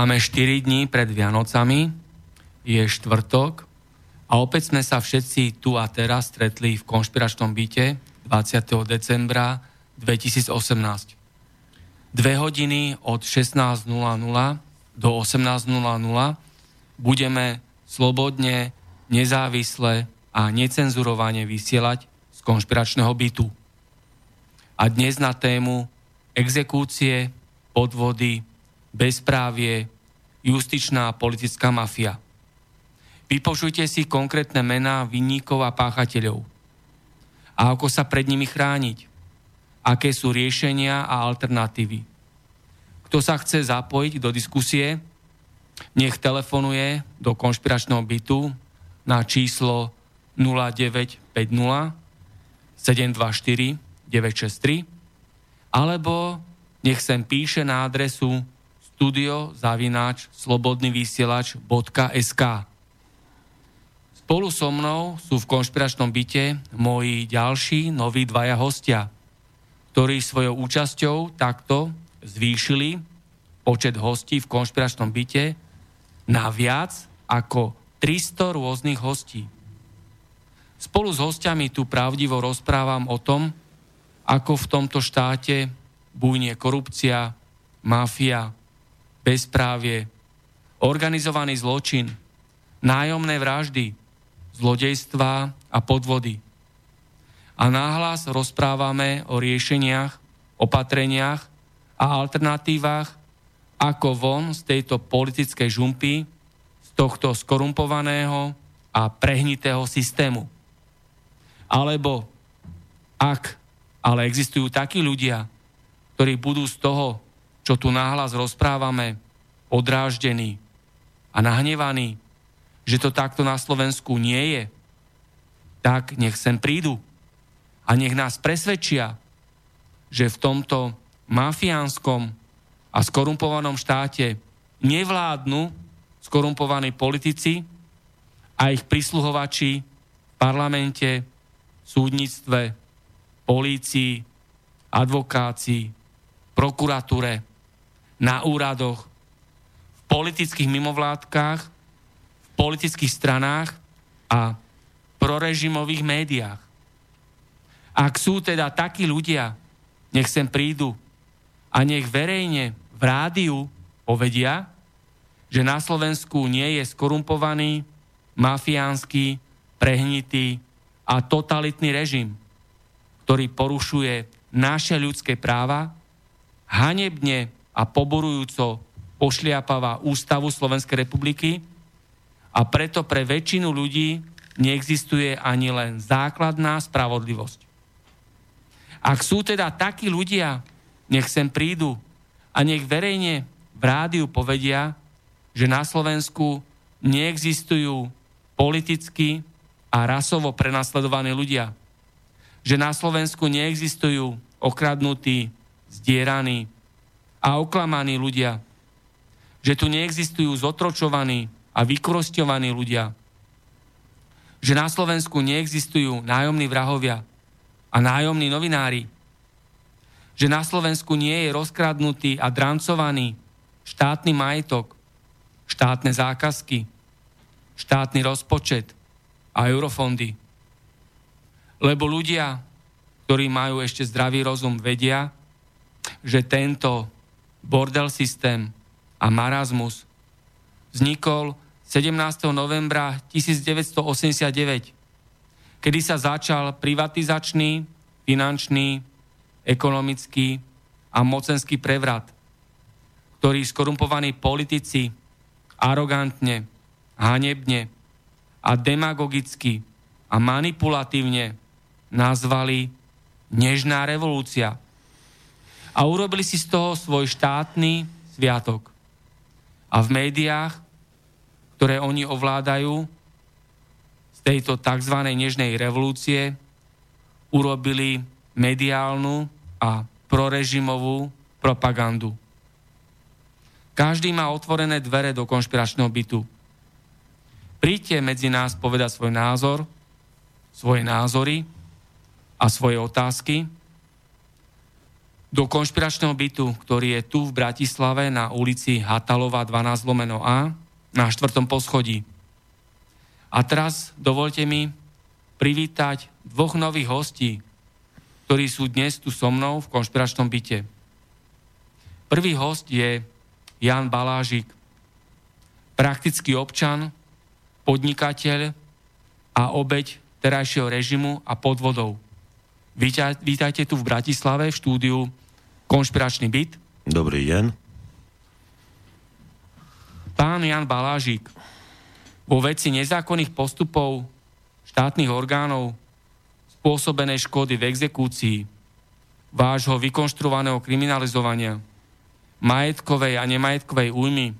Máme 4 dní pred Vianocami, je štvrtok a opäť sme sa všetci tu a teraz stretli v konšpiračnom byte 20. decembra 2018. Dve hodiny od 16.00 do 18.00 budeme slobodne, nezávisle a necenzurovane vysielať z konšpiračného bytu. A dnes na tému exekúcie, podvody, bezprávie, justičná a politická mafia. Vypočujte si konkrétne mená vinníkov a páchateľov. A ako sa pred nimi chrániť. Aké sú riešenia a alternatívy. Kto sa chce zapojiť do diskusie, nech telefonuje do konšpiračného bytu na číslo 0950 724 963 alebo nech sem píše na adresu studio-zavináč slobodnyvysielač.sk Spolu so mnou sú v konšpiračnom byte moji ďalší noví dvaja hostia, ktorí svojou účasťou takto zvýšili počet hostí v konšpiračnom byte na viac ako 300 rôznych hostí. Spolu s hostiami tu pravdivo rozprávam o tom, ako v tomto štáte bujne korupcia, mafia, bezprávie, organizovaný zločin, nájomné vraždy, zlodejstva a podvody. A náhlas rozprávame o riešeniach, opatreniach a alternatívach, ako von z tejto politickej žumpy, z tohto skorumpovaného a prehnitého systému. Alebo ak ale existujú takí ľudia, ktorí budú z toho čo tu náhlas rozprávame, odráždený a nahnevaný, že to takto na Slovensku nie je, tak nech sem prídu a nech nás presvedčia, že v tomto mafiánskom a skorumpovanom štáte nevládnu skorumpovaní politici a ich prisluhovači v parlamente, súdnictve, polícii, advokácii, prokuratúre, na úradoch, v politických mimovládkach, v politických stranách a prorežimových médiách. Ak sú teda takí ľudia, nech sem prídu a nech verejne v rádiu povedia, že na Slovensku nie je skorumpovaný, mafiánsky, prehnitý a totalitný režim, ktorý porušuje naše ľudské práva, hanebne a poborujúco pošliapava ústavu Slovenskej republiky a preto pre väčšinu ľudí neexistuje ani len základná spravodlivosť. Ak sú teda takí ľudia, nech sem prídu a nech verejne v rádiu povedia, že na Slovensku neexistujú politicky a rasovo prenasledovaní ľudia. Že na Slovensku neexistujú okradnutí, zdieraní, a oklamaní ľudia. Že tu neexistujú zotročovaní a vykrosťovaní ľudia. že na Slovensku neexistujú nájomní vrahovia a nájomní novinári, že na Slovensku nie je rozkradnutý a drancovaný štátny majetok, štátne zákazky, štátny rozpočet a eurofondy. Lebo ľudia, ktorí majú ešte zdravý rozum, vedia, že tento bordel systém a marazmus vznikol 17. novembra 1989, kedy sa začal privatizačný, finančný, ekonomický a mocenský prevrat, ktorý skorumpovaní politici arogantne, hanebne a demagogicky a manipulatívne nazvali nežná revolúcia. A urobili si z toho svoj štátny sviatok. A v médiách ktoré oni ovládajú z tejto tzv. nežnej revolúcie, urobili mediálnu a prorežimovú propagandu. Každý má otvorené dvere do konšpiračného bytu. Príďte medzi nás povedať svoj názor, svoje názory a svoje otázky do konšpiračného bytu, ktorý je tu v Bratislave na ulici Hatalova 12 lomeno A na štvrtom poschodí. A teraz dovolte mi privítať dvoch nových hostí, ktorí sú dnes tu so mnou v konšpiračnom byte. Prvý host je Jan Balážik, praktický občan, podnikateľ a obeď terajšieho režimu a podvodov. Vítajte tu v Bratislave v štúdiu Konšpiračný byt. Dobrý deň pán Jan Balážik vo veci nezákonných postupov štátnych orgánov spôsobené škody v exekúcii, vášho vykonštruovaného kriminalizovania, majetkovej a nemajetkovej újmy,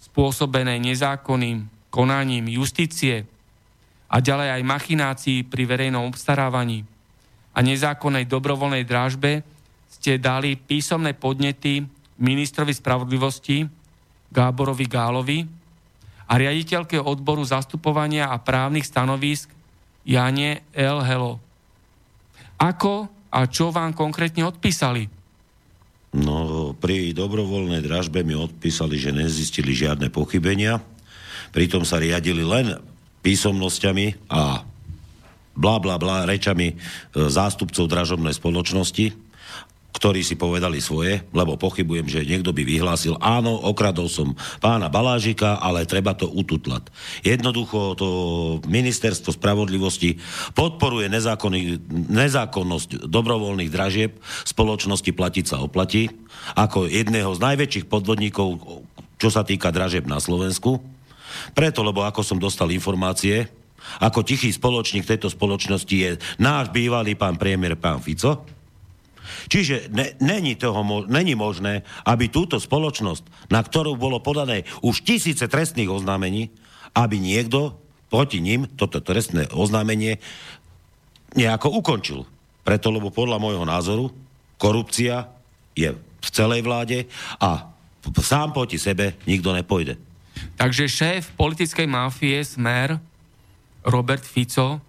spôsobené nezákonným konaním justície a ďalej aj machinácií pri verejnom obstarávaní a nezákonnej dobrovoľnej drážbe ste dali písomné podnety ministrovi spravodlivosti Gáborovi Gálovi a riaditeľke odboru zastupovania a právnych stanovisk Jane L. Helo. Ako a čo vám konkrétne odpísali? No, pri dobrovoľnej dražbe mi odpísali, že nezistili žiadne pochybenia, pritom sa riadili len písomnosťami a bla bla bla rečami e, zástupcov dražobnej spoločnosti, ktorí si povedali svoje, lebo pochybujem, že niekto by vyhlásil, áno, okradol som pána Balážika, ale treba to ututlať. Jednoducho to ministerstvo spravodlivosti podporuje nezákonnosť dobrovoľných dražieb, spoločnosti platiť sa oplatí, ako jedného z najväčších podvodníkov, čo sa týka dražieb na Slovensku. Preto, lebo ako som dostal informácie, ako tichý spoločník tejto spoločnosti je náš bývalý pán premiér, pán Fico, Čiže ne, není, toho, není možné, aby túto spoločnosť, na ktorú bolo podané už tisíce trestných oznámení, aby niekto proti ním toto trestné oznámenie nejako ukončil. Preto, lebo podľa môjho názoru korupcia je v celej vláde a sám proti sebe nikto nepojde. Takže šéf politickej mafie Smer Robert Fico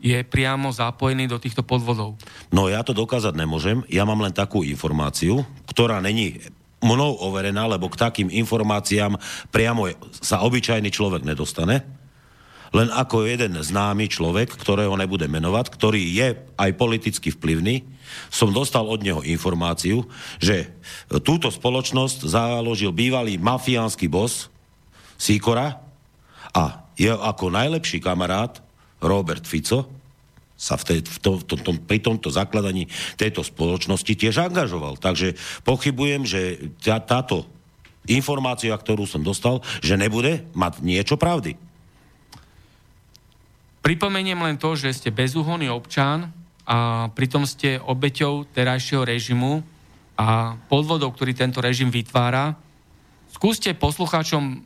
je priamo zapojený do týchto podvodov? No ja to dokázať nemôžem. Ja mám len takú informáciu, ktorá není mnou overená, lebo k takým informáciám priamo sa obyčajný človek nedostane. Len ako jeden známy človek, ktorého nebude menovať, ktorý je aj politicky vplyvný, som dostal od neho informáciu, že túto spoločnosť založil bývalý mafiánsky bos Sikora a je ako najlepší kamarát Robert Fico sa v, tej, v to, to, to, pri tomto zakladaní tejto spoločnosti tiež angažoval. Takže pochybujem, že tá, táto informácia, ktorú som dostal, že nebude mať niečo pravdy. Pripomeniem len to, že ste bezúhonný občan a pritom ste obeťou terajšieho režimu a podvodov, ktorý tento režim vytvára. Skúste poslucháčom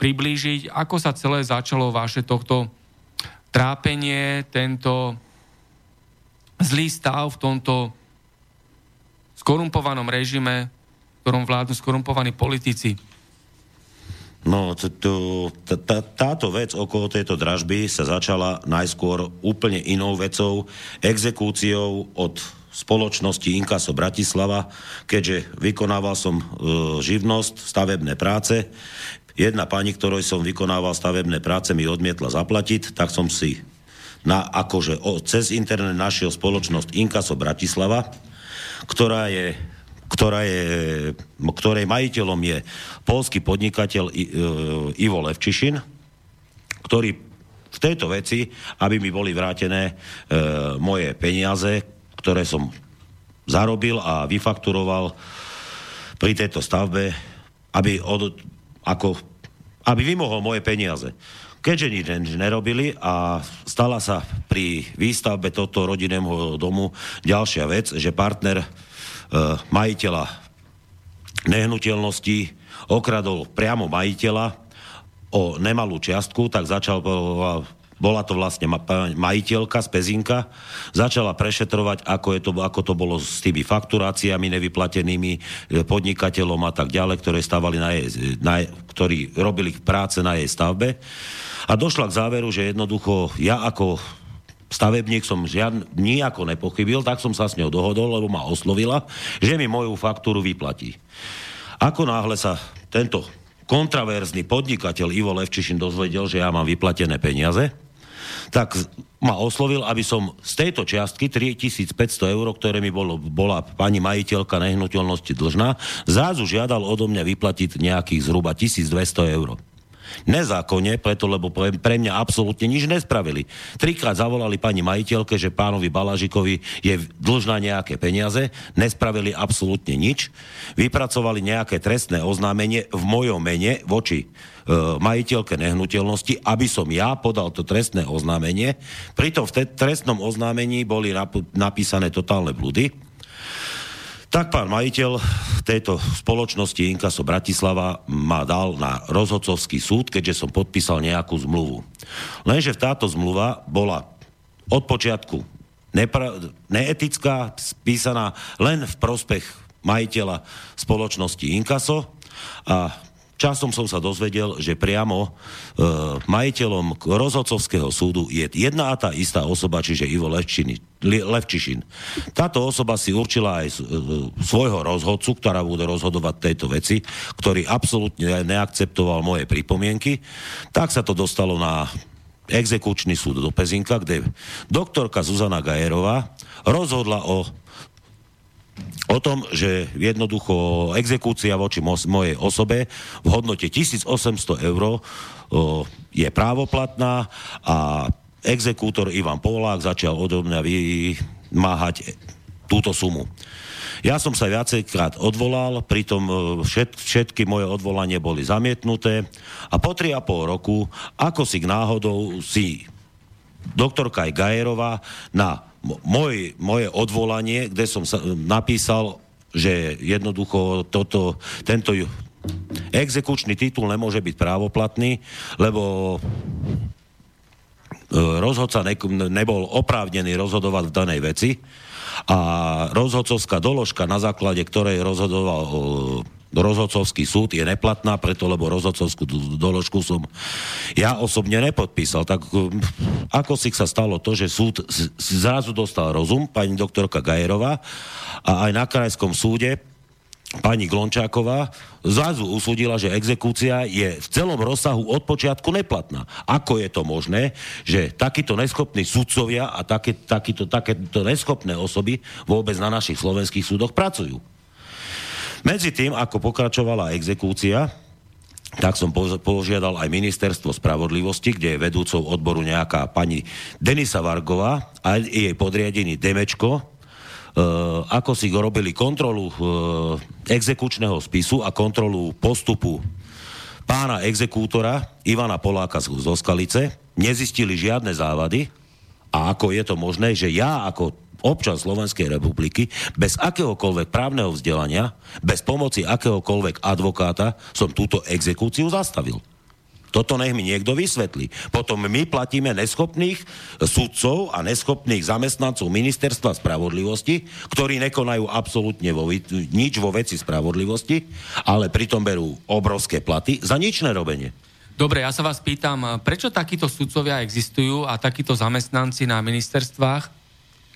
priblížiť, ako sa celé začalo vaše tohto trápenie, tento zlý stav v tomto skorumpovanom režime, v ktorom vládnu skorumpovaní politici? No, táto vec okolo tejto dražby sa začala najskôr úplne inou vecou, exekúciou od spoločnosti Inkaso Bratislava, keďže vykonával som e, živnosť, stavebné práce. Jedna pani, ktorej som vykonával stavebné práce, mi odmietla zaplatiť, tak som si na, akože o, cez internet našiel spoločnosť Inkaso Bratislava, ktorá je ktorá je, ktorej majiteľom je polský podnikateľ e, Ivo Levčišin, ktorý v tejto veci, aby mi boli vrátené e, moje peniaze, ktoré som zarobil a vyfakturoval pri tejto stavbe, aby, od, ako, aby vymohol moje peniaze. Keďže nič nerobili a stala sa pri výstavbe tohto rodinného domu ďalšia vec, že partner Eh, majiteľa nehnuteľnosti okradol priamo majiteľa o nemalú čiastku, tak začal, bola to vlastne majiteľka z Pezinka, začala prešetrovať, ako, je to, ako to bolo s tými fakturáciami nevyplatenými eh, podnikateľom a tak ďalej, ktoré stavali na jej, na, ktorí robili práce na jej stavbe. A došla k záveru, že jednoducho ja ako stavebník som žiadny, nijako nepochybil, tak som sa s ňou dohodol, lebo ma oslovila, že mi moju faktúru vyplatí. Ako náhle sa tento kontraverzný podnikateľ Ivo Levčišin dozvedel, že ja mám vyplatené peniaze, tak ma oslovil, aby som z tejto čiastky 3500 eur, ktoré mi bolo, bola pani majiteľka nehnuteľnosti dlžná, zrazu žiadal odo mňa vyplatiť nejakých zhruba 1200 eur. Nezákonne, preto, lebo pre, mňa absolútne nič nespravili. Trikrát zavolali pani majiteľke, že pánovi Balažikovi je dlžná nejaké peniaze, nespravili absolútne nič, vypracovali nejaké trestné oznámenie v mojom mene voči majiteľke nehnuteľnosti, aby som ja podal to trestné oznámenie. Pritom v te- trestnom oznámení boli nap- napísané totálne blúdy tak pán majiteľ tejto spoločnosti Inkaso Bratislava ma dal na rozhodcovský súd, keďže som podpísal nejakú zmluvu. Lenže táto zmluva bola od počiatku nepra- neetická, spísaná len v prospech majiteľa spoločnosti Inkaso a Časom som sa dozvedel, že priamo e, majiteľom rozhodcovského súdu je jedna a tá istá osoba, čiže Ivo Levčini, Levčišin. Táto osoba si určila aj e, svojho rozhodcu, ktorá bude rozhodovať tejto veci, ktorý absolútne neakceptoval moje pripomienky. Tak sa to dostalo na exekučný súd do Pezinka, kde doktorka Zuzana Gajerová rozhodla o o tom, že jednoducho exekúcia voči mojej osobe v hodnote 1800 eur je právoplatná a exekútor Ivan Polák začal odo mňa vymáhať túto sumu. Ja som sa viacejkrát odvolal, pritom všet, všetky moje odvolanie boli zamietnuté a po 3,5 roku, ako si k náhodou si doktorka Gajerová na môj, moje odvolanie, kde som sa, napísal, že jednoducho toto, tento exekučný titul nemôže byť právoplatný, lebo e, rozhodca ne, nebol oprávnený rozhodovať v danej veci a rozhodcovská doložka, na základe ktorej rozhodoval rozhodcovský súd je neplatná, preto lebo rozhodcovskú doložku som ja osobne nepodpísal. Tak um, ako si sa stalo to, že súd zrazu dostal rozum, pani doktorka Gajerová a aj na krajskom súde pani Glončáková zrazu usúdila, že exekúcia je v celom rozsahu od počiatku neplatná. Ako je to možné, že takíto neschopní sudcovia a také, takýto, takéto neschopné osoby vôbec na našich slovenských súdoch pracujú? Medzi tým, ako pokračovala exekúcia, tak som požiadal aj ministerstvo spravodlivosti, kde je vedúcou odboru nejaká pani Denisa Vargová a jej podriadený Demečko, e, ako si robili kontrolu e, exekučného spisu a kontrolu postupu pána exekútora Ivana Poláka zo Skalice, nezistili žiadne závady a ako je to možné, že ja ako občan Slovenskej republiky bez akéhokoľvek právneho vzdelania, bez pomoci akéhokoľvek advokáta som túto exekúciu zastavil. Toto nech mi niekto vysvetlí. Potom my platíme neschopných sudcov a neschopných zamestnancov ministerstva spravodlivosti, ktorí nekonajú absolútne vo, nič vo veci spravodlivosti, ale pritom berú obrovské platy za nič nerobenie. Dobre, ja sa vás pýtam, prečo takíto sudcovia existujú a takíto zamestnanci na ministerstvách?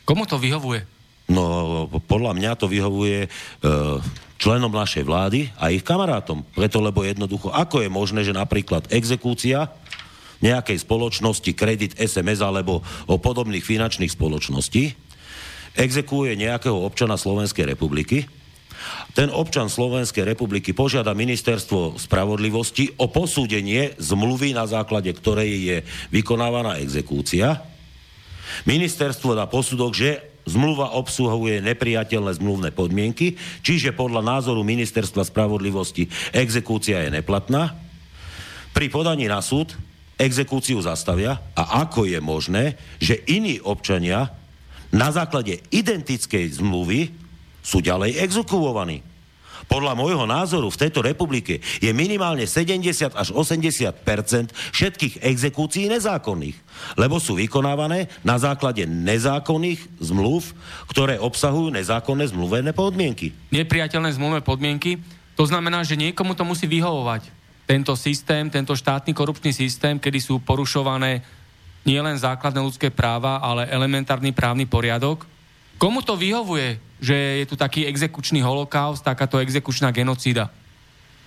Komu to vyhovuje? No, podľa mňa to vyhovuje e, členom našej vlády a ich kamarátom. Preto, lebo jednoducho, ako je možné, že napríklad exekúcia nejakej spoločnosti, kredit SMS alebo o podobných finančných spoločností, exekuje nejakého občana Slovenskej republiky, ten občan Slovenskej republiky požiada ministerstvo spravodlivosti o posúdenie zmluvy, na základe ktorej je vykonávaná exekúcia. Ministerstvo dá posudok, že zmluva obsluhuje nepriateľné zmluvné podmienky, čiže podľa názoru Ministerstva spravodlivosti exekúcia je neplatná. Pri podaní na súd exekúciu zastavia a ako je možné, že iní občania na základe identickej zmluvy sú ďalej exekuovaní. Podľa môjho názoru v tejto republike je minimálne 70 až 80% všetkých exekúcií nezákonných, lebo sú vykonávané na základe nezákonných zmluv, ktoré obsahujú nezákonné zmluvené podmienky. Nepriateľné zmluvné podmienky, to znamená, že niekomu to musí vyhovovať. Tento systém, tento štátny korupčný systém, kedy sú porušované nielen základné ľudské práva, ale elementárny právny poriadok. Komu to vyhovuje? že je tu taký exekučný holokaust, takáto exekučná genocída?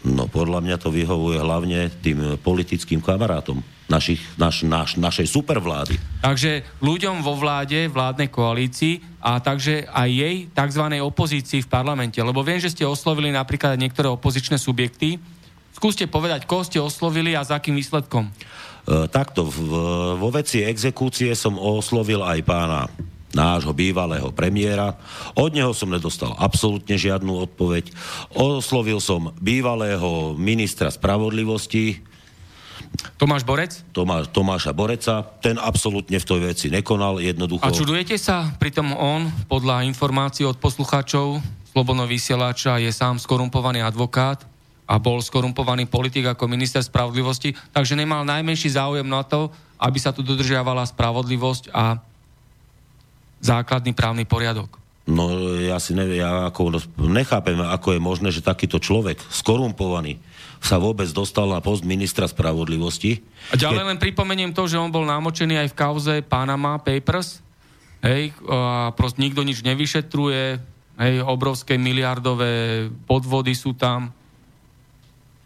No podľa mňa to vyhovuje hlavne tým politickým kamarátom našich, naš, naš, našej supervlády. Takže ľuďom vo vláde, vládnej koalícii a takže aj jej tzv. opozícii v parlamente. Lebo viem, že ste oslovili napríklad niektoré opozičné subjekty. Skúste povedať, koho ste oslovili a za akým výsledkom. E, takto, v, vo veci exekúcie som oslovil aj pána nášho bývalého premiéra. Od neho som nedostal absolútne žiadnu odpoveď. Oslovil som bývalého ministra spravodlivosti, Tomáš Borec? Tomáš, Tomáša Boreca, ten absolútne v tej veci nekonal, jednoducho. A čudujete sa? Pritom on, podľa informácií od poslucháčov Slobodno vysielača, je sám skorumpovaný advokát a bol skorumpovaný politik ako minister spravodlivosti, takže nemal najmenší záujem na to, aby sa tu dodržiavala spravodlivosť a základný právny poriadok? No ja si neviem, ja ako, nechápem, ako je možné, že takýto človek, skorumpovaný, sa vôbec dostal na post ministra spravodlivosti. A ďalej Ke... len pripomeniem to, že on bol námočený aj v kauze Panama Papers. Hej, a proste nikto nič nevyšetruje, hej, obrovské miliardové podvody sú tam.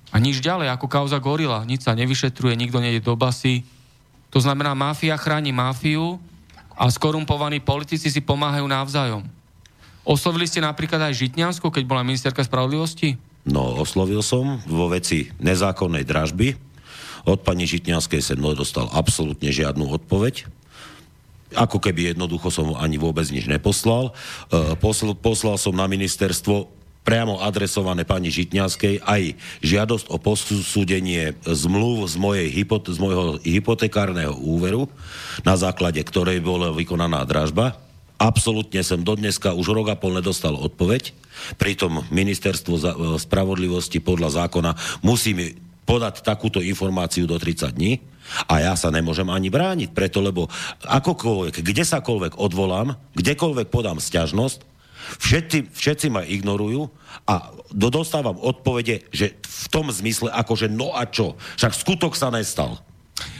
A nič ďalej, ako kauza Gorila. Nič sa nevyšetruje, nikto nejde do basy. To znamená, mafia chráni mafiu a skorumpovaní politici si pomáhajú navzájom. Oslovili ste napríklad aj Žitňansko, keď bola ministerka spravodlivosti? No, oslovil som vo veci nezákonnej dražby. Od pani Žitňanskej som nedostal absolútne žiadnu odpoveď. Ako keby jednoducho som ani vôbec nič neposlal. E, poslal som na ministerstvo priamo adresované pani Žitňanskej aj žiadosť o posúdenie zmluv z, mojej hypot- z môjho hypotekárneho úveru, na základe ktorej bola vykonaná dražba. Absolútne som dodneska už rok a pol nedostal odpoveď. Pritom ministerstvo spravodlivosti podľa zákona musí mi podať takúto informáciu do 30 dní a ja sa nemôžem ani brániť, preto lebo akokoľvek, kde sakoľvek odvolám, kdekoľvek podám sťažnosť, Všetci, všetci ma ignorujú a dostávam odpovede, že v tom zmysle, akože no a čo? Však skutok sa nestal.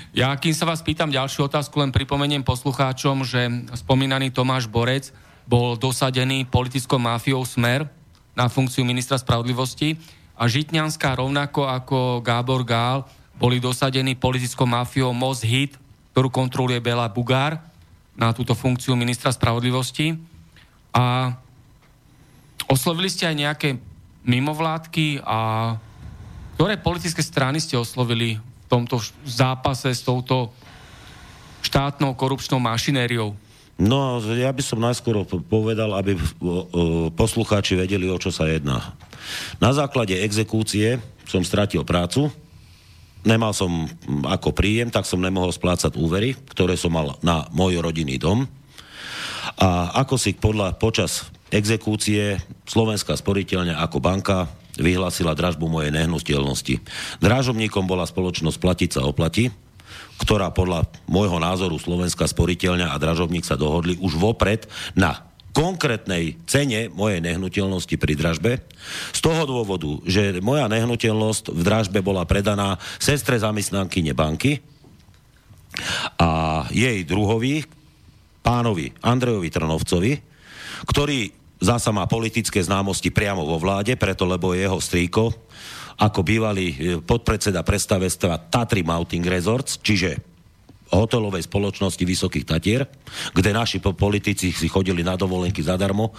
Ja, kým sa vás pýtam ďalšiu otázku, len pripomeniem poslucháčom, že spomínaný Tomáš Borec bol dosadený politickou mafiou Smer na funkciu ministra spravodlivosti a Žitňanská rovnako ako Gábor Gál boli dosadení politickou mafiou Most Hit, ktorú kontroluje Bela Bugár na túto funkciu ministra spravodlivosti. A Oslovili ste aj nejaké mimovládky a ktoré politické strany ste oslovili v tomto zápase s touto štátnou korupčnou mašinériou? No, ja by som najskôr povedal, aby poslucháči vedeli, o čo sa jedná. Na základe exekúcie som stratil prácu, nemal som ako príjem, tak som nemohol splácať úvery, ktoré som mal na môj rodinný dom. A ako si podľa počas exekúcie Slovenská sporiteľňa ako banka vyhlásila dražbu mojej nehnuteľnosti. Drážobníkom bola spoločnosť Platica oplati, ktorá podľa môjho názoru Slovenská sporiteľňa a dražobník sa dohodli už vopred na konkrétnej cene mojej nehnuteľnosti pri dražbe. Z toho dôvodu, že moja nehnuteľnosť v dražbe bola predaná sestre zamestnankyne banky a jej druhovi, pánovi Andrejovi Trnovcovi, ktorý zasa má politické známosti priamo vo vláde, preto lebo jeho strýko ako bývalý e, podpredseda predstavestva Tatry Mounting Resorts, čiže hotelovej spoločnosti Vysokých Tatier, kde naši politici si chodili na dovolenky zadarmo, e,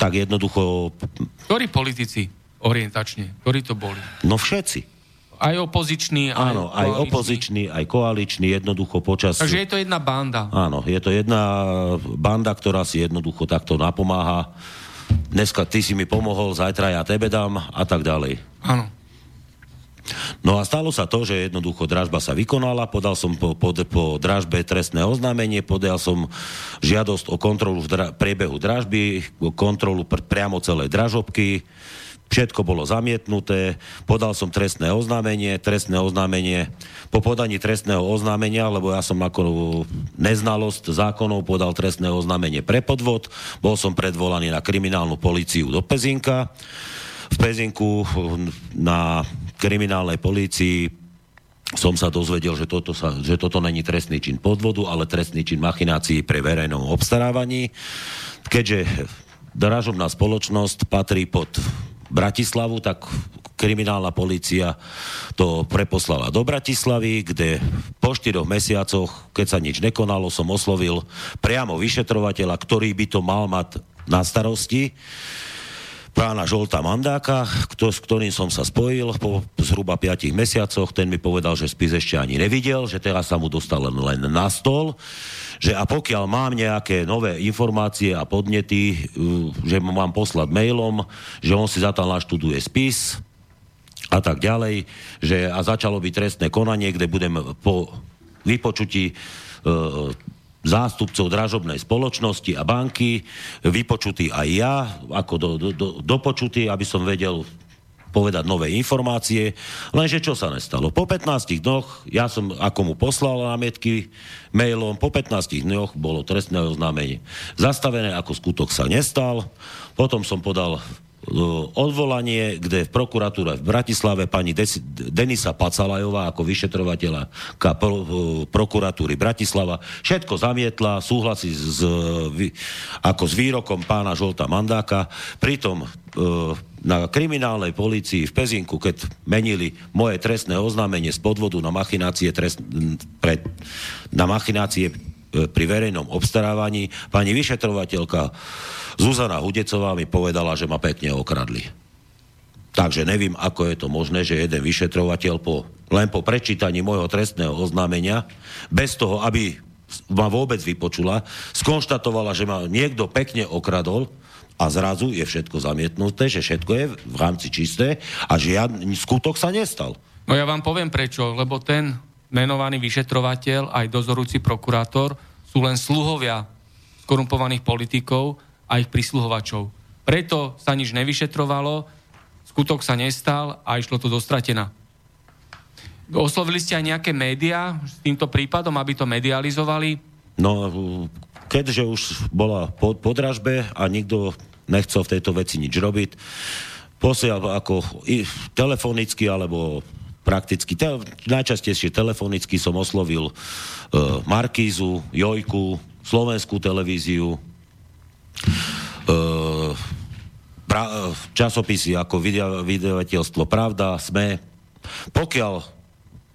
tak jednoducho... Ktorí politici orientačne? Ktorí to boli? No všetci. Aj opozičný, aj Áno, aj opozičný, aj koaličný, jednoducho počas... Takže je to jedna banda. Áno, je to jedna banda, ktorá si jednoducho takto napomáha. Dneska ty si mi pomohol, zajtra ja tebe dám a tak ďalej. Áno. No a stalo sa to, že jednoducho dražba sa vykonala, podal som po, po, po dražbe trestné oznámenie, podal som žiadosť o kontrolu v dra- priebehu dražby, kontrolu pr- priamo celej dražobky, Všetko bolo zamietnuté, podal som trestné oznámenie, trestné oznámenie, po podaní trestného oznámenia, lebo ja som ako neznalosť zákonov podal trestné oznámenie pre podvod, bol som predvolaný na kriminálnu políciu do Pezinka. V Pezinku na kriminálnej polícii som sa dozvedel, že toto, sa, že toto není trestný čin podvodu, ale trestný čin machinácií pre verejnom obstarávaní. Keďže dražobná spoločnosť patrí pod Bratislavu, tak kriminálna policia to preposlala do Bratislavy, kde po štyroch mesiacoch, keď sa nič nekonalo, som oslovil priamo vyšetrovateľa, ktorý by to mal mať na starosti pána Žolta Mandáka, kto, s ktorým som sa spojil po zhruba 5 mesiacoch. Ten mi povedal, že spis ešte ani nevidel, že teraz sa mu dostal len, len na stol že a pokiaľ mám nejaké nové informácie a podnety, uh, že mu mám poslať mailom, že on si zatiaľ naštuduje spis a tak ďalej, že a začalo byť trestné konanie, kde budem po vypočutí uh, zástupcov dražobnej spoločnosti a banky, vypočutý aj ja, ako do, do, do, dopočutý, aby som vedel povedať nové informácie, lenže čo sa nestalo? Po 15 dňoch, ja som ako mu poslal námietky mailom, po 15 dňoch bolo trestné oznámenie. Zastavené ako skutok sa nestal, potom som podal odvolanie, kde v prokuratúre v Bratislave pani Denisa Pacalajová ako vyšetrovateľa prokuratúry Bratislava všetko zamietla, súhlasí s, ako s výrokom pána Žolta Mandáka. Pritom na kriminálnej policii v Pezinku, keď menili moje trestné oznámenie z podvodu na machinácie, trest, pre, na machinácie pri verejnom obstarávaní, pani vyšetrovateľka Zuzana Hudecová mi povedala, že ma pekne okradli. Takže nevím, ako je to možné, že jeden vyšetrovateľ po, len po prečítaní môjho trestného oznámenia, bez toho, aby ma vôbec vypočula, skonštatovala, že ma niekto pekne okradol a zrazu je všetko zamietnuté, že všetko je v rámci čisté a žiadny skutok sa nestal. No ja vám poviem prečo, lebo ten menovaný vyšetrovateľ, aj dozorúci prokurátor sú len sluhovia skorumpovaných politikov a ich prisluhovačov. Preto sa nič nevyšetrovalo, skutok sa nestal a išlo to dostratená. Oslovili ste aj nejaké médiá s týmto prípadom, aby to medializovali? No, keďže už bola po, podražbe a nikto nechcel v tejto veci nič robiť, posiel ako telefonicky alebo prakticky, te, najčastejšie telefonicky som oslovil e, Markízu, Jojku, slovenskú televíziu, Uh, pra, časopisy ako vydavateľstvo Pravda, SME. Pokiaľ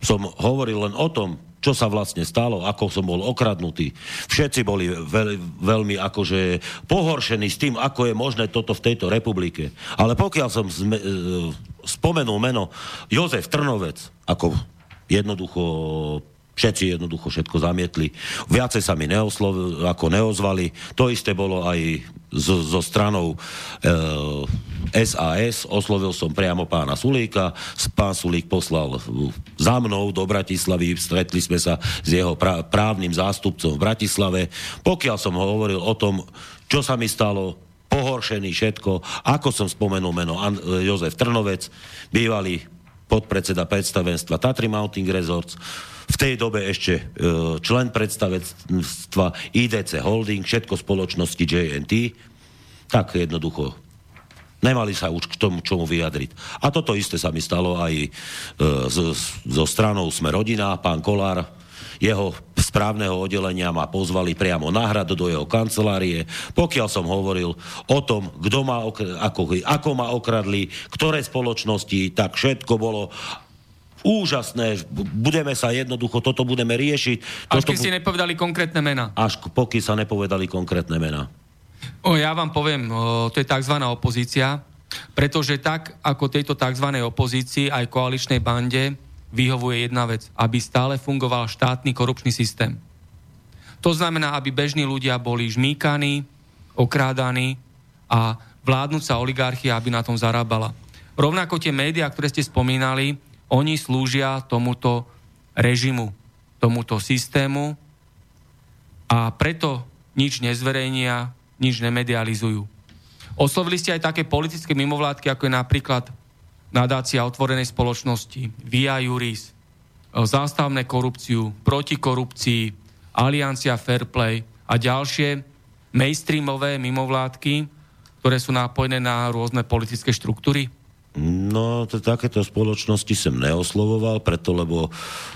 som hovoril len o tom, čo sa vlastne stalo, ako som bol okradnutý. Všetci boli veľ, veľmi akože pohoršení s tým, ako je možné toto v tejto republike. Ale pokiaľ som zme, e, spomenul meno Jozef Trnovec, ako jednoducho Všetci jednoducho všetko zamietli. Viacej sa mi neoslov, ako neozvali. To isté bolo aj zo, zo stranou e, SAS. Oslovil som priamo pána Sulíka. Pán Sulík poslal za mnou do Bratislavy. Stretli sme sa s jeho prá, právnym zástupcom v Bratislave. Pokiaľ som hovoril o tom, čo sa mi stalo, pohoršený, všetko. Ako som spomenul meno An- Jozef Trnovec, bývalý podpredseda predstavenstva Tatry Mounting Resorts, v tej dobe ešte e, člen predstavenstva IDC Holding, všetko spoločnosti JNT, tak jednoducho Nemali sa už k tomu čomu vyjadriť. A toto isté sa mi stalo aj e, zo, zo stranou Sme rodina, pán Kolár, jeho správneho oddelenia ma pozvali priamo na hrad do jeho kancelárie, pokiaľ som hovoril o tom, kto ma okr- ako, ako ma okradli, ktoré spoločnosti, tak všetko bolo úžasné, budeme sa jednoducho, toto budeme riešiť. Až toto keď bu- ste nepovedali konkrétne mena. Až poky sa nepovedali konkrétne mena. O, ja vám poviem, o, to je tzv. opozícia, pretože tak ako tejto tzv. opozícii aj koaličnej bande vyhovuje jedna vec, aby stále fungoval štátny korupčný systém. To znamená, aby bežní ľudia boli žmýkaní, okrádaní a vládnúca oligarchia, aby na tom zarábala. Rovnako tie médiá, ktoré ste spomínali, oni slúžia tomuto režimu, tomuto systému a preto nič nezverejnia, nič nemedializujú. Oslovili ste aj také politické mimovládky, ako je napríklad nadácia otvorenej spoločnosti, Via Juris, zástavné korupciu, proti korupcii, Aliancia Fairplay a ďalšie mainstreamové mimovládky, ktoré sú nápojené na rôzne politické štruktúry? No, to, takéto spoločnosti som neoslovoval, preto lebo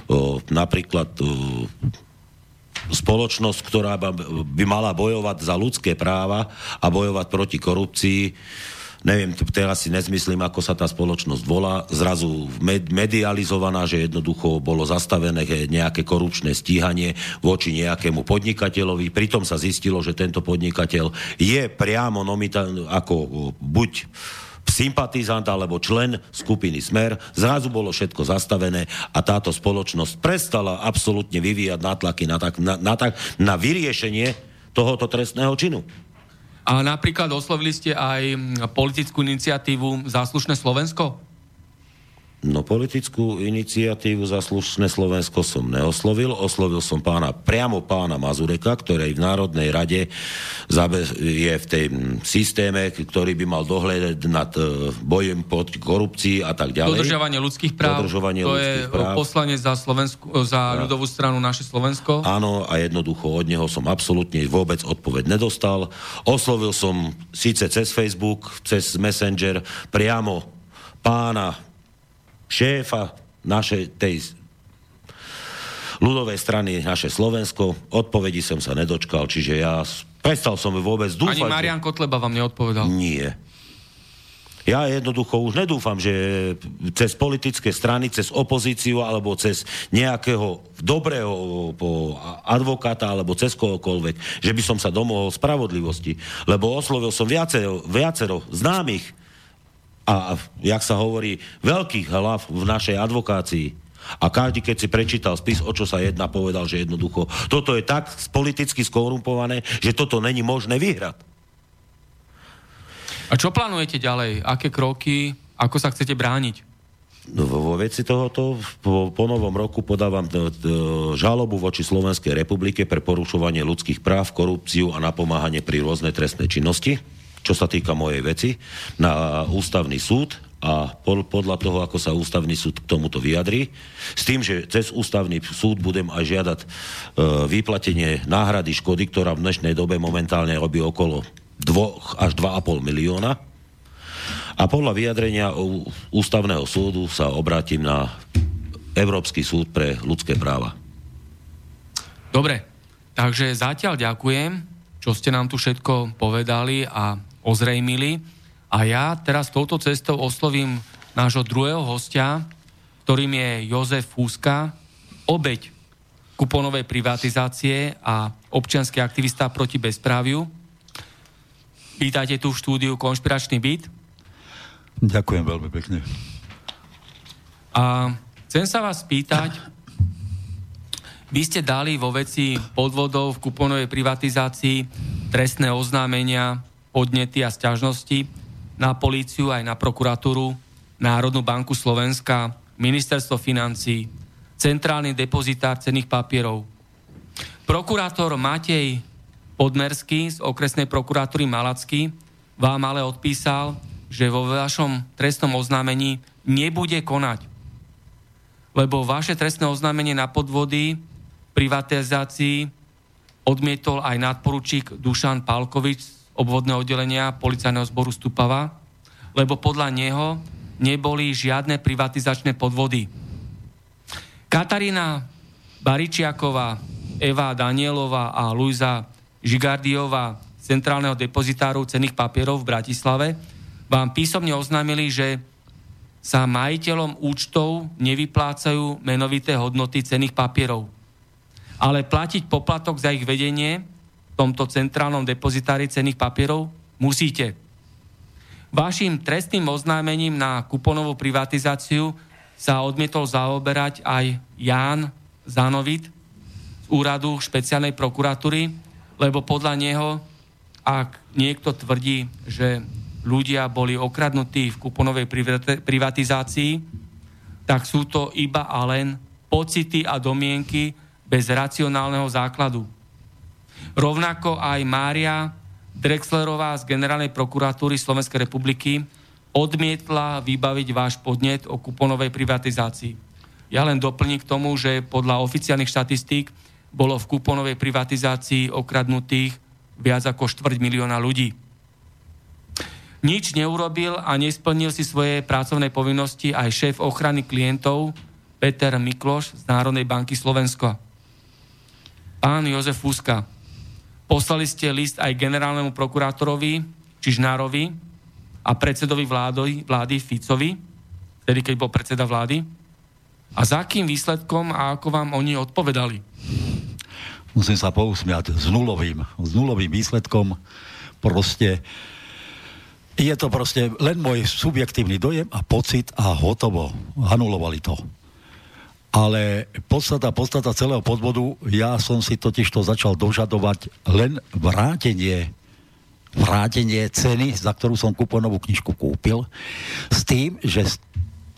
o, napríklad o, spoločnosť, ktorá by mala bojovať za ľudské práva a bojovať proti korupcii, neviem, teraz si nezmyslím, ako sa tá spoločnosť volá, zrazu med- medializovaná, že jednoducho bolo zastavené nejaké korupčné stíhanie voči nejakému podnikateľovi. Pritom sa zistilo, že tento podnikateľ je priamo nomita- ako buď sympatizant alebo člen skupiny Smer, zrazu bolo všetko zastavené a táto spoločnosť prestala absolútne vyvíjať nátlaky na, tak, na, na, tak, na vyriešenie tohoto trestného činu. A napríklad oslovili ste aj politickú iniciatívu Záslušné Slovensko? No politickú iniciatívu za slušné Slovensko som neoslovil. Oslovil som pána, priamo pána Mazureka, ktorý v Národnej rade je v tej systéme, ktorý by mal dohľadať nad e, bojem proti korupcii a tak ďalej. Dodržovanie ľudských práv. Dodržovanie to ľudských je práv. poslanec za, Slovensku, za ľudovú stranu naše Slovensko. Áno, a jednoducho od neho som absolútne vôbec odpoveď nedostal. Oslovil som síce cez Facebook, cez Messenger priamo pána šéfa našej tej ľudovej strany naše Slovensko. Odpovedi som sa nedočkal, čiže ja prestal som vôbec dúfať. Ani Marian Kotleba vám neodpovedal. Nie. Ja jednoducho už nedúfam, že cez politické strany, cez opozíciu alebo cez nejakého dobrého advokáta alebo cez kohokoľvek, že by som sa domohol spravodlivosti. Lebo oslovil som viacero, viacero známych a, jak sa hovorí, veľkých hlav v našej advokácii. A každý, keď si prečítal spis, o čo sa jedná, povedal, že jednoducho toto je tak politicky skorumpované, že toto není možné vyhrať. A čo plánujete ďalej? Aké kroky? Ako sa chcete brániť? No, vo veci tohoto po, po novom roku podávam t- t- žalobu voči Slovenskej republike pre porušovanie ľudských práv, korupciu a napomáhanie pri rôznej trestnej činnosti čo sa týka mojej veci, na ústavný súd a podľa toho, ako sa ústavný súd k tomuto vyjadrí, s tým, že cez ústavný súd budem aj žiadať e, vyplatenie náhrady škody, ktorá v dnešnej dobe momentálne robí okolo 2 až 2,5 milióna. A podľa vyjadrenia ústavného súdu sa obrátim na Európsky súd pre ľudské práva. Dobre, takže zatiaľ ďakujem, čo ste nám tu všetko povedali a ozrejmili. A ja teraz touto cestou oslovím nášho druhého hostia, ktorým je Jozef Fúska, obeď kuponovej privatizácie a občianský aktivista proti bezpráviu. Vítajte tu v štúdiu Konšpiračný byt. Ďakujem veľmi pekne. A chcem sa vás spýtať, vy ste dali vo veci podvodov v kuponovej privatizácii trestné oznámenia podnety a sťažnosti na políciu aj na prokuratúru, Národnú banku Slovenska, Ministerstvo financí, Centrálny depozitár cenných papierov. Prokurátor Matej Podmerský z okresnej prokuratúry Malacky vám ale odpísal, že vo vašom trestnom oznámení nebude konať. Lebo vaše trestné oznámenie na podvody privatizácii odmietol aj nadporučík Dušan Pálkovič z obvodného oddelenia policajného zboru Stupava, lebo podľa neho neboli žiadne privatizačné podvody. Katarína Baričiaková, Eva Danielová a Luisa Žigardiová z Centrálneho depozitáru cenných papierov v Bratislave vám písomne oznámili, že sa majiteľom účtov nevyplácajú menovité hodnoty cenných papierov. Ale platiť poplatok za ich vedenie tomto centrálnom depozitári cenných papierov musíte. Vašim trestným oznámením na kuponovú privatizáciu sa odmietol zaoberať aj Ján Zanovit z úradu špeciálnej prokuratúry, lebo podľa neho, ak niekto tvrdí, že ľudia boli okradnutí v kuponovej privatizácii, tak sú to iba a len pocity a domienky bez racionálneho základu. Rovnako aj Mária Drexlerová z Generálnej prokuratúry Slovenskej republiky odmietla vybaviť váš podnet o kuponovej privatizácii. Ja len doplním k tomu, že podľa oficiálnych štatistík bolo v kuponovej privatizácii okradnutých viac ako štvrť milióna ľudí nič neurobil a nesplnil si svoje pracovné povinnosti aj šéf ochrany klientov Peter Mikloš z Národnej banky Slovensko. Pán Jozef Fúska, poslali ste list aj generálnemu prokurátorovi Čižnárovi a predsedovi vlády, vlády Ficovi, vtedy keď bol predseda vlády. A za akým výsledkom a ako vám oni odpovedali? Musím sa pousmiať s nulovým, s nulovým výsledkom. Proste je to proste len môj subjektívny dojem a pocit a hotovo. Anulovali to. Ale podstata, podstata celého podvodu, ja som si totiž to začal dožadovať len vrátenie vrátenie ceny, za ktorú som kuponovú knižku kúpil, s tým, že z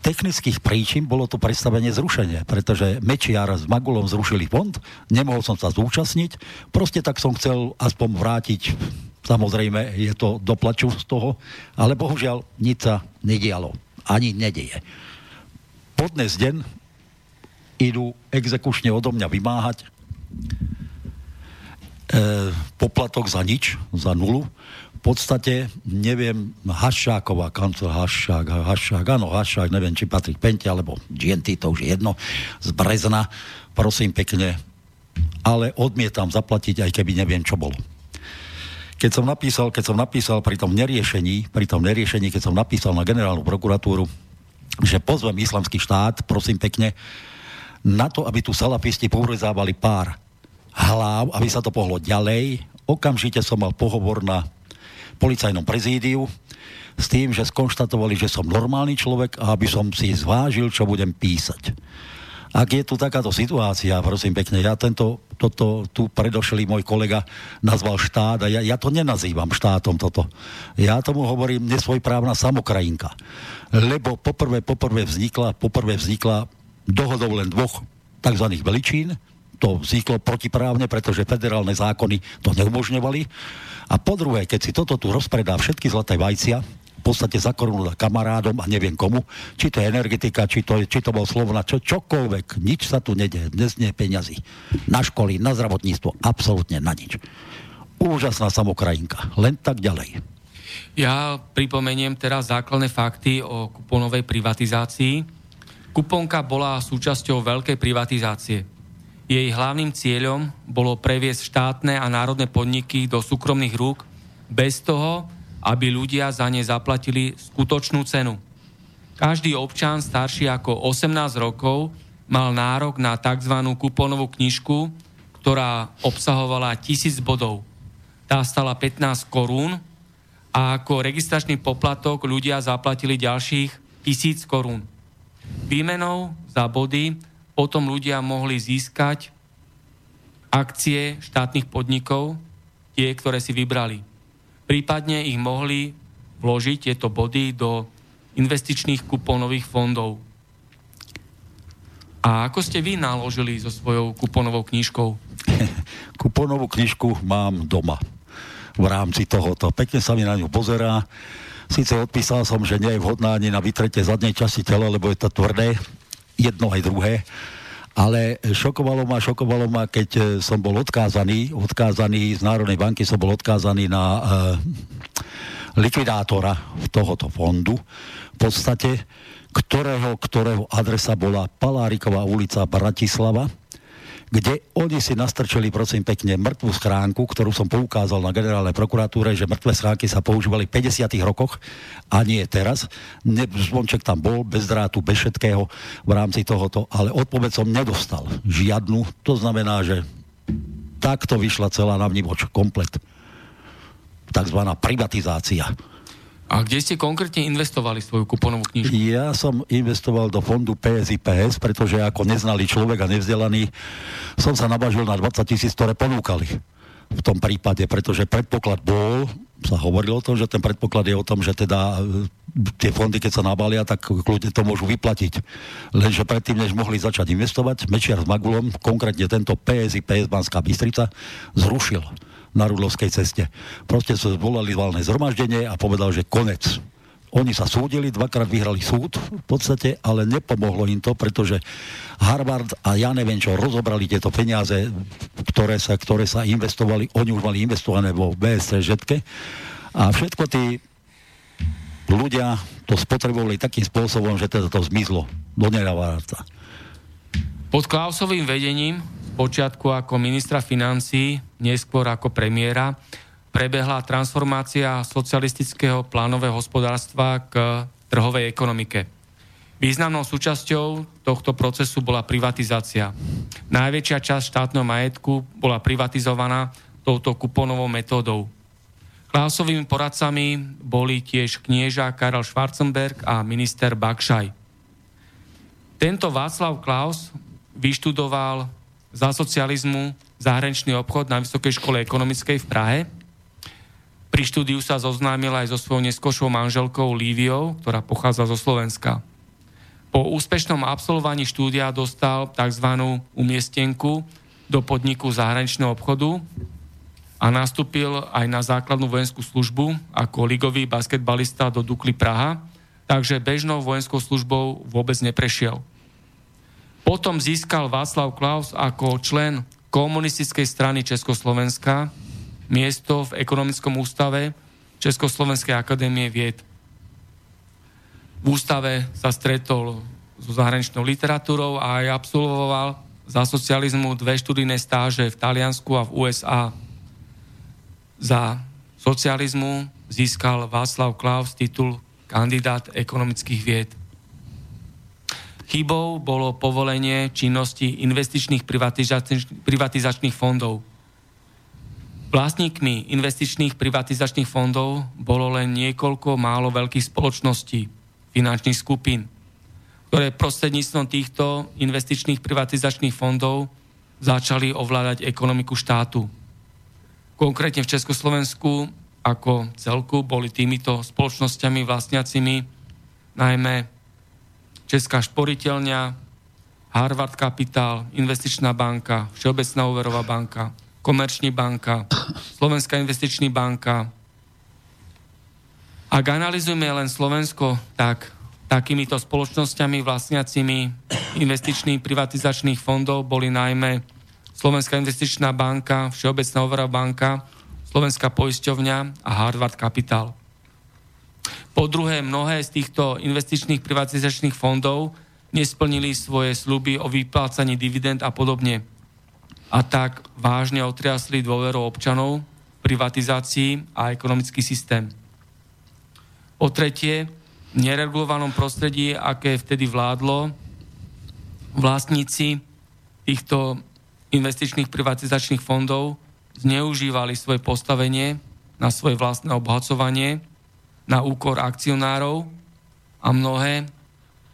technických príčin bolo to predstavenie zrušenie, pretože Mečiar s Magulom zrušili fond, nemohol som sa zúčastniť, proste tak som chcel aspoň vrátiť Samozrejme, je to doplaču z toho, ale bohužiaľ nič sa nedialo. Ani nedeje. Podnes deň idú exekučne odo mňa vymáhať e, poplatok za nič, za nulu. V podstate, neviem, Hašáková, kancel Hašák, Hašák, áno, Hašák, neviem, či Patrik Pente, alebo GNT, to už je jedno, z Brezna, prosím pekne, ale odmietam zaplatiť, aj keby neviem, čo bolo keď som napísal, keď som napísal pri tom neriešení, pri tom neriešení, keď som napísal na generálnu prokuratúru, že pozvem islamský štát, prosím pekne, na to, aby tu salafisti povrezávali pár hlav, aby sa to pohlo ďalej. Okamžite som mal pohovor na policajnom prezídiu s tým, že skonštatovali, že som normálny človek a aby som si zvážil, čo budem písať. Ak je tu takáto situácia, prosím pekne, ja tento, toto tu predošlý môj kolega nazval štát a ja, ja to nenazývam štátom toto. Ja tomu hovorím nesvojprávna samokrajinka. Lebo poprvé, poprvé vznikla, poprvé vznikla dohodou len dvoch tzv. veličín, to vzniklo protiprávne, pretože federálne zákony to neumožňovali. A po druhé, keď si toto tu rozpredá všetky zlaté vajcia, v podstate za korunu kamarádom a neviem komu, či to je energetika, či to, či to bol Slovna, čo, čokoľvek, nič sa tu nedie, dnes nie je peňazí. Na školy, na zdravotníctvo, absolútne na nič. Úžasná samokrajinka, len tak ďalej. Ja pripomeniem teraz základné fakty o kuponovej privatizácii. Kuponka bola súčasťou veľkej privatizácie. Jej hlavným cieľom bolo previesť štátne a národné podniky do súkromných rúk bez toho, aby ľudia za ne zaplatili skutočnú cenu. Každý občan starší ako 18 rokov mal nárok na tzv. kuponovú knižku, ktorá obsahovala tisíc bodov. Tá stala 15 korún a ako registračný poplatok ľudia zaplatili ďalších tisíc korún. Výmenou za body potom ľudia mohli získať akcie štátnych podnikov, tie, ktoré si vybrali. Prípadne ich mohli vložiť tieto body do investičných kuponových fondov. A ako ste vy naložili so svojou kuponovou knižkou? Kuponovú knižku mám doma. v rámci tohoto. Pekne sa mi na ňu pozerá. Sice odpísal som, že nie je vhodná ani na vytretie zadnej časti tela, lebo je to tvrdé, jedno aj druhé. Ale šokovalo ma, šokovalo ma, keď e, som bol odkázaný, odkázaný z Národnej banky, som bol odkázaný na uh, likvidátora tohoto fondu. V podstate, ktorého, ktorého adresa bola Paláriková ulica Bratislava kde oni si nastrčili, prosím pekne, mŕtvú schránku, ktorú som poukázal na generálnej prokuratúre, že mŕtve schránky sa používali v 50. rokoch a nie teraz. Ne, zvonček tam bol, bez drátu, bez všetkého v rámci tohoto, ale odpoveď som nedostal. Žiadnu. To znamená, že takto vyšla celá na vnívoč komplet. Takzvaná privatizácia. A kde ste konkrétne investovali svoju kuponovú knižku? Ja som investoval do fondu PSIPS, pretože ako neznalý človek a nevzdelaný som sa nabažil na 20 tisíc, ktoré ponúkali v tom prípade, pretože predpoklad bol, sa hovorilo o tom, že ten predpoklad je o tom, že teda e, tie fondy, keď sa nabalia, tak kľudne to môžu vyplatiť. Lenže predtým, než mohli začať investovať, Mečiar s Magulom, konkrétne tento PSI, PS Banská Bystrica, zrušil na Rudlovskej ceste. Proste sa zvolali valné zhromaždenie a povedal, že konec. Oni sa súdili, dvakrát vyhrali súd v podstate, ale nepomohlo im to, pretože Harvard a ja neviem čo, rozobrali tieto peniaze, ktoré sa, ktoré sa investovali, oni už mali investované vo BSC žetke a všetko tí ľudia to spotrebovali takým spôsobom, že teda to zmizlo do neravárca. Pod Klausovým vedením počiatku ako ministra financí, neskôr ako premiéra, prebehla transformácia socialistického plánového hospodárstva k trhovej ekonomike. Významnou súčasťou tohto procesu bola privatizácia. Najväčšia časť štátneho majetku bola privatizovaná touto kuponovou metódou. Klausovými poradcami boli tiež knieža Karel Schwarzenberg a minister Bakšaj. Tento Václav Klaus vyštudoval za socializmu zahraničný obchod na Vysokej škole ekonomickej v Prahe. Pri štúdiu sa zoznámil aj so svojou neskošou manželkou Líviou, ktorá pochádza zo Slovenska. Po úspešnom absolvovaní štúdia dostal tzv. umiestenku do podniku zahraničného obchodu a nastúpil aj na základnú vojenskú službu ako ligový basketbalista do Dukly Praha, takže bežnou vojenskou službou vôbec neprešiel. Potom získal Václav Klaus ako člen komunistickej strany Československa miesto v ekonomickom ústave Československej akadémie vied. V ústave sa stretol so zahraničnou literatúrou a aj absolvoval za socializmu dve študijné stáže v Taliansku a v USA. Za socializmu získal Václav Klaus titul kandidát ekonomických vied. Chybou bolo povolenie činnosti investičných privatizačných fondov. Vlastníkmi investičných privatizačných fondov bolo len niekoľko málo veľkých spoločností, finančných skupín, ktoré prostredníctvom týchto investičných privatizačných fondov začali ovládať ekonomiku štátu. Konkrétne v Československu ako celku boli týmito spoločnosťami vlastniacimi najmä Česká šporiteľňa, Harvard Capital, Investičná banka, Všeobecná úverová banka, Komerční banka, Slovenská investičná banka. Ak analizujeme len Slovensko, tak takýmito spoločnosťami vlastniacimi investičných privatizačných fondov boli najmä Slovenská investičná banka, Všeobecná úverová banka, Slovenská poisťovňa a Harvard Capital. Po druhé, mnohé z týchto investičných privatizačných fondov nesplnili svoje sluby o vyplácaní dividend a podobne. A tak vážne otriasli dôveru občanov, privatizácii a ekonomický systém. Po tretie, v neregulovanom prostredí, aké vtedy vládlo, vlastníci týchto investičných privatizačných fondov zneužívali svoje postavenie na svoje vlastné obohacovanie na úkor akcionárov a mnohé,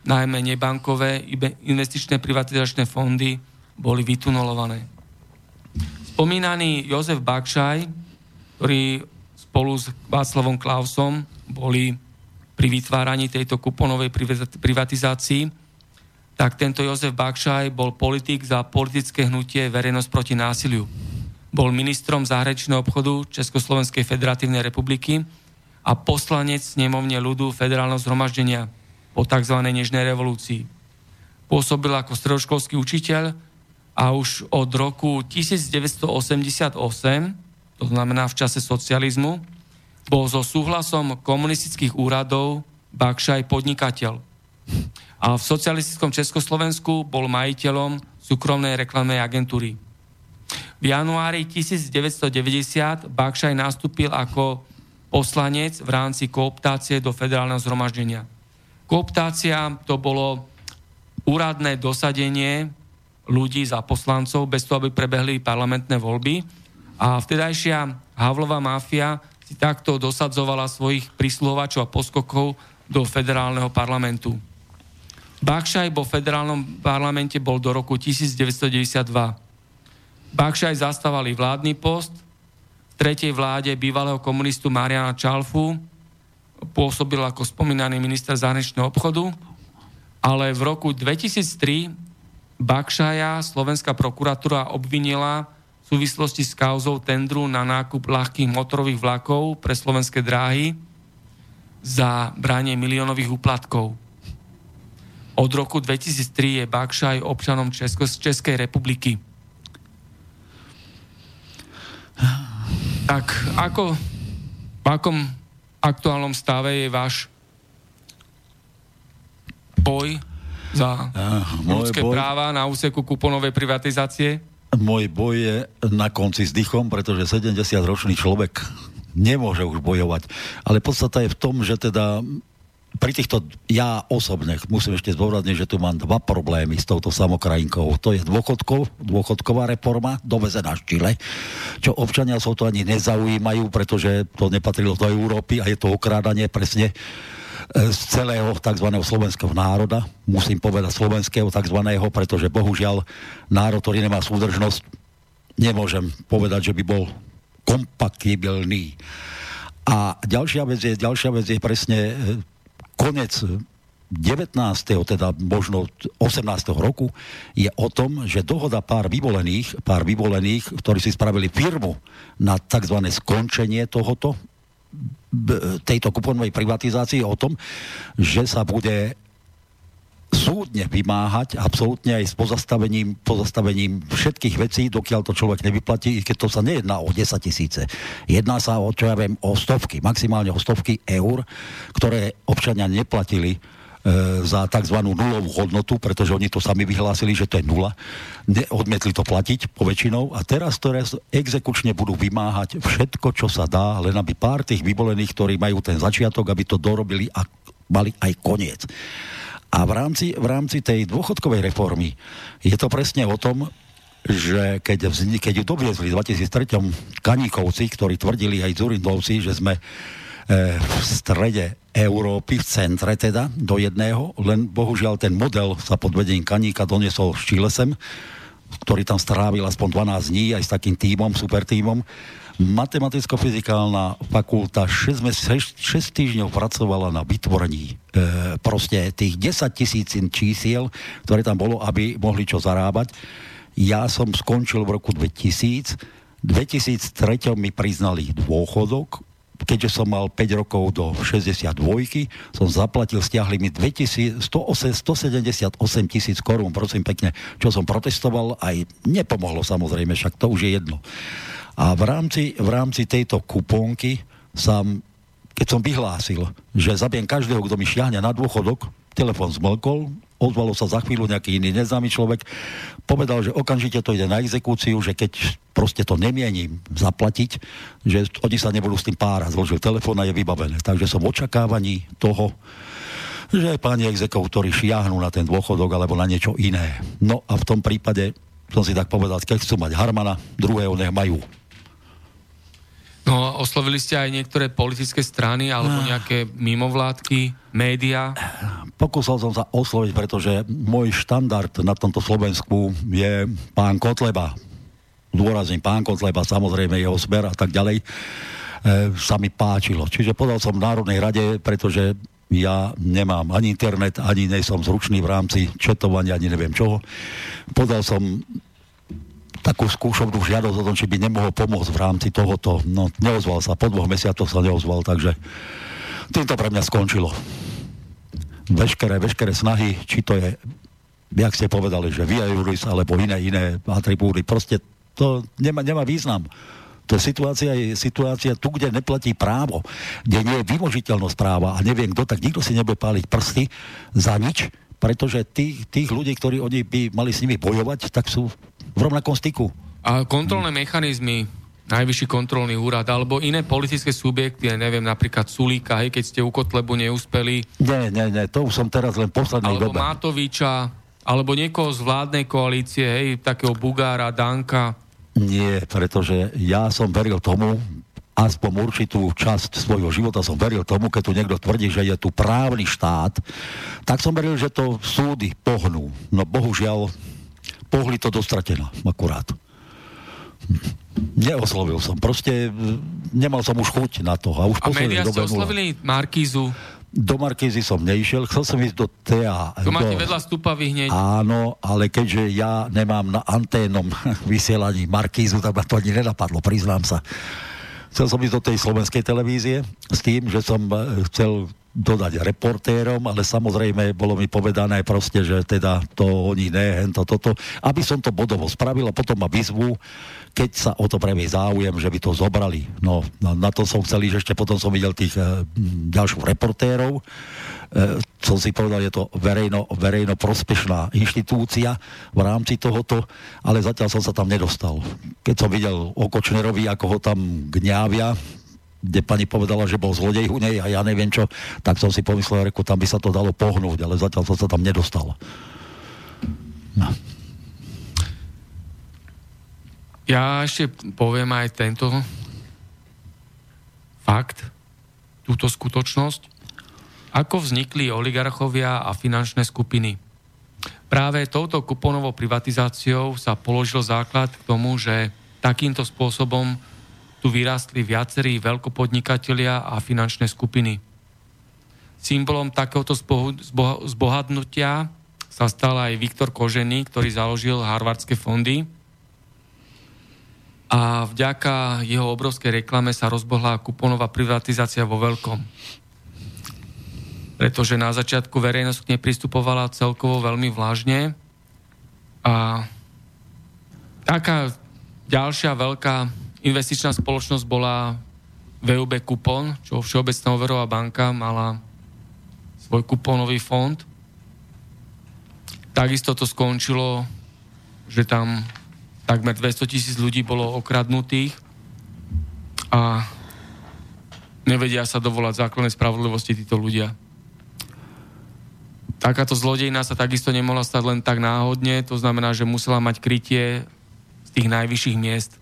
najmä nebankové investičné privatizačné fondy boli vytunelované. Spomínaný Jozef Bakšaj, ktorý spolu s Václavom Klausom boli pri vytváraní tejto kuponovej privatizácii, tak tento Jozef Bakšaj bol politik za politické hnutie Verejnosť proti násiliu. bol ministrom zahraničného obchodu Československej federatívnej republiky a poslanec snemovne ľudu federálneho zhromaždenia po tzv. nežnej revolúcii. Pôsobil ako stredoškolský učiteľ a už od roku 1988, to znamená v čase socializmu, bol so súhlasom komunistických úradov Bakšaj podnikateľ. A v socialistickom Československu bol majiteľom súkromnej reklamnej agentúry. V januári 1990 Bakšaj nastúpil ako poslanec v rámci kooptácie do federálneho zhromaždenia. Kooptácia to bolo úradné dosadenie ľudí za poslancov bez toho, aby prebehli parlamentné voľby. A vtedajšia Havlová mafia si takto dosadzovala svojich prísluhovačov a poskokov do federálneho parlamentu. Bakšaj vo federálnom parlamente bol do roku 1992. Bakšaj zastávali vládny post, tretej vláde bývalého komunistu Mariana Čalfu, pôsobil ako spomínaný minister zahraničného obchodu, ale v roku 2003 Bakšaja slovenská prokuratúra obvinila v súvislosti s kauzou tendru na nákup ľahkých motorových vlakov pre slovenské dráhy za branie miliónových úplatkov. Od roku 2003 je Bakšaj občanom Česko, Českej republiky. Tak ako, v akom aktuálnom stave je váš boj za ľudské boj... práva na úseku kuponovej privatizácie? môj boj je na konci s dychom, pretože 70-ročný človek nemôže už bojovať. Ale podstata je v tom, že teda pri týchto, ja osobne musím ešte zdôrazniť, že tu mám dva problémy s touto samokrajinkou. To je dôchodkov, dôchodková reforma, dovezená z Čile, čo občania sa to ani nezaujímajú, pretože to nepatrilo do Európy a je to okrádanie presne E, z celého tzv. slovenského národa, musím povedať slovenského tzv., pretože bohužiaľ národ, ktorý nemá súdržnosť, nemôžem povedať, že by bol kompatibilný. A ďalšia vec je, ďalšia vec je presne e, konec 19. teda možno 18. roku je o tom, že dohoda pár vyvolených, pár vyvolených, ktorí si spravili firmu na tzv. skončenie tohoto tejto kuponovej privatizácii o tom, že sa bude súdne vymáhať absolútne aj s pozastavením, pozastavením všetkých vecí, dokiaľ to človek nevyplatí, keď to sa nejedná o 10 tisíce. Jedná sa o, čo ja viem, o stovky, maximálne o stovky eur, ktoré občania neplatili E, za tzv. nulovú hodnotu, pretože oni to sami vyhlásili, že to je nula. Odmietli to platiť poväčšinou a teraz, teraz exekučne budú vymáhať všetko, čo sa dá, len aby pár tých vyvolených, ktorí majú ten začiatok, aby to dorobili a mali aj koniec. A v rámci, v rámci tej dôchodkovej reformy je to presne o tom, že keď, vzni, keď ju doviezli v 2003. Kaníkovci, ktorí tvrdili aj Zurindovci, že sme e, v strede Európy, v centre teda, do jedného, len bohužiaľ ten model sa pod vedením Kaníka doniesol s Čilesem, ktorý tam strávil aspoň 12 dní aj s takým tímom, super tímom. Matematicko-fyzikálna fakulta 6, 6, 6 týždňov pracovala na vytvorení e, proste tých 10 tisíc čísiel, ktoré tam bolo, aby mohli čo zarábať. Ja som skončil v roku 2000, 2003 mi priznali dôchodok, keďže som mal 5 rokov do 62, som zaplatil, stiahli mi 178 tisíc korún, prosím pekne, čo som protestoval, aj nepomohlo samozrejme, však to už je jedno. A v rámci, v rámci tejto kupónky som, keď som vyhlásil, že zabijem každého, kto mi šiahne na dôchodok, telefon zmlkol, ozvalo sa za chvíľu nejaký iný neznámy človek, povedal, že okamžite to ide na exekúciu, že keď proste to nemienim zaplatiť, že oni sa nebudú s tým párať. Zložil telefón a je vybavené. Takže som v očakávaní toho, že páni exekútori šiahnu na ten dôchodok alebo na niečo iné. No a v tom prípade som si tak povedal, keď chcú mať Harmana, druhého nech majú. No, oslovili ste aj niektoré politické strany alebo ah. nejaké mimovládky, média? Pokúsal som sa osloviť, pretože môj štandard na tomto Slovensku je pán Kotleba. Dôrazím, pán Kotleba, samozrejme jeho smer a tak ďalej. E, sa mi páčilo. Čiže podal som v Národnej rade, pretože ja nemám ani internet, ani nej som zručný v rámci četovania, ani neviem čoho. Podal som takú skúšovnú žiadosť o tom, či by nemohol pomôcť v rámci tohoto. No, neozval sa, po dvoch mesiacoch sa neozval, takže týmto pre mňa skončilo. Veškeré, veškeré snahy, či to je, jak ste povedali, že via juris, alebo iné, iné atribúry, proste to nemá, nemá význam. To situácia, je situácia tu, kde neplatí právo, kde nie je vymožiteľnosť práva a neviem kto, tak nikto si nebude páliť prsty za nič, pretože tých, tých ľudí, ktorí oni by mali s nimi bojovať, tak sú v rovnakom styku. A kontrolné mechanizmy, najvyšší kontrolný úrad, alebo iné politické subjekty, ja neviem, napríklad Sulíka, hej, keď ste u Kotlebu neúspeli. Nie, nie, nie, to už som teraz len poslednej alebo dobe. Matoviča, alebo niekoho z vládnej koalície, hej, takého Bugára, Danka. Nie, pretože ja som veril tomu, aspoň určitú časť svojho života som veril tomu, keď tu niekto tvrdí, že je tu právny štát, tak som veril, že to súdy pohnú. No bohužiaľ, pohli to dostratená, akurát. Neoslovil som, proste nemal som už chuť na to. A, už a médiá ste oslovili Markízu? Do Markízy som nešiel, chcel som ísť do TEA. Tu máte do... vedľa stupavy hneď. Áno, ale keďže ja nemám na anténom vysielaní Markízu, tak ma to ani nenapadlo, priznám sa. Chcel som ísť do tej slovenskej televízie s tým, že som eh, chcel dodať reportérom, ale samozrejme bolo mi povedané proste, že teda to oni ne, hento, toto, aby som to bodovo spravil a potom ma vyzvu, keď sa o to previe záujem, že by to zobrali. No, na, na to som chcel že ešte potom som videl tých e, ďalších reportérov. E, som si povedal, je to verejno, verejno prospešná inštitúcia v rámci tohoto, ale zatiaľ som sa tam nedostal. Keď som videl o Kočnerovi, ako ho tam gňávia, kde pani povedala, že bol zlodej u nej a ja neviem čo, tak som si pomyslel, reku, tam by sa to dalo pohnúť, ale zatiaľ som sa tam nedostal. No. Ja ešte poviem aj tento fakt, túto skutočnosť. Ako vznikli oligarchovia a finančné skupiny? Práve touto kuponovou privatizáciou sa položil základ k tomu, že takýmto spôsobom tu vyrástli viacerí veľkopodnikatelia a finančné skupiny. Symbolom takéhoto zbohatnutia sa stal aj Viktor Kožený, ktorý založil harvardské fondy a vďaka jeho obrovskej reklame sa rozbohla kuponová privatizácia vo veľkom. Pretože na začiatku verejnosť k nej pristupovala celkovo veľmi vlážne a taká ďalšia veľká investičná spoločnosť bola VUB Kupon, čo Všeobecná overová banka mala svoj kuponový fond. Takisto to skončilo, že tam takmer 200 tisíc ľudí bolo okradnutých a nevedia sa dovolať základnej spravodlivosti títo ľudia. Takáto zlodejina sa takisto nemohla stať len tak náhodne, to znamená, že musela mať krytie z tých najvyšších miest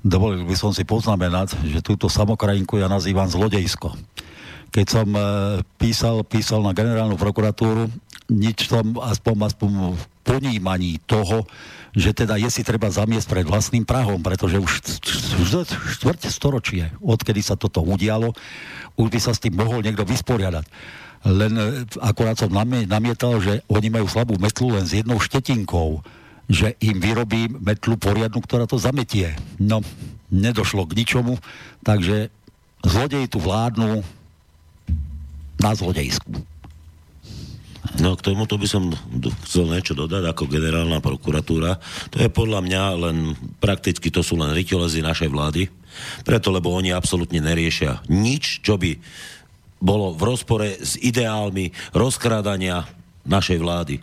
Dovolil by som si poznamenať, že túto samokrajinku ja nazývam zlodejsko. Keď som e, písal, písal na generálnu prokuratúru, nič som aspoň, aspoň ponímaní toho, že teda je si treba zamiesť pred vlastným Prahom, pretože už štvrť storočie, odkedy sa toto udialo, už by sa s tým mohol niekto vysporiadať. Len e, akorát som namietal, že oni majú slabú metlu len s jednou štetinkou že im vyrobí metlu poriadnu, ktorá to zametie. No, nedošlo k ničomu, takže zlodeji tu vládnu na zlodejsku. No k tomuto by som chcel niečo dodať ako generálna prokuratúra. To je podľa mňa len, prakticky to sú len rytolezy našej vlády, preto lebo oni absolútne neriešia nič, čo by bolo v rozpore s ideálmi rozkrádania našej vlády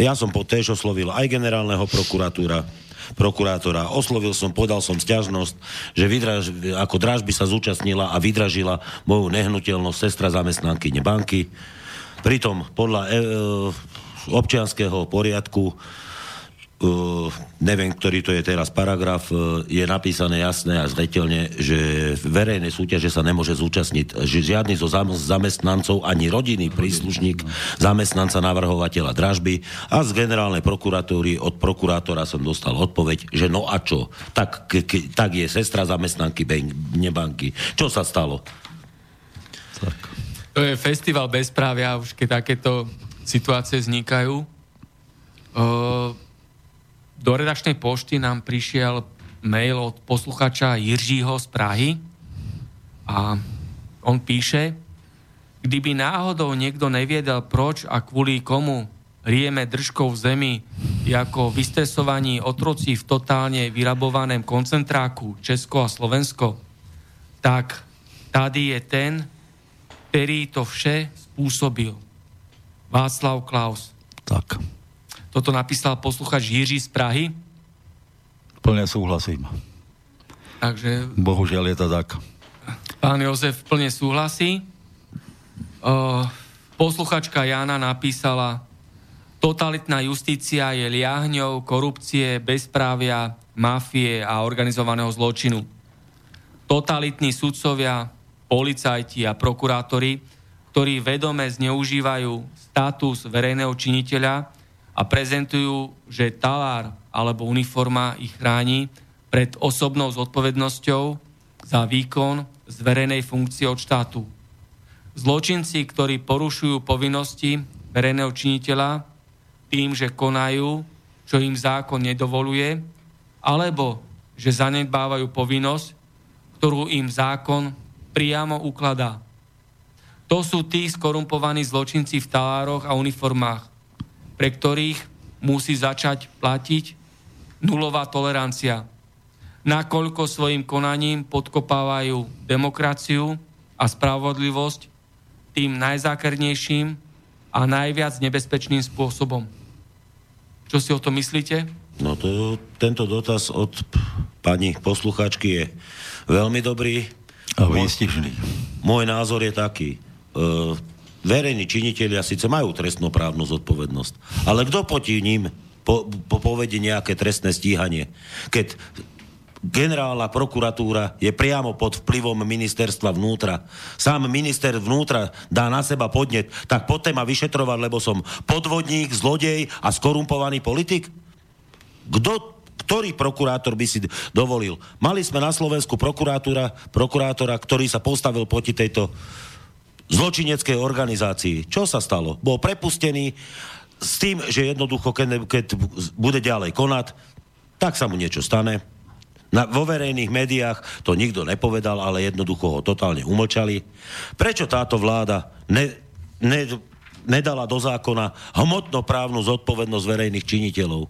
ja som po též oslovil aj generálneho prokuratúra, prokurátora. Oslovil som, podal som stiažnosť, že vydraž, ako dražby sa zúčastnila a vydražila moju nehnuteľnosť sestra zamestnanky banky. Pritom podľa e, e, občianského poriadku uh, neviem, ktorý to je teraz paragraf, uh, je napísané jasné a zretelne, že verejné súťaže sa nemôže zúčastniť že žiadny zo zamestnancov ani rodinný príslušník zamestnanca navrhovateľa dražby a z generálnej prokuratúry od prokurátora som dostal odpoveď, že no a čo? Tak, k, k, tak je sestra zamestnanky nebanky. Čo sa stalo? Tak. To je festival bezprávia, už keď takéto situácie vznikajú. Do redakčnej pošty nám prišiel mail od posluchača Jiržího z Prahy a on píše, kdyby náhodou niekto neviedel proč a kvôli komu rieme držkou v zemi ako vystresovaní otroci v totálne vyrabovaném koncentráku Česko a Slovensko, tak tady je ten, ktorý to vše spôsobil. Václav Klaus. Tak. Toto napísal posluchač Jiří z Prahy. Plne súhlasím. Takže... Bohužiaľ je to tak. Pán Jozef plne súhlasí. Uh, posluchačka Jana napísala Totalitná justícia je liahňou korupcie, bezprávia, mafie a organizovaného zločinu. Totalitní sudcovia, policajti a prokurátori, ktorí vedome zneužívajú status verejného činiteľa a prezentujú, že talár alebo uniforma ich chráni pred osobnou zodpovednosťou za výkon z verejnej funkcie od štátu. Zločinci, ktorí porušujú povinnosti verejného činiteľa, tým, že konajú, čo im zákon nedovoluje, alebo že zanedbávajú povinnosť, ktorú im zákon priamo ukladá. To sú tí skorumpovaní zločinci v talároch a uniformách, pre ktorých musí začať platiť nulová tolerancia, nakoľko svojim konaním podkopávajú demokraciu a spravodlivosť tým najzákernejším a najviac nebezpečným spôsobom. Čo si o to myslíte? No to, tento dotaz od pani poslucháčky je veľmi dobrý. Výstižný. Môj názor je taký. E, verejní činiteľia síce majú trestnoprávnu zodpovednosť, ale kto proti ním po, po povedie nejaké trestné stíhanie? Keď generálna prokuratúra je priamo pod vplyvom ministerstva vnútra. Sám minister vnútra dá na seba podnet, tak poďte ma vyšetrovať, lebo som podvodník, zlodej a skorumpovaný politik? Kto ktorý prokurátor by si dovolil? Mali sme na Slovensku prokurátora, prokurátora, ktorý sa postavil proti tejto zločineckej organizácii. Čo sa stalo? Bol prepustený s tým, že jednoducho, keď, keď bude ďalej konať, tak sa mu niečo stane na, vo verejných médiách to nikto nepovedal, ale jednoducho ho totálne umlčali. Prečo táto vláda ne, ne, nedala do zákona hmotnoprávnu zodpovednosť verejných činiteľov?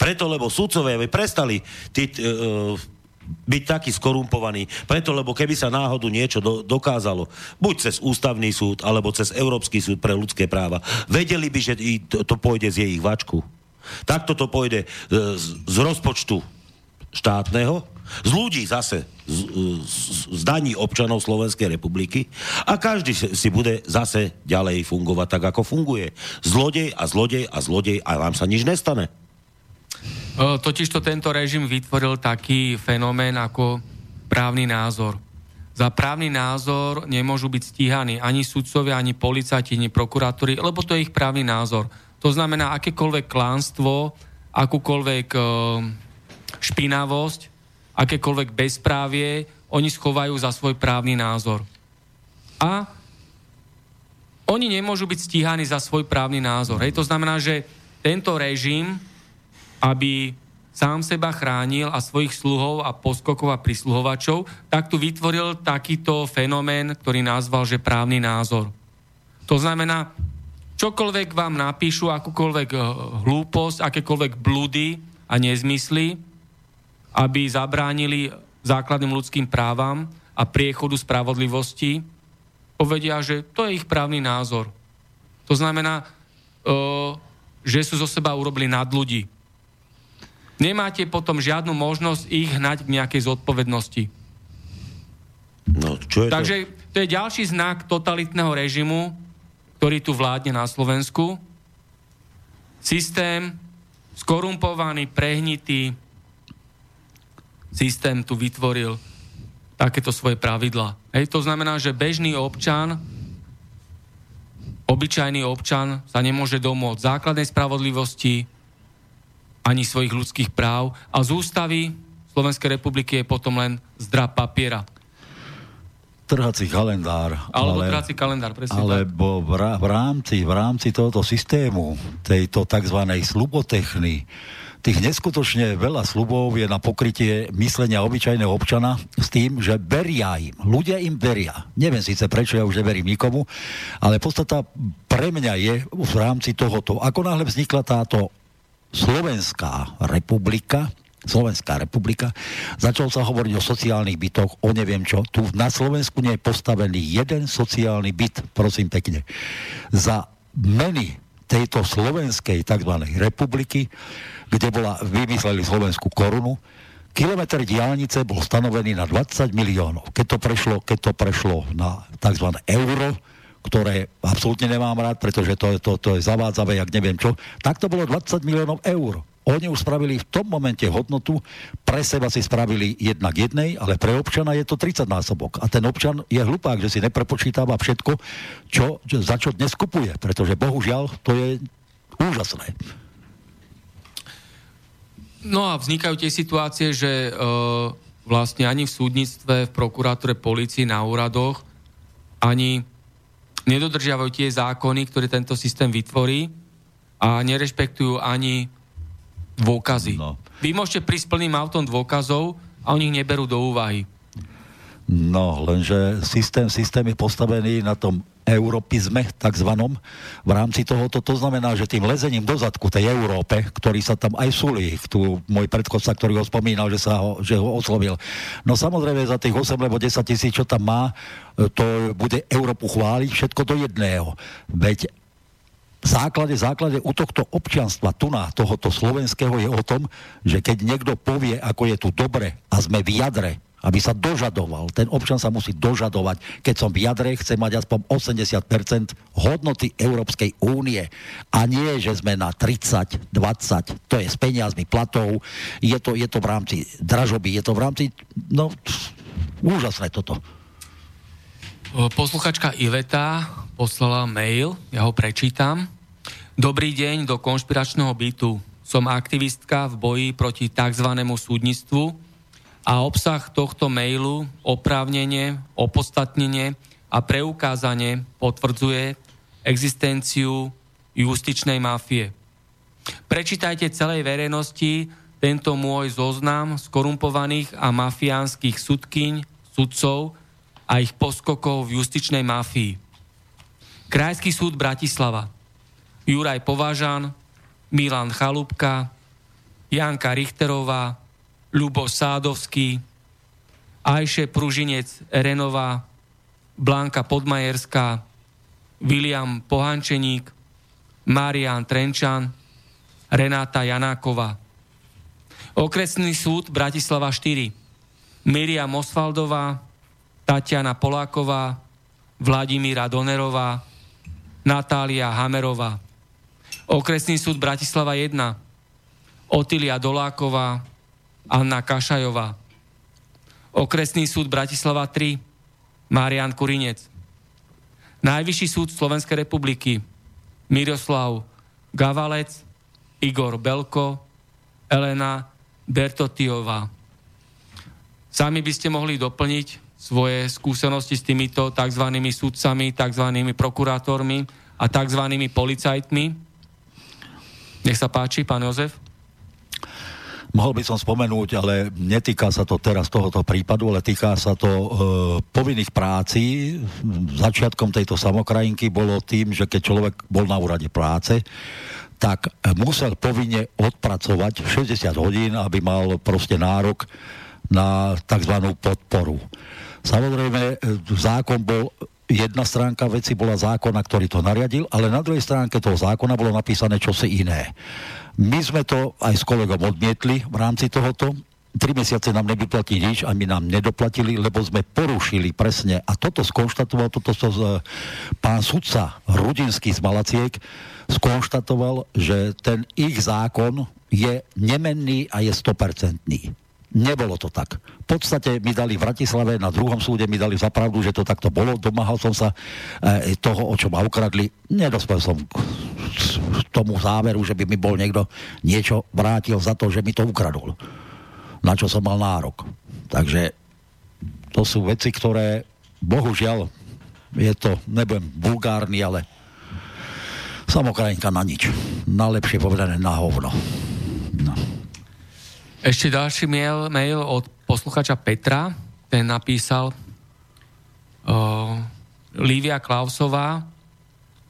Preto, lebo sudcovia by prestali tí, uh, byť taký skorumpovaný. Preto, lebo keby sa náhodu niečo do, dokázalo, buď cez ústavný súd, alebo cez Európsky súd pre ľudské práva, vedeli by, že to, to pôjde z jej vačku. Takto to pôjde uh, z, z rozpočtu štátneho, z ľudí zase, z, z, z daní občanov Slovenskej republiky a každý si bude zase ďalej fungovať tak, ako funguje. Zlodej a zlodej a zlodej a vám sa nič nestane. Totižto tento režim vytvoril taký fenomén ako právny názor. Za právny názor nemôžu byť stíhaní ani sudcovia, ani policajti, ani prokurátori, lebo to je ich právny názor. To znamená, akékoľvek klánstvo, akúkoľvek špinavosť, akékoľvek bezprávie, oni schovajú za svoj právny názor. A oni nemôžu byť stíhaní za svoj právny názor. Hej, to znamená, že tento režim, aby sám seba chránil a svojich sluhov a poskokov a prisluhovačov, tak tu vytvoril takýto fenomén, ktorý nazval, že právny názor. To znamená, čokoľvek vám napíšu, akúkoľvek eh, hlúposť, akékoľvek blúdy a nezmysly, aby zabránili základným ľudským právam a priechodu spravodlivosti, povedia, že to je ich právny názor. To znamená, že sú zo seba urobili nad ľudí. Nemáte potom žiadnu možnosť ich hnať k nejakej zodpovednosti. No, čo je Takže to? to je ďalší znak totalitného režimu, ktorý tu vládne na Slovensku. Systém skorumpovaný, prehnitý, systém tu vytvoril takéto svoje pravidla. Hej, to znamená, že bežný občan, obyčajný občan sa nemôže domôcť základnej spravodlivosti ani svojich ľudských práv a z ústavy Slovenskej republiky je potom len zdra papiera. Trhací kalendár. Alebo ale, trhací kalendár, presne Alebo v rámci, v rámci tohoto systému, tejto tzv. slubotechny, tých neskutočne veľa slubov je na pokrytie myslenia obyčajného občana s tým, že veria im. Ľudia im veria. Neviem síce prečo, ja už neverím nikomu, ale podstata pre mňa je v rámci tohoto. Ako náhle vznikla táto Slovenská republika, Slovenská republika. Začal sa hovoriť o sociálnych bytoch, o neviem čo. Tu na Slovensku nie je postavený jeden sociálny byt, prosím pekne. Za meny tejto slovenskej tzv. republiky, kde bola, vymysleli slovenskú korunu, kilometr diálnice bol stanovený na 20 miliónov. Keď to prešlo, keď to prešlo na tzv. euro, ktoré absolútne nemám rád, pretože to, to, to je zavádzavé, jak neviem čo, tak to bolo 20 miliónov eur. Oni už spravili v tom momente hodnotu, pre seba si spravili jednak jednej, ale pre občana je to 30 násobok. A ten občan je hlupák, že si neprepočítava všetko, čo, za čo dnes kupuje, pretože bohužiaľ to je úžasné. No a vznikajú tie situácie, že e, vlastne ani v súdnictve, v prokurátore, policii, na úradoch ani nedodržiavajú tie zákony, ktoré tento systém vytvorí a nerešpektujú ani dôkazy. No. Vy môžete prísť plným autom dôkazov a oni ich neberú do úvahy. No, lenže systém, systém je postavený na tom europizme, takzvanom, v rámci tohoto. To znamená, že tým lezením do zadku tej Európe, ktorý sa tam aj sulí, tu môj predchodca, ktorý ho spomínal, že, sa ho, že ho oslovil. No samozrejme za tých 8 alebo 10 tisíc, čo tam má, to bude Európu chváliť všetko do jedného. Veď základe, základe u tohto občianstva tu na tohoto slovenského je o tom, že keď niekto povie, ako je tu dobre a sme v jadre, aby sa dožadoval. Ten občan sa musí dožadovať. Keď som v jadre, chce mať aspoň 80% hodnoty Európskej únie. A nie, že sme na 30, 20, to je s peniazmi platov, je to, je to v rámci dražoby, je to v rámci, no, úžasné toto. Posluchačka Iveta poslala mail, ja ho prečítam. Dobrý deň do konšpiračného bytu. Som aktivistka v boji proti tzv. súdnictvu a obsah tohto mailu oprávnenie, opodstatnenie a preukázanie potvrdzuje existenciu justičnej mafie. Prečítajte celej verejnosti tento môj zoznam skorumpovaných a mafiánskych sudkyň, sudcov a ich poskokov v justičnej mafii. Krajský súd Bratislava – Juraj Považan, Milan Chalúbka, Janka Richterová, Ľubo Sádovský, Ajše Pružinec Renová, Blanka Podmajerská, William Pohančeník, Marian Trenčan, Renáta Janáková. Okresný súd Bratislava 4. Miriam Osvaldová, Tatiana Poláková, Vladimíra Donerová, Natália Hamerová. Okresný súd Bratislava 1, Otilia Doláková, Anna Kašajová. Okresný súd Bratislava 3, Marian Kurinec. Najvyšší súd Slovenskej republiky, Miroslav Gavalec, Igor Belko, Elena Bertotiová. Sami by ste mohli doplniť svoje skúsenosti s týmito tzv. sudcami, tzv. prokurátormi a tzv. policajtmi, nech sa páči, pán Jozef. Mohol by som spomenúť, ale netýka sa to teraz tohoto prípadu, ale týka sa to e, povinných práci. Začiatkom tejto samokrajinky bolo tým, že keď človek bol na úrade práce, tak musel povinne odpracovať 60 hodín, aby mal proste nárok na tzv. podporu. Samozrejme, e, zákon bol jedna stránka veci bola zákona, ktorý to nariadil, ale na druhej stránke toho zákona bolo napísané čosi iné. My sme to aj s kolegom odmietli v rámci tohoto. Tri mesiace nám nevyplatí nič a my nám nedoplatili, lebo sme porušili presne. A toto skonštatoval, toto so, uh, pán sudca Rudinský z Malaciek skonštatoval, že ten ich zákon je nemenný a je stopercentný. Nebolo to tak. V podstate mi dali v Bratislave, na druhom súde mi dali za pravdu, že to takto bolo. Domáhal som sa e, toho, o čo ma ukradli. Nedospel som k tomu záveru, že by mi bol niekto niečo vrátil za to, že mi to ukradol. Na čo som mal nárok. Takže to sú veci, ktoré bohužiaľ je to, nebudem vulgárny, ale samokrajinka na nič. Najlepšie povedané na hovno. Ešte ďalší mail, mail od posluchača Petra. Ten napísal uh, Lívia Klausová,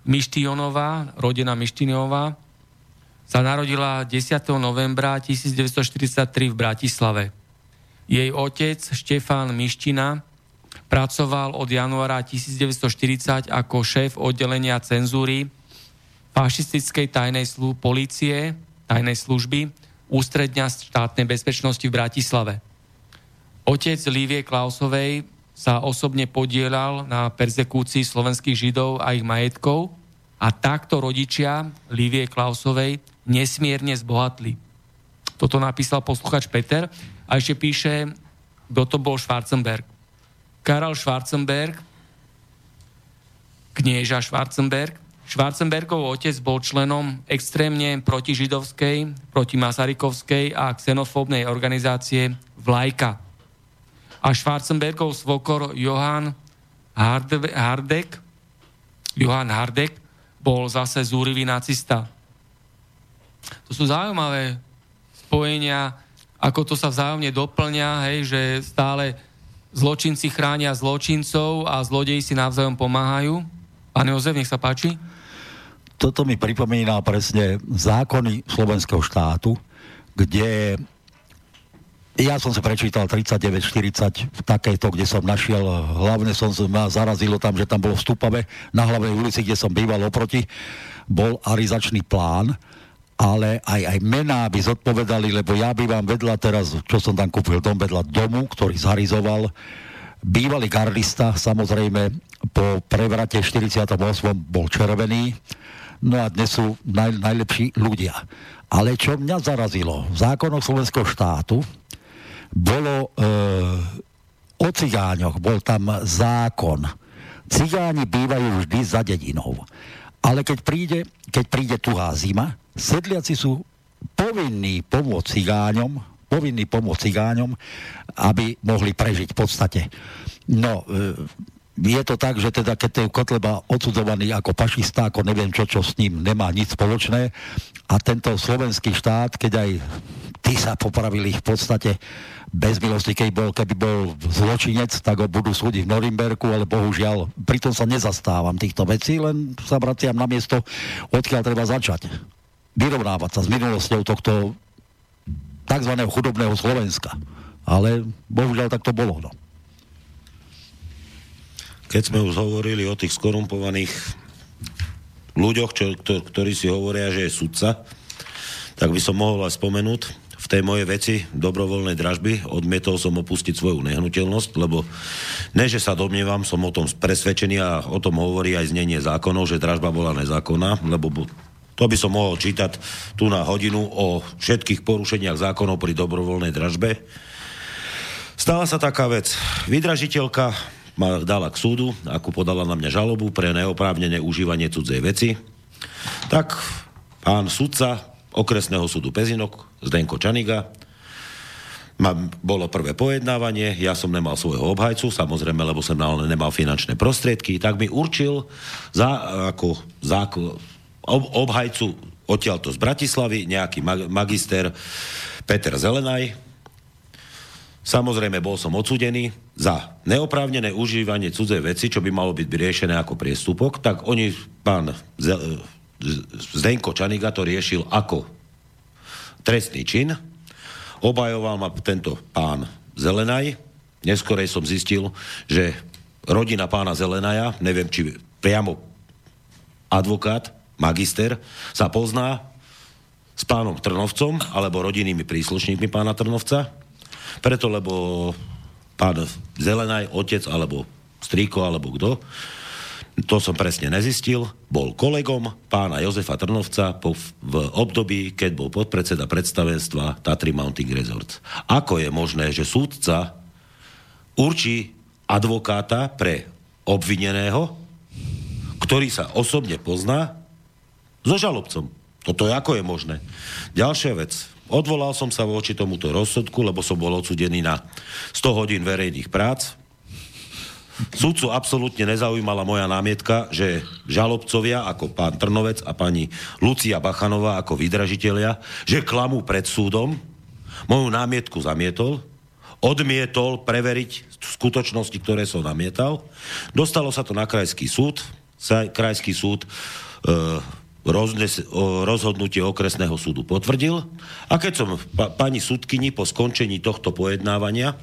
Mištionová, rodina Mištionová, sa narodila 10. novembra 1943 v Bratislave. Jej otec Štefán Miština pracoval od januára 1940 ako šéf oddelenia cenzúry fašistickej tajnej slu- policie, tajnej služby, ústredňa štátnej bezpečnosti v Bratislave. Otec Lívie Klausovej sa osobne podielal na persekúcii slovenských židov a ich majetkov a takto rodičia Lívie Klausovej nesmierne zbohatli. Toto napísal posluchač Peter a ešte píše, kto to bol Schwarzenberg. Karel Schwarzenberg, knieža Schwarzenberg. Schwarzenbergov otec bol členom extrémne protižidovskej, protimasarykovskej a xenofóbnej organizácie Vlajka. A Schwarzenbergov svokor Johann Hardek, Johann Hardek bol zase zúrivý nacista. To sú zaujímavé spojenia, ako to sa vzájomne doplňa, hej, že stále zločinci chránia zločincov a zlodeji si navzájom pomáhajú. Pán Jozef, nech sa páči. Toto mi pripomína presne zákony slovenského štátu, kde ja som sa prečítal 39-40 v takejto, kde som našiel, hlavne som ma zarazilo tam, že tam bolo vstupavé na hlavnej ulici, kde som býval oproti, bol arizačný plán, ale aj, aj mená by zodpovedali, lebo ja bývam vedľa teraz, čo som tam kúpil dom vedľa domu, ktorý zarizoval bývalý gardista, samozrejme po prevrate 48. bol červený, no a dnes sú naj, najlepší ľudia. Ale čo mňa zarazilo, v zákonoch Slovenského štátu bolo e, o cigáňoch, bol tam zákon. Cigáni bývajú vždy za dedinou. Ale keď príde, keď príde tuhá zima, sedliaci sú povinní pomôcť cigáňom, povinní pomôcť cigáňom, aby mohli prežiť v podstate. No, e, je to tak, že teda keď je Kotleba odsudzovaný ako fašista, ako neviem čo, čo s ním nemá nič spoločné a tento slovenský štát, keď aj tí sa popravili v podstate bez milosti, keď bol, keby bol zločinec, tak ho budú súdiť v Norimberku, ale bohužiaľ, pritom sa nezastávam týchto vecí, len sa vraciam na miesto, odkiaľ treba začať vyrovnávať sa s minulosťou tohto tzv. chudobného Slovenska. Ale bohužiaľ tak to bolo. No. Keď sme už hovorili o tých skorumpovaných ľuďoch, čo, ktor, ktorí si hovoria, že je sudca, tak by som mohol aj spomenúť v tej mojej veci dobrovoľnej dražby. Odmietol som opustiť svoju nehnuteľnosť, lebo ne, že sa domnievam, som o tom presvedčený a o tom hovorí aj znenie zákonov, že dražba bola nezákonná, lebo to by som mohol čítať tu na hodinu o všetkých porušeniach zákonov pri dobrovoľnej dražbe. Stala sa taká vec. Vydražiteľka ma dala k súdu, ako podala na mňa žalobu pre neoprávnené užívanie cudzej veci. Tak pán sudca okresného súdu Pezinok, Zdenko Čaniga, ma, bolo prvé pojednávanie, ja som nemal svojho obhajcu, samozrejme, lebo som nemal finančné prostriedky, tak mi určil za, ako, za, obhajcu odtiaľto z Bratislavy, nejaký magister Peter Zelenaj. Samozrejme, bol som odsudený za neoprávnené užívanie cudzej veci, čo by malo byť riešené ako priestupok, tak oni, pán Zdenko Čaniga to riešil ako trestný čin. Obajoval ma tento pán Zelenaj. Neskorej som zistil, že rodina pána Zelenaja, neviem, či priamo advokát, magister, sa pozná s pánom Trnovcom alebo rodinnými príslušníkmi pána Trnovca, preto lebo pán Zelenaj, otec alebo strýko alebo kto, to som presne nezistil, bol kolegom pána Jozefa Trnovca po, v období, keď bol podpredseda predstavenstva Tatry Mounting Resorts. Ako je možné, že súdca určí advokáta pre obvineného, ktorý sa osobne pozná so žalobcom. Toto je ako je možné. Ďalšia vec. Odvolal som sa voči tomuto rozsudku, lebo som bol odsudený na 100 hodín verejných prác. Súdcu absolútne nezaujímala moja námietka, že žalobcovia ako pán Trnovec a pani Lucia Bachanová ako vydražitelia, že klamú pred súdom moju námietku zamietol, odmietol preveriť skutočnosti, ktoré som namietal. Dostalo sa to na krajský súd. Krajský súd e, roznes, rozhodnutie okresného súdu potvrdil. A keď som pa, pani súdkyni po skončení tohto pojednávania,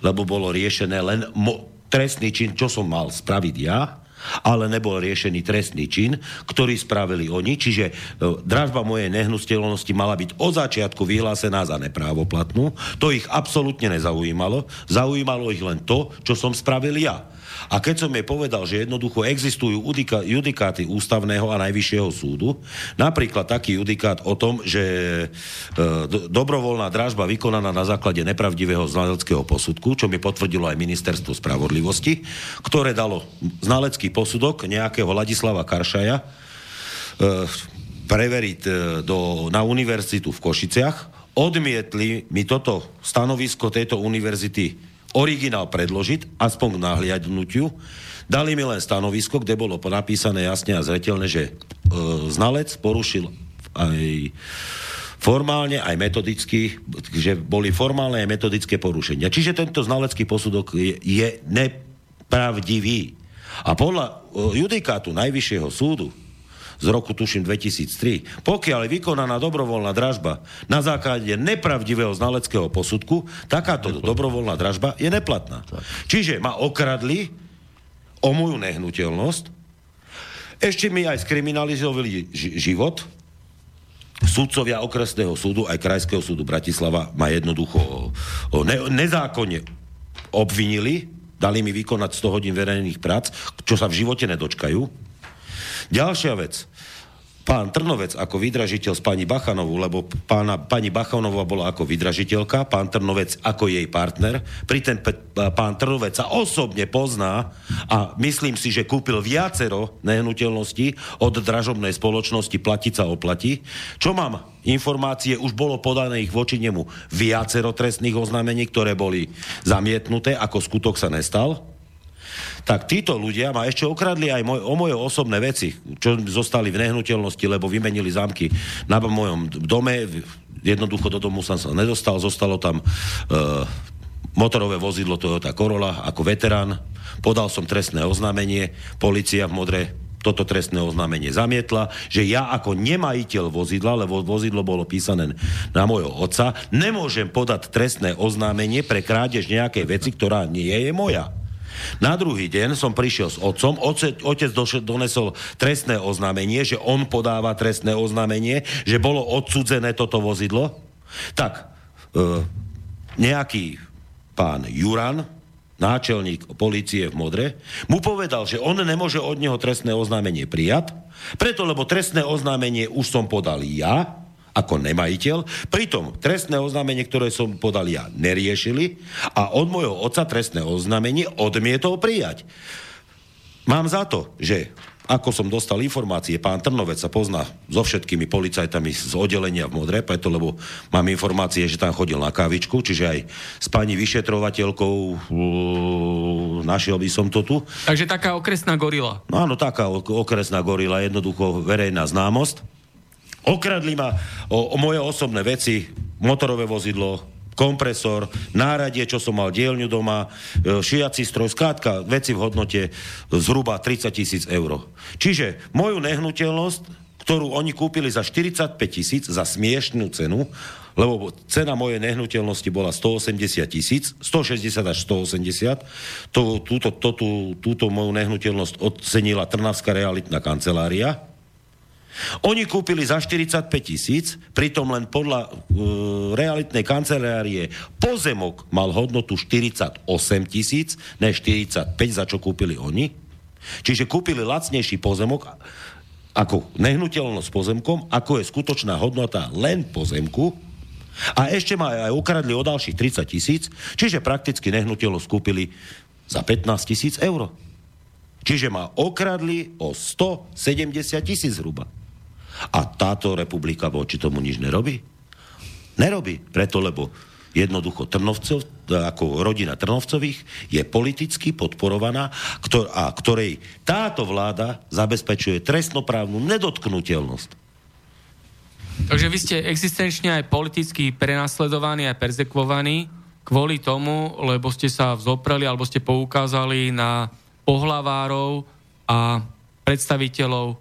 lebo bolo riešené len mo, trestný čin, čo som mal spraviť ja, ale nebol riešený trestný čin, ktorý spravili oni, čiže e, dražba mojej nehnuteľnosti mala byť od začiatku vyhlásená za neprávoplatnú. To ich absolútne nezaujímalo. Zaujímalo ich len to, čo som spravil ja. A keď som jej povedal, že jednoducho existujú judikáty ústavného a najvyššieho súdu, napríklad taký judikát o tom, že e, dobrovoľná dražba vykonaná na základe nepravdivého znaleckého posudku, čo mi potvrdilo aj ministerstvo spravodlivosti, ktoré dalo znalecký posudok nejakého Ladislava Karšaja e, preveriť e, do, na univerzitu v Košiciach, odmietli mi toto stanovisko tejto univerzity originál predložiť, aspoň k nahliadnutiu. Dali mi len stanovisko, kde bolo napísané jasne a zretelne, že e, znalec porušil aj formálne, aj metodicky, že boli formálne aj metodické porušenia. Čiže tento znalecký posudok je, je nepravdivý. A podľa e, judikátu Najvyššieho súdu z roku, tuším, 2003. Pokiaľ je vykonaná dobrovoľná dražba na základe nepravdivého znaleckého posudku, takáto Neplatná. dobrovoľná dražba je neplatná. Tak. Čiže ma okradli o moju nehnuteľnosť, ešte mi aj skriminalizovali ži- život, Súdcovia okresného súdu aj krajského súdu Bratislava ma jednoducho o, o ne, nezákonne obvinili, dali mi vykonať 100 hodín verejných prác, čo sa v živote nedočkajú. Ďalšia vec pán Trnovec ako vydražiteľ s pani Bachanovou, lebo pána, pani Bachanová bola ako vydražiteľka, pán Trnovec ako jej partner. Pri ten pán Trnovec sa osobne pozná a myslím si, že kúpil viacero nehnuteľností od dražobnej spoločnosti Platiť sa oplatí. Čo mám informácie, už bolo podané ich voči nemu viacero trestných oznámení, ktoré boli zamietnuté, ako skutok sa nestal tak títo ľudia ma ešte okradli aj moj, o moje osobné veci, čo zostali v nehnuteľnosti, lebo vymenili zámky na mojom dome. Jednoducho do domu som sa nedostal, zostalo tam e, motorové vozidlo Toyota Corolla ako veterán. Podal som trestné oznámenie, policia v Modre toto trestné oznámenie zamietla, že ja ako nemajiteľ vozidla, lebo vozidlo bolo písané na môjho otca, nemôžem podať trestné oznámenie pre krádež nejakej veci, ktorá nie je moja. Na druhý deň som prišiel s otcom, otec, otec donesol trestné oznámenie, že on podáva trestné oznámenie, že bolo odsudzené toto vozidlo. Tak, e, nejaký pán Juran, náčelník policie v Modre, mu povedal, že on nemôže od neho trestné oznámenie prijať, preto lebo trestné oznámenie už som podal ja, ako nemajiteľ. Pritom trestné oznámenie, ktoré som podal ja, neriešili a od môjho otca trestné oznámenie odmietol prijať. Mám za to, že ako som dostal informácie, pán Trnovec sa pozná so všetkými policajtami z oddelenia v Modre, preto lebo mám informácie, že tam chodil na kávičku, čiže aj s pani vyšetrovateľkou uh, našiel by som to tu. Takže taká okresná gorila. No áno, taká okresná gorila, jednoducho verejná známosť. Okradli ma o, o moje osobné veci, motorové vozidlo, kompresor, náradie, čo som mal dielňu doma, e, šiaci stroj, skrátka veci v hodnote zhruba 30 tisíc eur. Čiže moju nehnuteľnosť, ktorú oni kúpili za 45 tisíc, za smiešnú cenu, lebo cena mojej nehnuteľnosti bola 180 tisíc, 160 až 180, to, túto, to, tú, túto moju nehnuteľnosť ocenila Trnavská realitná kancelária, oni kúpili za 45 tisíc, pritom len podľa uh, realitnej kancelárie pozemok mal hodnotu 48 tisíc, ne 45, za čo kúpili oni. Čiže kúpili lacnejší pozemok ako nehnuteľnosť pozemkom, ako je skutočná hodnota len pozemku, a ešte ma aj ukradli o ďalších 30 tisíc, čiže prakticky nehnuteľnosť kúpili za 15 tisíc eur. Čiže ma okradli o 170 tisíc zhruba. A táto republika voči tomu nič nerobí? Nerobí, preto lebo jednoducho Trnovcov, ako rodina Trnovcových je politicky podporovaná ktor- a ktorej táto vláda zabezpečuje trestnoprávnu nedotknutelnosť. Takže vy ste existenčne aj politicky prenasledovaní a perzekvovaní kvôli tomu, lebo ste sa vzopreli alebo ste poukázali na pohlavárov a predstaviteľov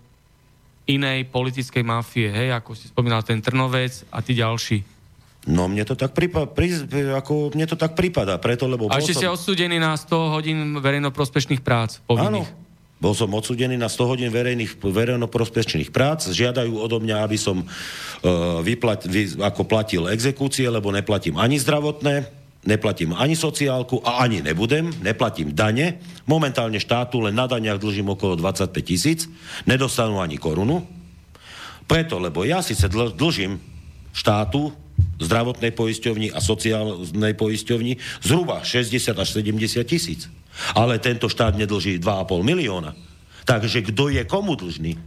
inej politickej mafie, hej, ako si spomínal ten Trnovec a tí ďalší. No mne to tak, prípa, pri, ako, mne to tak prípada, preto, lebo... A ešte som... ste odsúdení na 100 hodín verejnoprospešných prác povinných. Áno, bol som odsudený na 100 hodín verejných, verejnoprospečných prác. Žiadajú odo mňa, aby som uh, vyplat, vy, ako platil exekúcie, lebo neplatím ani zdravotné, neplatím ani sociálku a ani nebudem, neplatím dane. Momentálne štátu len na daniach dlžím okolo 25 tisíc, nedostanú ani korunu. Preto, lebo ja síce dl- dlžím štátu, zdravotnej poisťovni a sociálnej poisťovni zhruba 60 až 70 tisíc. Ale tento štát nedlží 2,5 milióna. Takže kto je komu dlžný?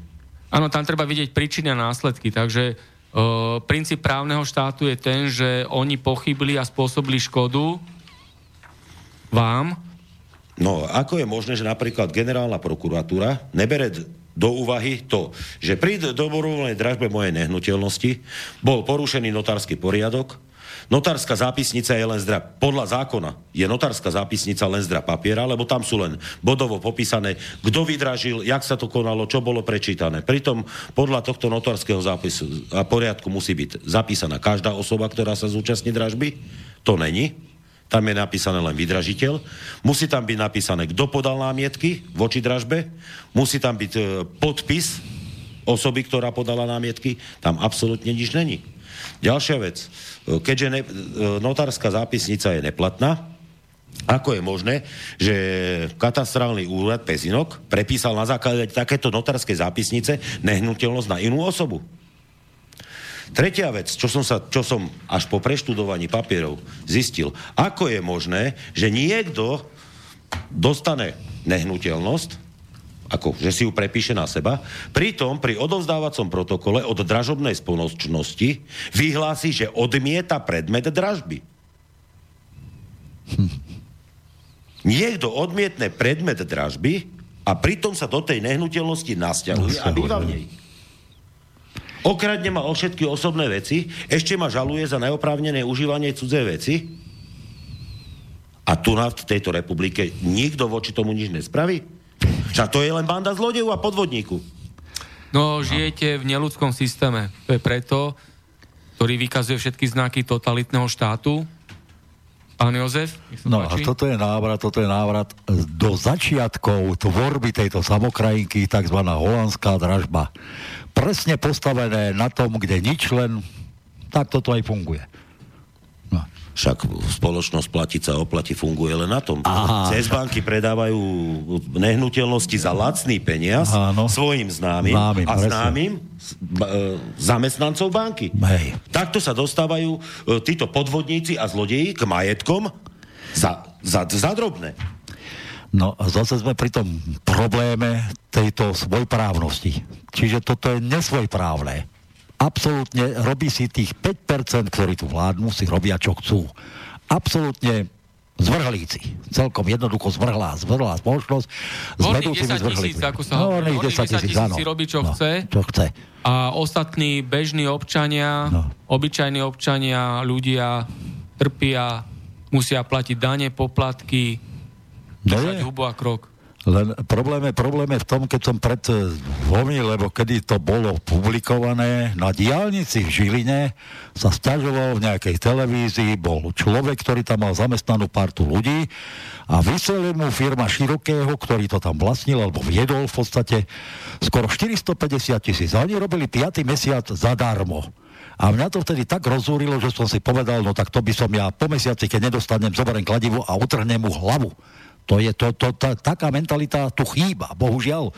Áno, tam treba vidieť príčiny a následky. Takže e, princíp právneho štátu je ten, že oni pochybili a spôsobili škodu vám. No, ako je možné, že napríklad generálna prokuratúra nebere do úvahy to, že pri dobrovoľnej dražbe mojej nehnuteľnosti bol porušený notársky poriadok, Notárska zápisnica je len zdra, podľa zákona je notárska zápisnica len zdra papiera, lebo tam sú len bodovo popísané, kto vydražil, jak sa to konalo, čo bolo prečítané. Pritom podľa tohto notárskeho zápisu a poriadku musí byť zapísaná každá osoba, ktorá sa zúčastní dražby. To není. Tam je napísané len vydražiteľ. Musí tam byť napísané, kto podal námietky voči dražbe. Musí tam byť e, podpis osoby, ktorá podala námietky. Tam absolútne nič není. Ďalšia vec. E, keďže ne, e, notárska zápisnica je neplatná, ako je možné, že katastrálny úrad Pezinok prepísal na základe takéto notárskej zápisnice nehnuteľnosť na inú osobu? Tretia vec, čo som, sa, čo som až po preštudovaní papierov zistil, ako je možné, že niekto dostane nehnuteľnosť, ako, že si ju prepíše na seba. Pritom pri odovzdávacom protokole od dražobnej spoločnosti vyhlási, že odmieta predmet dražby. Hm. Niekto odmietne predmet dražby a pritom sa do tej nehnuteľnosti nasťahuje a býva v nej. Okradne ma o všetky osobné veci, ešte ma žaluje za neoprávnené užívanie cudzej veci a tu na v tejto republike nikto voči tomu nič nespraví? Však to je len banda zlodejov a podvodníku. No, žijete v neludskom systéme. To je preto, ktorý vykazuje všetky znaky totalitného štátu. Pán Jozef? No a toto je návrat, toto je návrat do začiatkov tvorby tejto samokrajinky, tzv. holandská dražba. Presne postavené na tom, kde nič len tak toto aj funguje. Však spoločnosť platiť sa oplatí funguje len na tom. Aha. Cez banky predávajú nehnuteľnosti za lacný peniaz Áno. svojim známym Známym, a známym e, zamestnancov banky. Hej. Takto sa dostávajú e, títo podvodníci a zlodeji k majetkom za, za, za drobné. No a zase sme pri tom probléme tejto svojprávnosti. Čiže toto je nesvojprávne absolútne robí si tých 5%, ktorí tu vládnu, si robia čo chcú. Absolútne zvrhlíci. Celkom jednoducho zvrhlá, zvrhlá spoločnosť s vedúcimi zvrhlícmi. ako sa no, hovorí. 10 tisíc, áno. si robí, čo no, chce. Čo chce. A ostatní bežní občania, no. obyčajní občania, ľudia trpia, musia platiť dane, poplatky, no držať hubu a krok. Len problém je, problém je v tom, keď som pred dvomi, lebo kedy to bolo publikované, na diálnici v Žiline sa stiažoval v nejakej televízii, bol človek, ktorý tam mal zamestnanú partu ľudí a vyselil mu firma Širokého, ktorý to tam vlastnil, alebo viedol v podstate skoro 450 tisíc. A oni robili 5. mesiac zadarmo. A mňa to vtedy tak rozúrilo, že som si povedal, no tak to by som ja po mesiaci, keď nedostanem, zoberiem kladivo a utrhnem mu hlavu. To je to, to, ta, taká mentalita tu chýba, bohužiaľ.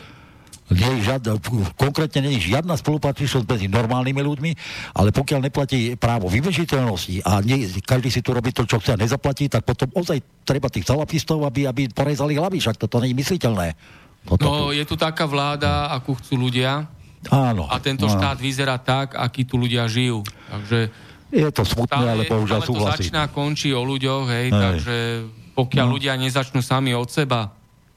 Nie je žiadna, konkrétne nie je žiadna spolupatričnosť medzi normálnymi ľuďmi, ale pokiaľ neplatí právo vyvežiteľnosti a nie, každý si tu robí to, čo chce a nezaplatí, tak potom ozaj treba tých salafistov, aby, aby porezali hlavy, však toto nie je mysliteľné. Toto no, tu. je tu taká vláda, akú chcú ľudia. Áno. A tento áno. štát vyzerá tak, aký tu ľudia žijú. Takže je to smutné, ale bohužiaľ súhlasím. to začína končí o ľuďoch, hej, hej. takže pokiaľ no. ľudia nezačnú sami od seba.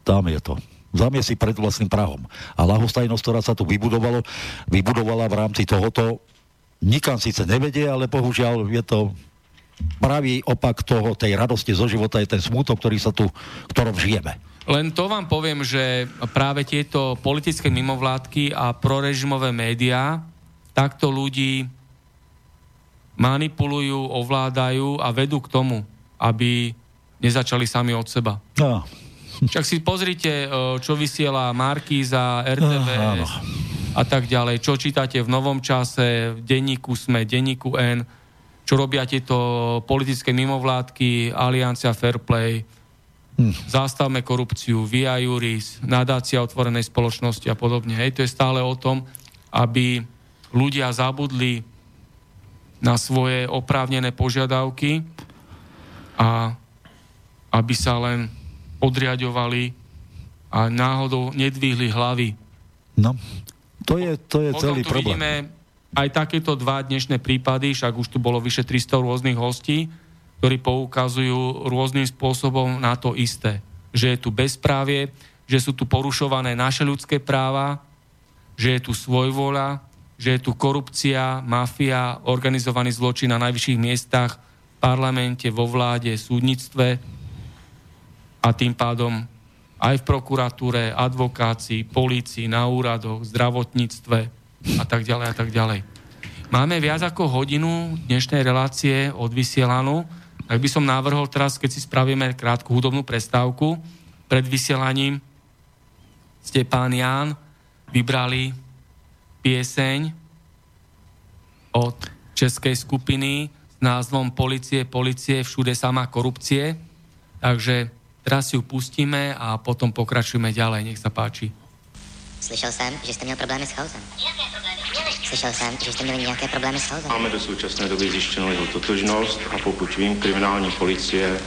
Tam je to zamie si pred vlastným prahom. A lahostajnosť, ktorá sa tu vybudovalo, vybudovala v rámci tohoto nikam síce nevedie, ale bohužiaľ je to pravý opak toho, tej radosti zo života je ten smútok, ktorý sa tu, ktorom žijeme. Len to vám poviem, že práve tieto politické mimovládky a prorežimové médiá takto ľudí manipulujú, ovládajú a vedú k tomu, aby nezačali sami od seba. No. Však si pozrite, čo vysiela Markíza, RTVS no, a tak ďalej, čo čítate v Novom čase, v denníku SME, denníku N, čo robia tieto politické mimovládky, Aliancia Fairplay, hm. Zastavme korupciu, Via Juris, nadácia otvorenej spoločnosti a podobne. Hej, to je stále o tom, aby ľudia zabudli na svoje oprávnené požiadavky a aby sa len podriadovali a náhodou nedvihli hlavy. No, to je, to je celý tu problém. vidíme aj takéto dva dnešné prípady, však už tu bolo vyše 300 rôznych hostí, ktorí poukazujú rôznym spôsobom na to isté. Že je tu bezprávie, že sú tu porušované naše ľudské práva, že je tu svojvola, že je tu korupcia, mafia, organizovaný zločin na najvyšších miestach, v parlamente, vo vláde, súdnictve a tým pádom aj v prokuratúre, advokácii, polícii, na úradoch, zdravotníctve, a tak ďalej a tak ďalej. Máme viac ako hodinu dnešnej relácie odvysielanú, tak by som navrhol teraz, keď si spravíme krátku hudobnú prestávku, pred vysielaním ste pán Ján vybrali pieseň od českej skupiny s názvom Policie, policie, všude sama korupcie. Takže teraz si ju pustíme a potom pokračujeme ďalej. Nech sa páči. Slyšel jsem, že jste měl problémy s chaosem. Jaké problémy? Slyšel jsem, že jste měli nějaké problémy s chaosem. Máme do současné doby zjištěnou jeho totožnost a pokud vím, kriminální policie e,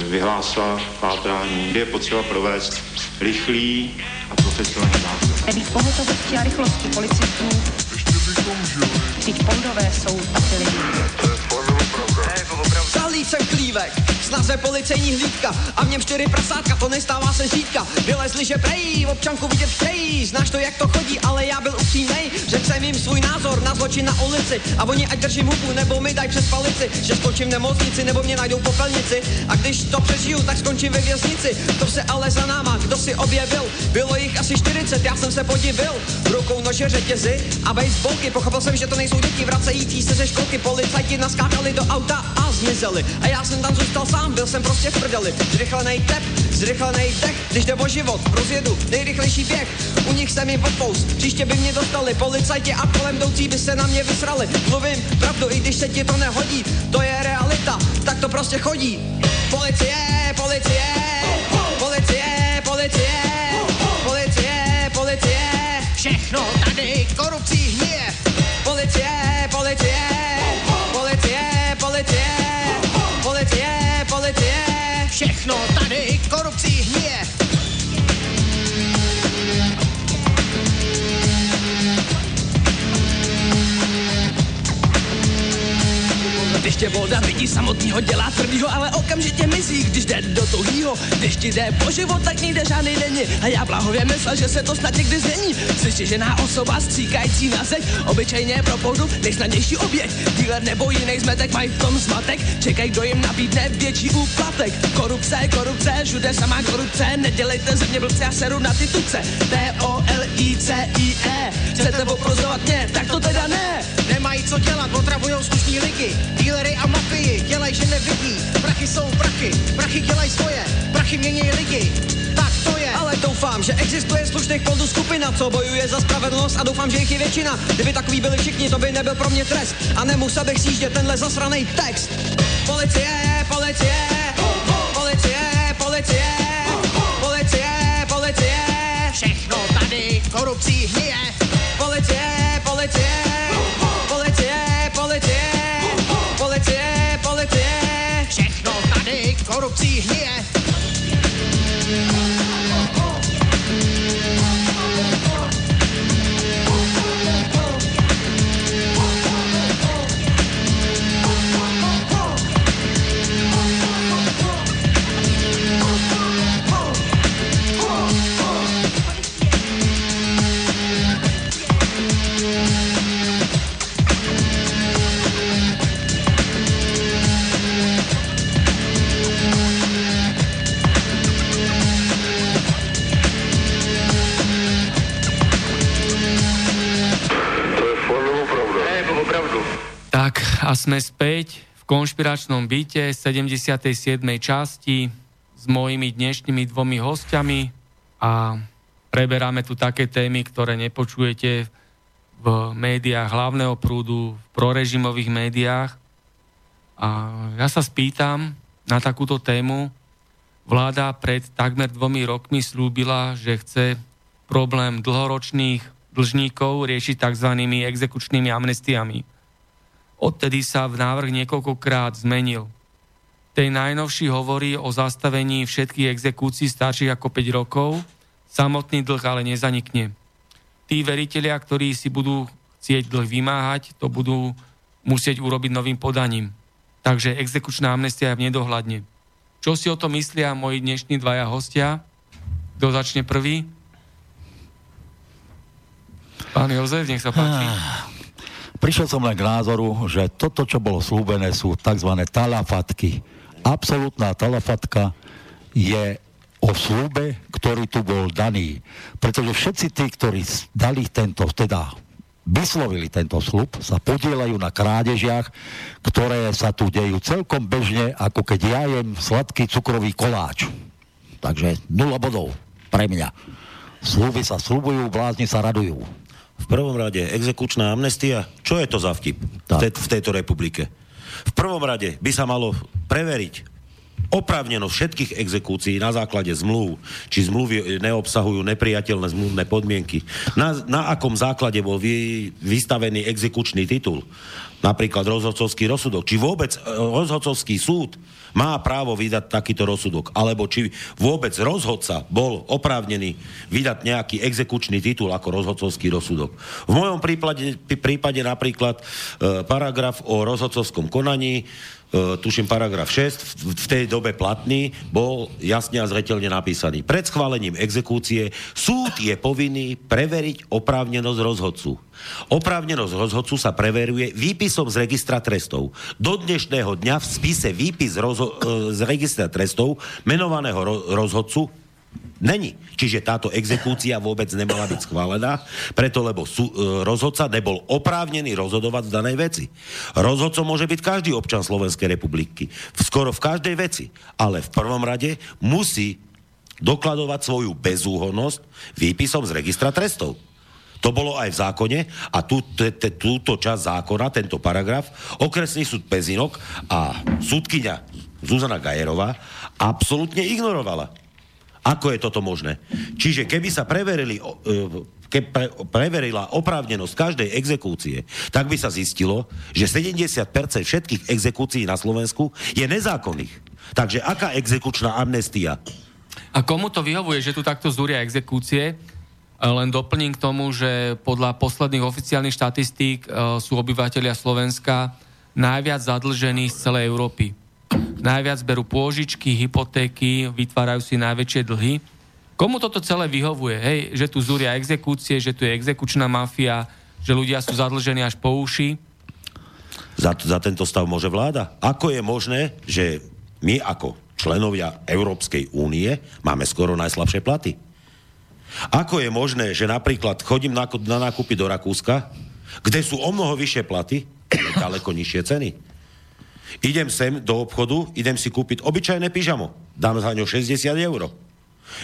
vyhlásila pátrání, je potřeba provést rychlý a profesionální zákon. Nebýt pohotovosti a rychlosti policistů. Ještě bychom žili. Vždyť poudové jsou taky lidi. Jsem klívek, snaze policejní hlídka a v něm čtyři prasátka, to nestává se řídka. Vylezli, že prej, občanku vidět chtějí, znáš to, jak to chodí, ale já byl upřímnej. Řekl jsem jim svůj názor na zločin na ulici a oni ať držím hubu, nebo mi daj přes palici, že skočím v nemocnici, nebo mě najdou popelnici. A když to přežiju, tak skončím ve věznici. To se ale za náma, kdo si objevil, bylo jich asi 40, já jsem se podivil. Rukou nože řetězy a baseballky, pochopil jsem, že to nejsou děti vracející se ze školky, policajti naskákali do auta a zmizeli. A já jsem tam zůstal sám, byl jsem prostě v prdeli. Zrychlený tep, zrychlený dech, když jde o život, rozjedu nejrychlejší běh. U nich jsem jim popous, příště by mě dostali, policajti a kolem jdoucí by se na mě vysrali. Mluvím pravdu, i když se ti to nehodí, to je realita, tak to prostě chodí. Policie, policie, policie, policie, policie, policie, všechno tady korupcí hníje. Policie, policie, všechno tady korupcí hníje. Když tě voda vidí samotného dělá tvrdýho, ale okamžitě mizí, když jde do tuhýho. Když ti jde po život, tak nikde žádný není. A já blahově myslel, že se to snad někdy změní. Slyši, že ná osoba stříkající na zeď, obyčejně pro poudu nejsnadnější oběť. Díler nebo jiný zmetek mají v tom zmatek, čekaj, kdo jim nabídne větší úplatek. Korupce, korupce, všude samá korupce, nedělejte ze mě blbce, já seru na ty tuce. T-O-L-I-C-I-E, chcete oprozovat mě, tak to teda ne. Nemají co dělat, otravujou slušní lidi, dílery a mafii, dělaj, že nevidí. Prachy jsou prachy, prachy dělají svoje, prachy mění lidi. Tak to je. Ale doufám, že existuje slušných poldů skupina, co bojuje za spravedlnost a doufám, že jich je většina. Kdyby takový byli všichni, to by nebyl pro mě trest. A nemusel bych sjíždět tenhle zasraný text. Policie, policie, policie, policie, policie, policie, všechno tady korupcí hníje. Policie, policie, tady korupcí A sme späť v konšpiračnom byte 77. časti s mojimi dnešnými dvomi hostiami a preberáme tu také témy, ktoré nepočujete v médiách hlavného prúdu, v prorežimových médiách. A ja sa spýtam na takúto tému. Vláda pred takmer dvomi rokmi slúbila, že chce problém dlhoročných dlžníkov riešiť tzv. exekučnými amnestiami Odtedy sa v návrh niekoľkokrát zmenil. Tej najnovší hovorí o zastavení všetkých exekúcií starších ako 5 rokov, samotný dlh ale nezanikne. Tí veriteľia, ktorí si budú chcieť dlh vymáhať, to budú musieť urobiť novým podaním. Takže exekučná amnestia je v nedohľadne. Čo si o to myslia moji dnešní dvaja hostia? Kto začne prvý? Pán Jozef, nech sa páči. Prišiel som len k názoru, že toto, čo bolo slúbené, sú tzv. talafatky. Absolutná talafatka je o slúbe, ktorý tu bol daný. Pretože všetci tí, ktorí dali tento, teda vyslovili tento slub, sa podielajú na krádežiach, ktoré sa tu dejú celkom bežne, ako keď ja jem sladký cukrový koláč. Takže nula bodov pre mňa. Slúby sa slúbujú, blázni sa radujú. V prvom rade exekučná amnestia. Čo je to za vtip v, te- v tejto republike? V prvom rade by sa malo preveriť oprávnenosť všetkých exekúcií na základe zmluv, či zmluvy neobsahujú nepriateľné zmluvné podmienky, na, na akom základe bol vy, vystavený exekučný titul, napríklad rozhodcovský rozsudok, či vôbec e, rozhodcovský súd má právo vydať takýto rozsudok, alebo či vôbec rozhodca bol oprávnený vydať nejaký exekučný titul ako rozhodcovský rozsudok. V mojom prípade, prípade napríklad e, paragraf o rozhodcovskom konaní tuším paragraf 6, v tej dobe platný, bol jasne a zretelne napísaný. Pred schválením exekúcie súd je povinný preveriť oprávnenosť rozhodcu. Oprávnenosť rozhodcu sa preveruje výpisom z registra trestov. Do dnešného dňa v spise výpis rozho- e, z registra trestov menovaného rozhodcu Není. Čiže táto exekúcia vôbec nemala byť schválená, preto lebo sú, e, rozhodca nebol oprávnený rozhodovať v danej veci. Rozhodcom môže byť každý občan Slovenskej republiky. Skoro v každej veci. Ale v prvom rade musí dokladovať svoju bezúhonnosť výpisom z registra trestov. To bolo aj v zákone a tú, te, te, túto časť zákona, tento paragraf, okresný súd Pezinok a súdkyňa Zuzana Gajerová absolútne ignorovala. Ako je toto možné? Čiže keby sa preverili, e, ke pre, preverila oprávnenosť každej exekúcie, tak by sa zistilo, že 70% všetkých exekúcií na Slovensku je nezákonných. Takže aká exekučná amnestia? A komu to vyhovuje, že tu takto zúria exekúcie? Len doplním k tomu, že podľa posledných oficiálnych štatistík e, sú obyvateľia Slovenska najviac zadlžení z celej Európy najviac berú pôžičky, hypotéky, vytvárajú si najväčšie dlhy. Komu toto celé vyhovuje? Hej, že tu zúria exekúcie, že tu je exekučná mafia, že ľudia sú zadlžení až po uši? Za, za tento stav môže vláda. Ako je možné, že my ako členovia Európskej únie máme skoro najslabšie platy? Ako je možné, že napríklad chodím na, na nákupy do Rakúska, kde sú o mnoho vyššie platy, ale ďaleko nižšie ceny? Idem sem do obchodu, idem si kúpiť obyčajné pyžamo. Dám za ňo 60 eur.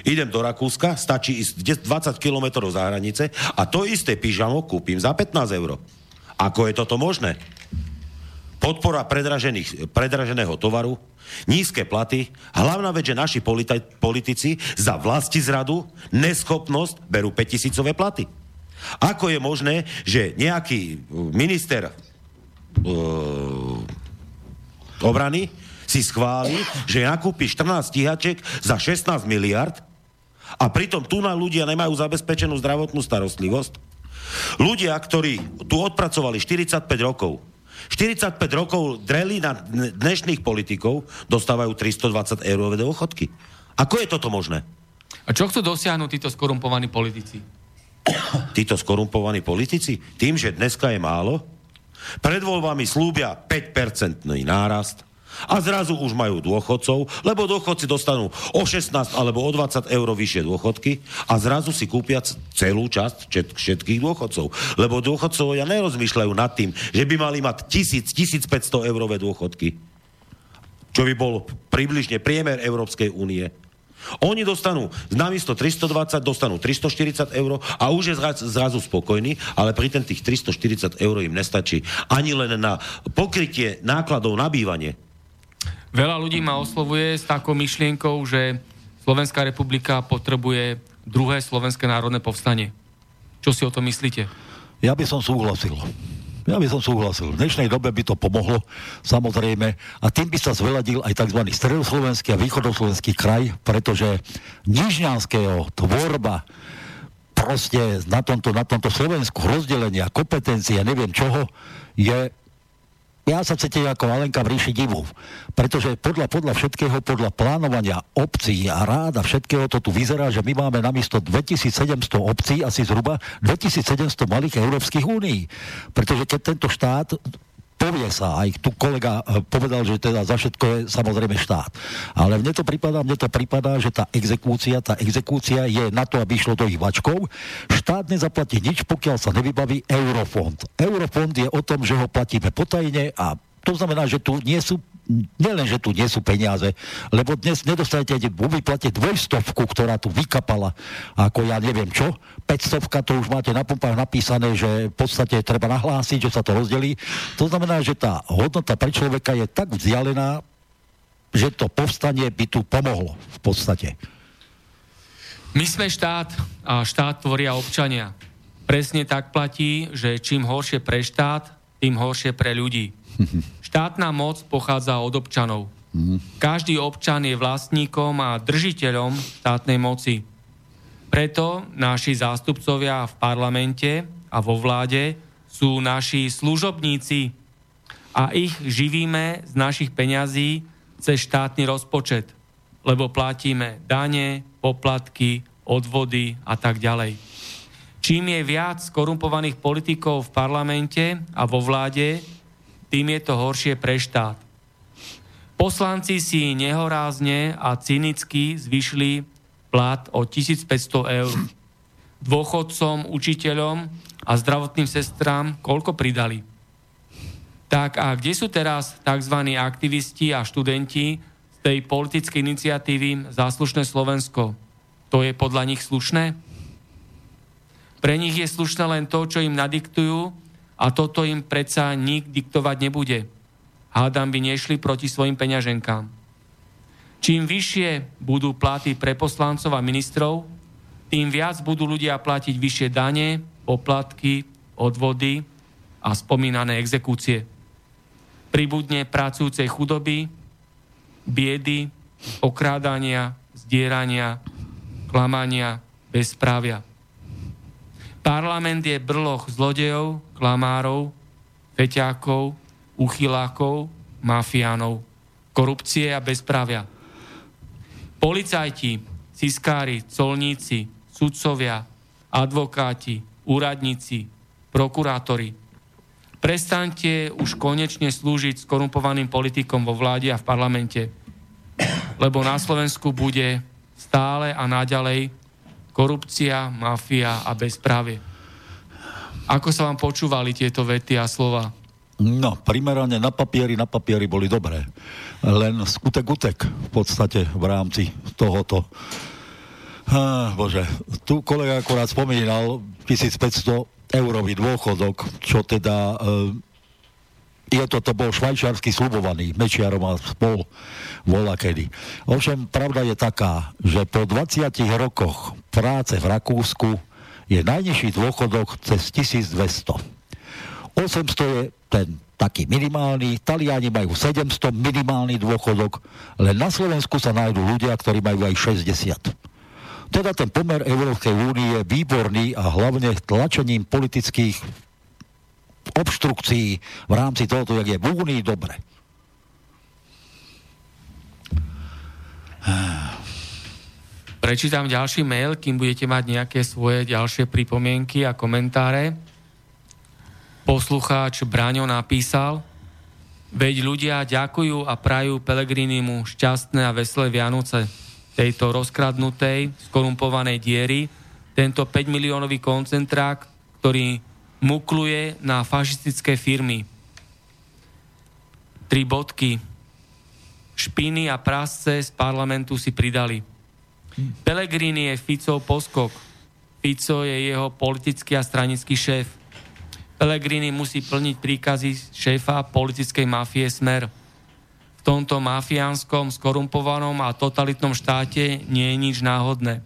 Idem do Rakúska, stačí ísť 20 km za hranice a to isté pyžamo kúpim za 15 eur. Ako je toto možné? Podpora predraženého tovaru, nízke platy, hlavná vec, že naši politi- politici za vlasti zradu, neschopnosť berú 5000 platy. Ako je možné, že nejaký minister uh, obrany si schváli, že nakúpi 14 stíhačiek za 16 miliard a pritom tu na ľudia nemajú zabezpečenú zdravotnú starostlivosť. Ľudia, ktorí tu odpracovali 45 rokov, 45 rokov dreli na dnešných politikov, dostávajú 320 eurové dôchodky. Ako je toto možné? A čo chcú dosiahnuť títo skorumpovaní politici? títo skorumpovaní politici? Tým, že dneska je málo, pred voľbami slúbia 5-percentný nárast a zrazu už majú dôchodcov, lebo dôchodci dostanú o 16 alebo o 20 eur vyššie dôchodky a zrazu si kúpia celú časť všetkých dôchodcov. Lebo dôchodcovia nerozmýšľajú nad tým, že by mali mať 1000-1500 eurové dôchodky. Čo by bol približne priemer Európskej únie. Oni dostanú namiesto 320, dostanú 340 eur a už je zrazu spokojný, ale pri ten tých 340 eur im nestačí ani len na pokrytie nákladov na bývanie. Veľa ľudí ma oslovuje s takou myšlienkou, že Slovenská republika potrebuje druhé Slovenské národné povstanie. Čo si o to myslíte? Ja by som súhlasil. Ja by som súhlasil. V dnešnej dobe by to pomohlo, samozrejme, a tým by sa zveladil aj tzv. stredoslovenský a východoslovenský kraj, pretože nižňanského tvorba proste na tomto, na tomto Slovensku rozdelenia, kompetencie, neviem čoho, je ja sa cítim ako Alenka v ríši divu. Pretože podľa, podľa všetkého, podľa plánovania obcí a ráda všetkého to tu vyzerá, že my máme namiesto 2700 obcí asi zhruba 2700 malých európskych únií. Pretože keď tento štát povie sa, aj tu kolega eh, povedal, že teda za všetko je samozrejme štát. Ale mne to prípada, mne to prípada, že tá exekúcia, tá exekúcia je na to, aby išlo do ich vačkov. Štát nezaplatí nič, pokiaľ sa nevybaví eurofond. Eurofond je o tom, že ho platíme potajne a to znamená, že tu nie sú nielen, že tu nie sú peniaze, lebo dnes nedostanete vo výplate dvojstovku, ktorá tu vykapala, ako ja neviem čo, 500 to už máte na pumpách napísané, že v podstate treba nahlásiť, že sa to rozdelí. To znamená, že tá hodnota pre človeka je tak vzdialená, že to povstanie by tu pomohlo v podstate. My sme štát a štát tvoria občania. Presne tak platí, že čím horšie pre štát, tým horšie pre ľudí. Štátna moc pochádza od občanov. Každý občan je vlastníkom a držiteľom štátnej moci. Preto naši zástupcovia v parlamente a vo vláde sú naši služobníci a ich živíme z našich peňazí cez štátny rozpočet, lebo platíme dane, poplatky, odvody a tak ďalej. Čím je viac korumpovaných politikov v parlamente a vo vláde, tým je to horšie pre štát. Poslanci si nehorázne a cynicky zvyšli plat o 1500 eur. Dôchodcom, učiteľom a zdravotným sestrám koľko pridali? Tak a kde sú teraz tzv. aktivisti a študenti z tej politickej iniciatívy Záslušné Slovensko? To je podľa nich slušné? Pre nich je slušné len to, čo im nadiktujú a toto im predsa nik diktovať nebude. Hádam by nešli proti svojim peňaženkám. Čím vyššie budú platy pre poslancov a ministrov, tým viac budú ľudia platiť vyššie dane, poplatky, odvody a spomínané exekúcie. Pribudne pracujúcej chudoby, biedy, okrádania, zdierania, klamania, bezprávia. Parlament je brloch zlodejov, klamárov, feťákov, uchylákov, mafiánov, korupcie a bezprávia. Policajti, ciskári, colníci, sudcovia, advokáti, úradníci, prokurátori. Prestaňte už konečne slúžiť skorumpovaným politikom vo vláde a v parlamente, lebo na Slovensku bude stále a naďalej korupcia, mafia a bezprávie. Ako sa vám počúvali tieto vety a slova? No, primerane na papieri, na papieri boli dobré. Len skutek utek v podstate v rámci tohoto. Ah, bože, tu kolega akorát spomínal 1500 eurový dôchodok, čo teda e, je to, to bol švajčiarsky slubovaný, Mečiarom a spol vola kedy. Ovšem, pravda je taká, že po 20 rokoch práce v Rakúsku je najnižší dôchodok cez 1200. 800 je ten taký minimálny, Taliani majú 700 minimálny dôchodok, len na Slovensku sa nájdú ľudia, ktorí majú aj 60. Teda ten pomer Európskej únie je výborný a hlavne tlačením politických obštrukcií v rámci tohoto, jak je v Únii, dobre. Prečítam ďalší mail, kým budete mať nejaké svoje ďalšie pripomienky a komentáre. Poslucháč Braňo napísal Veď ľudia ďakujú a prajú Pelegrinimu šťastné a veselé Vianoce tejto rozkradnutej, skorumpovanej diery, tento 5 miliónový koncentrák, ktorý mukluje na fašistické firmy. Tri bodky. Špiny a prasce z parlamentu si pridali. Pelegrini je Ficov poskok. Fico je jeho politický a stranický šéf. Pelegrini musí plniť príkazy šéfa politickej mafie Smer v tomto mafiánskom, skorumpovanom a totalitnom štáte nie je nič náhodné.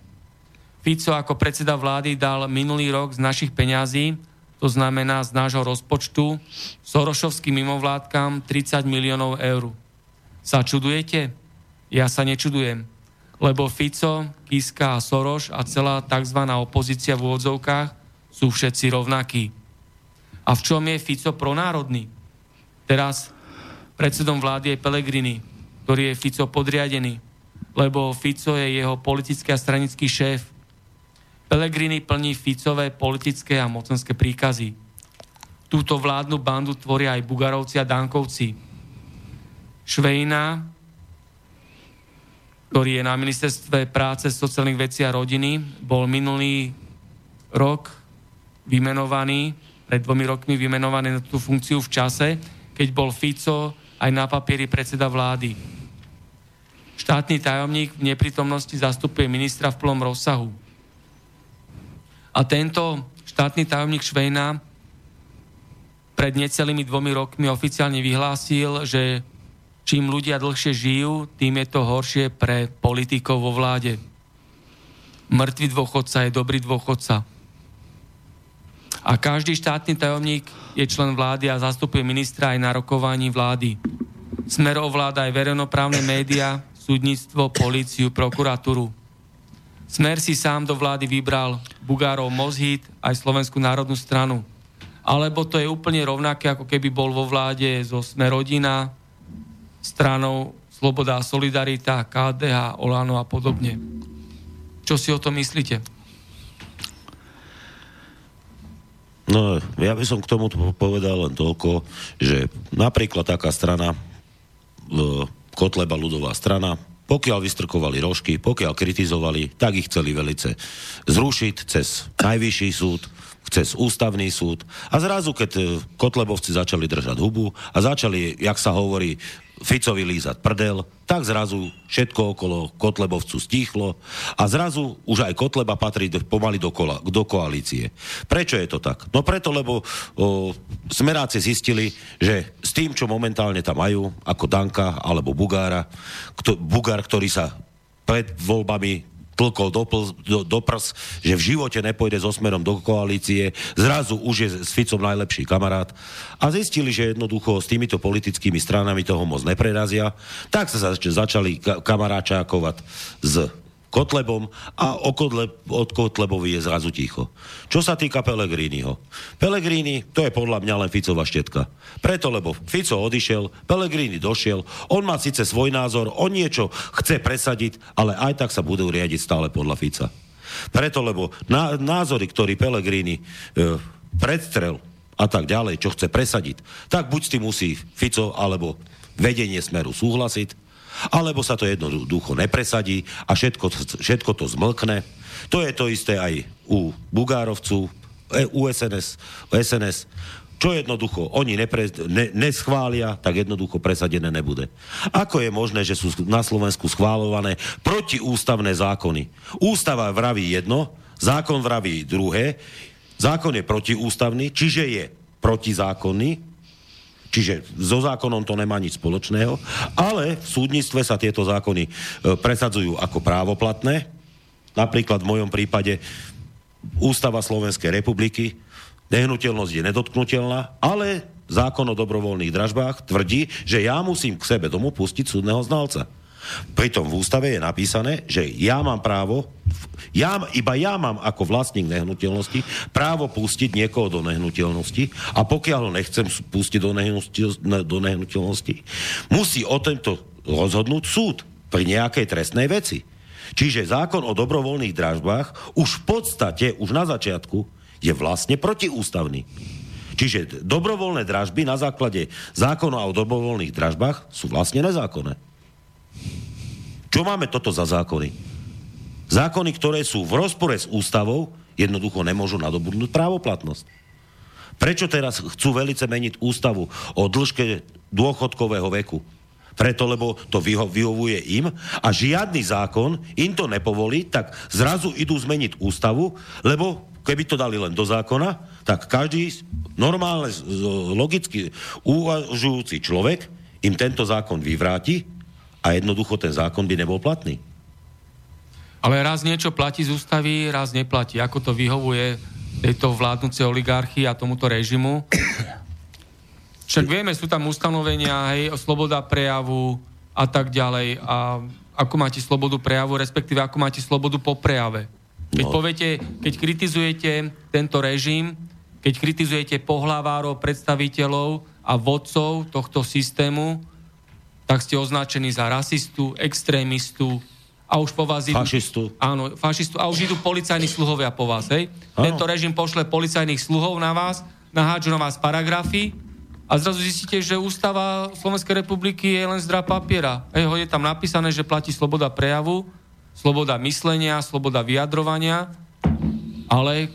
Fico ako predseda vlády dal minulý rok z našich peňazí, to znamená z nášho rozpočtu, Sorošovským mimovládkam 30 miliónov eur. Sa čudujete? Ja sa nečudujem. Lebo Fico, Kiska a Soroš a celá tzv. opozícia v úvodzovkách sú všetci rovnakí. A v čom je Fico pronárodný? Teraz Predsedom vlády je Pelegrini, ktorý je Fico podriadený, lebo Fico je jeho politický a stranický šéf. Pelegrini plní Ficové politické a mocenské príkazy. Túto vládnu bandu tvoria aj Bugarovci a Dankovci. Švejna, ktorý je na ministerstve práce, sociálnych vecí a rodiny, bol minulý rok vymenovaný, pred dvomi rokmi vymenovaný na tú funkciu v čase, keď bol Fico aj na papieri predseda vlády. Štátny tajomník v neprítomnosti zastupuje ministra v plnom rozsahu. A tento štátny tajomník Švejna pred necelými dvomi rokmi oficiálne vyhlásil, že čím ľudia dlhšie žijú, tým je to horšie pre politikov vo vláde. Mŕtvý dôchodca je dobrý dôchodca. A každý štátny tajomník je člen vlády a zastupuje ministra aj na rokovaní vlády. Smer ovláda aj verejnoprávne médiá, súdnictvo, políciu, prokuratúru. Smer si sám do vlády vybral Bugárov Mozhit aj Slovenskú národnú stranu. Alebo to je úplne rovnaké, ako keby bol vo vláde zo Smer rodina, stranou Sloboda a Solidarita, KDH, Olano a podobne. Čo si o tom myslíte? No, ja by som k tomu povedal len toľko, že napríklad taká strana, e, Kotleba ľudová strana, pokiaľ vystrkovali rožky, pokiaľ kritizovali, tak ich chceli velice zrušiť cez najvyšší súd, cez ústavný súd. A zrazu, keď e, Kotlebovci začali držať hubu a začali, jak sa hovorí, Ficovi lízať prdel, tak zrazu všetko okolo Kotlebovcu stíchlo a zrazu už aj Kotleba patrí pomaly do, kola, do koalície. Prečo je to tak? No preto, lebo o, smeráci zistili, že s tým, čo momentálne tam majú, ako Danka alebo Bugára, kto, Bugár, ktorý sa pred voľbami tlkol do, do, do prs, že v živote nepôjde so smerom do koalície, zrazu už je s Ficom najlepší kamarát. A zistili, že jednoducho s týmito politickými stranami toho moc neprerazia, tak sa začali kamaráčákovať s Kotlebom a o Kotleb, od Kotlebovi je zrazu ticho. Čo sa týka Pelegriniho. Pelegrini, to je podľa mňa len Ficova štetka. Preto, lebo Fico odišiel, Pelegrini došiel, on má síce svoj názor, on niečo chce presadiť, ale aj tak sa budú riadiť stále podľa Fica. Preto, lebo ná, názory, ktorý Pelegrini e, predstrel a tak ďalej, čo chce presadiť, tak buď s tým musí Fico alebo vedenie smeru súhlasiť, alebo sa to jednoducho nepresadí a všetko, všetko to zmlkne. To je to isté aj u Bugárovcu, e, u SNS, SNS čo jednoducho oni nepre, ne, neschvália, tak jednoducho presadené nebude. Ako je možné, že sú na Slovensku schválované protiústavné zákony? Ústava vraví jedno, zákon vraví druhé, zákon je protiústavný, čiže je protizákonný, Čiže so zákonom to nemá nič spoločného, ale v súdnictve sa tieto zákony e, presadzujú ako právoplatné. Napríklad v mojom prípade Ústava Slovenskej republiky, nehnuteľnosť je nedotknutelná, ale zákon o dobrovoľných dražbách tvrdí, že ja musím k sebe domu pustiť súdneho znalca. Pritom v ústave je napísané, že ja mám právo, ja, iba ja mám ako vlastník nehnuteľnosti právo pustiť niekoho do nehnuteľnosti a pokiaľ ho nechcem pustiť do, do nehnuteľnosti, musí o tomto rozhodnúť súd pri nejakej trestnej veci. Čiže zákon o dobrovoľných dražbách už v podstate, už na začiatku, je vlastne protiústavný. Čiže dobrovoľné dražby na základe zákona o dobrovoľných dražbách sú vlastne nezákonné. Čo máme toto za zákony? Zákony, ktoré sú v rozpore s ústavou, jednoducho nemôžu nadobudnúť právoplatnosť. Prečo teraz chcú velice meniť ústavu o dĺžke dôchodkového veku? Preto, lebo to vyho- vyhovuje im a žiadny zákon im to nepovolí, tak zrazu idú zmeniť ústavu, lebo keby to dali len do zákona, tak každý normálne, logicky uvažujúci človek im tento zákon vyvráti a jednoducho ten zákon by nebol platný. Ale raz niečo platí z ústavy, raz neplatí. Ako to vyhovuje tejto vládnúcej oligarchii a tomuto režimu? Však vieme, sú tam ustanovenia, hej, sloboda prejavu a tak ďalej. A ako máte slobodu prejavu, respektíve ako máte slobodu po prejave. Keď no. poviete, keď kritizujete tento režim, keď kritizujete pohlavárov, predstaviteľov a vodcov tohto systému, tak ste označení za rasistu, extrémistu a už po vás idú... Fašistu. Áno, fašistu. A už idú policajní sluhovia po vás, hej? Áno. Tento režim pošle policajných sluhov na vás, nahádžu na vás paragrafy a zrazu zistíte, že ústava Slovenskej republiky je len zdrá papiera. Hej, je tam napísané, že platí sloboda prejavu, sloboda myslenia, sloboda vyjadrovania, ale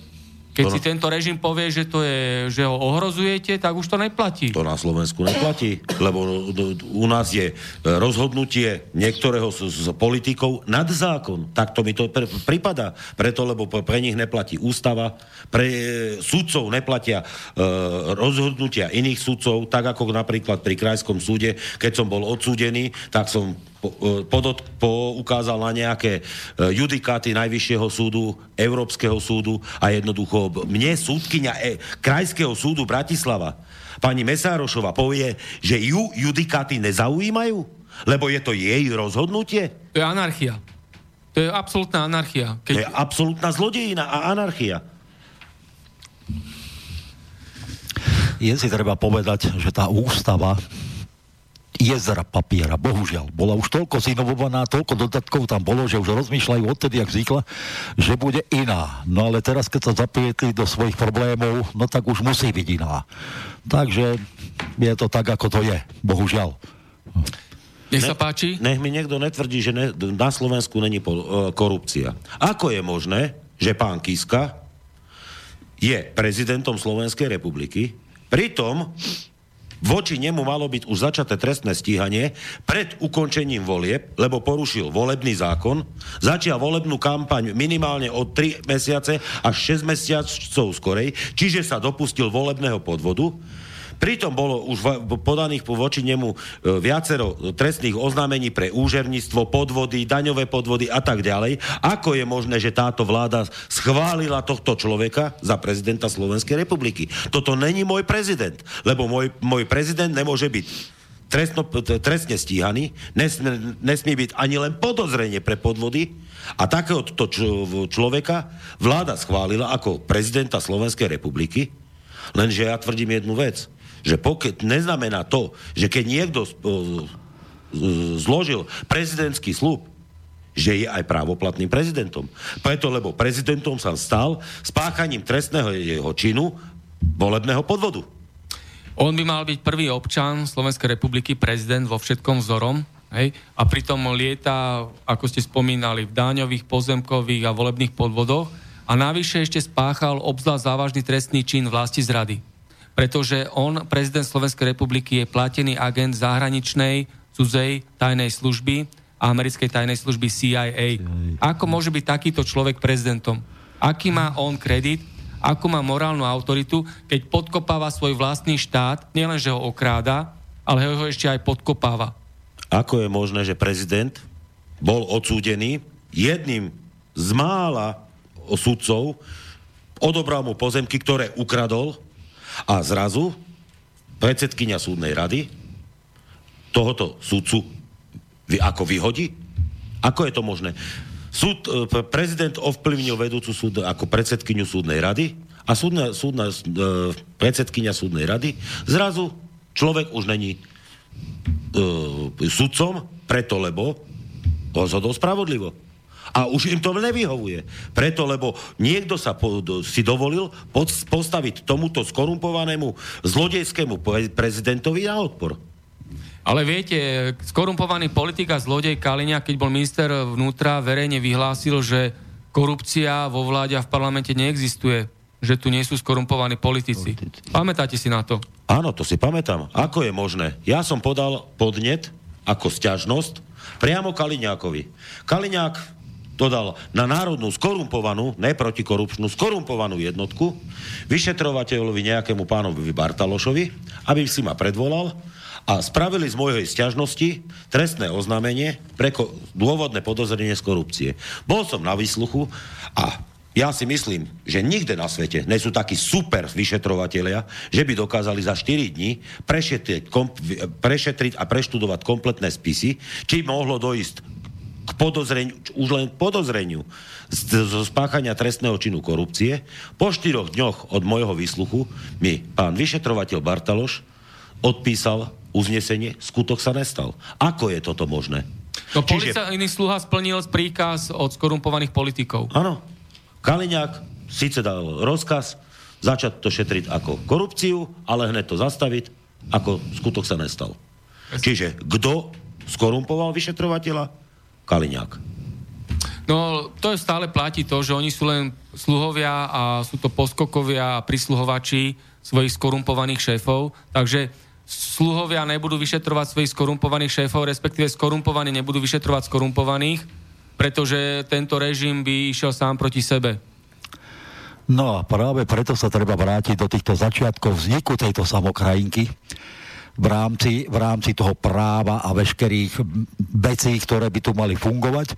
keď to si tento režim povie, že, to je, že ho ohrozujete, tak už to neplatí. To na Slovensku neplatí, lebo u nás je rozhodnutie niektorého z, z politikov nad zákon. Tak to mi to pr- pripada. Preto, lebo pre nich neplatí ústava, pre e, sudcov neplatia e, rozhodnutia iných sudcov, tak ako napríklad pri krajskom súde, keď som bol odsúdený, tak som podot, poukázal na nejaké e, judikáty Najvyššieho súdu, Európskeho súdu a jednoducho mne súdkynia e, Krajského súdu Bratislava, pani Mesárošova povie, že ju judikáty nezaujímajú, lebo je to jej rozhodnutie. To je anarchia. To je absolútna anarchia. Keď... To je absolútna zlodejina a anarchia. Je si treba povedať, že tá ústava jezera papiera, bohužiaľ. Bola už toľko zinovovaná, toľko dodatkov tam bolo, že už rozmýšľajú odtedy, ak vznikla, že bude iná. No ale teraz, keď sa zaprietli do svojich problémov, no tak už musí byť iná. Takže je to tak, ako to je, bohužiaľ. Nech sa páči. Nech mi niekto netvrdí, že ne, na Slovensku není po, uh, korupcia. Ako je možné, že pán Kiska je prezidentom Slovenskej republiky, pritom Voči nemu malo byť už začaté trestné stíhanie pred ukončením volieb, lebo porušil volebný zákon, začal volebnú kampaň minimálne od 3 mesiace až 6 mesiacov skorej, čiže sa dopustil volebného podvodu Pritom bolo už podaných voči nemu e, viacero trestných oznámení pre úžerníctvo, podvody, daňové podvody a tak ďalej. Ako je možné, že táto vláda schválila tohto človeka za prezidenta Slovenskej republiky? Toto není môj prezident, lebo môj, môj prezident nemôže byť trestno, trestne stíhaný, nesmie, nesmie byť ani len podozrenie pre podvody a takéhoto človeka vláda schválila ako prezidenta Slovenskej republiky, lenže ja tvrdím jednu vec že pokiaľ neznamená to, že keď niekto zložil prezidentský slub, že je aj právoplatným prezidentom. Preto, lebo prezidentom sa stal spáchaním trestného jeho činu volebného podvodu. On by mal byť prvý občan Slovenskej republiky, prezident vo všetkom vzorom, hej? a pritom lieta, ako ste spomínali, v dáňových, pozemkových a volebných podvodoch a navyše ešte spáchal obzvlášť závažný trestný čin vlasti zrady pretože on, prezident Slovenskej republiky, je platený agent zahraničnej cudzej tajnej služby a americkej tajnej služby CIA. Ako môže byť takýto človek prezidentom? Aký má on kredit? Akú má morálnu autoritu, keď podkopáva svoj vlastný štát, nielenže ho okráda, ale ho ešte aj podkopáva? Ako je možné, že prezident bol odsúdený jedným z mála sudcov, odobral mu pozemky, ktoré ukradol, a zrazu predsedkynia súdnej rady tohoto súdcu ako vyhodí? Ako je to možné? Súd, e, prezident ovplyvnil vedúcu súd ako predsedkyňu súdnej rady a súdna, súdna, e, predsedkynia súdnej rady zrazu človek už není e, sudcom, preto lebo rozhodol spravodlivo. A už im to nevyhovuje. Preto, lebo niekto sa po, do, si dovolil pod, postaviť tomuto skorumpovanému zlodejskému prezidentovi na odpor. Ale viete, skorumpovaný politik a zlodej Kaliňa, keď bol minister vnútra, verejne vyhlásil, že korupcia vo vláde a v parlamente neexistuje že tu nie sú skorumpovaní politici. politici. Pamätáte si na to? Áno, to si pamätám. Ako je možné? Ja som podal podnet ako sťažnosť priamo Kaliňákovi. Kaliňák dodal na národnú skorumpovanú, ne protikorupčnú, skorumpovanú jednotku, vyšetrovateľovi nejakému pánovi Bartalošovi, aby si ma predvolal a spravili z mojej sťažnosti trestné oznámenie pre ko- dôvodné podozrenie z korupcie. Bol som na výsluchu a ja si myslím, že nikde na svete nie sú takí super vyšetrovatelia, že by dokázali za 4 dní prešetriť, kom, prešetriť a preštudovať kompletné spisy, či mohlo dojsť k podozreniu, už len k podozreniu zo spáchania trestného činu korupcie. Po štyroch dňoch od môjho výsluchu mi pán vyšetrovateľ Bartaloš odpísal uznesenie, skutok sa nestal. Ako je toto možné? No Čiže... policajný sluha splnil príkaz od skorumpovaných politikov. Áno. Kaliňák síce dal rozkaz začať to šetriť ako korupciu, ale hneď to zastaviť, ako skutok sa nestal. Čiže kto skorumpoval vyšetrovateľa? Kaliňák. No, to je stále platí to, že oni sú len sluhovia a sú to poskokovia a prisluhovači svojich skorumpovaných šéfov, takže sluhovia nebudú vyšetrovať svojich skorumpovaných šéfov, respektíve skorumpovaní nebudú vyšetrovať skorumpovaných, pretože tento režim by išiel sám proti sebe. No a práve preto sa treba vrátiť do týchto začiatkov vzniku tejto samokrajinky v rámci, v rámci toho práva a veškerých vecí, ktoré by tu mali fungovať.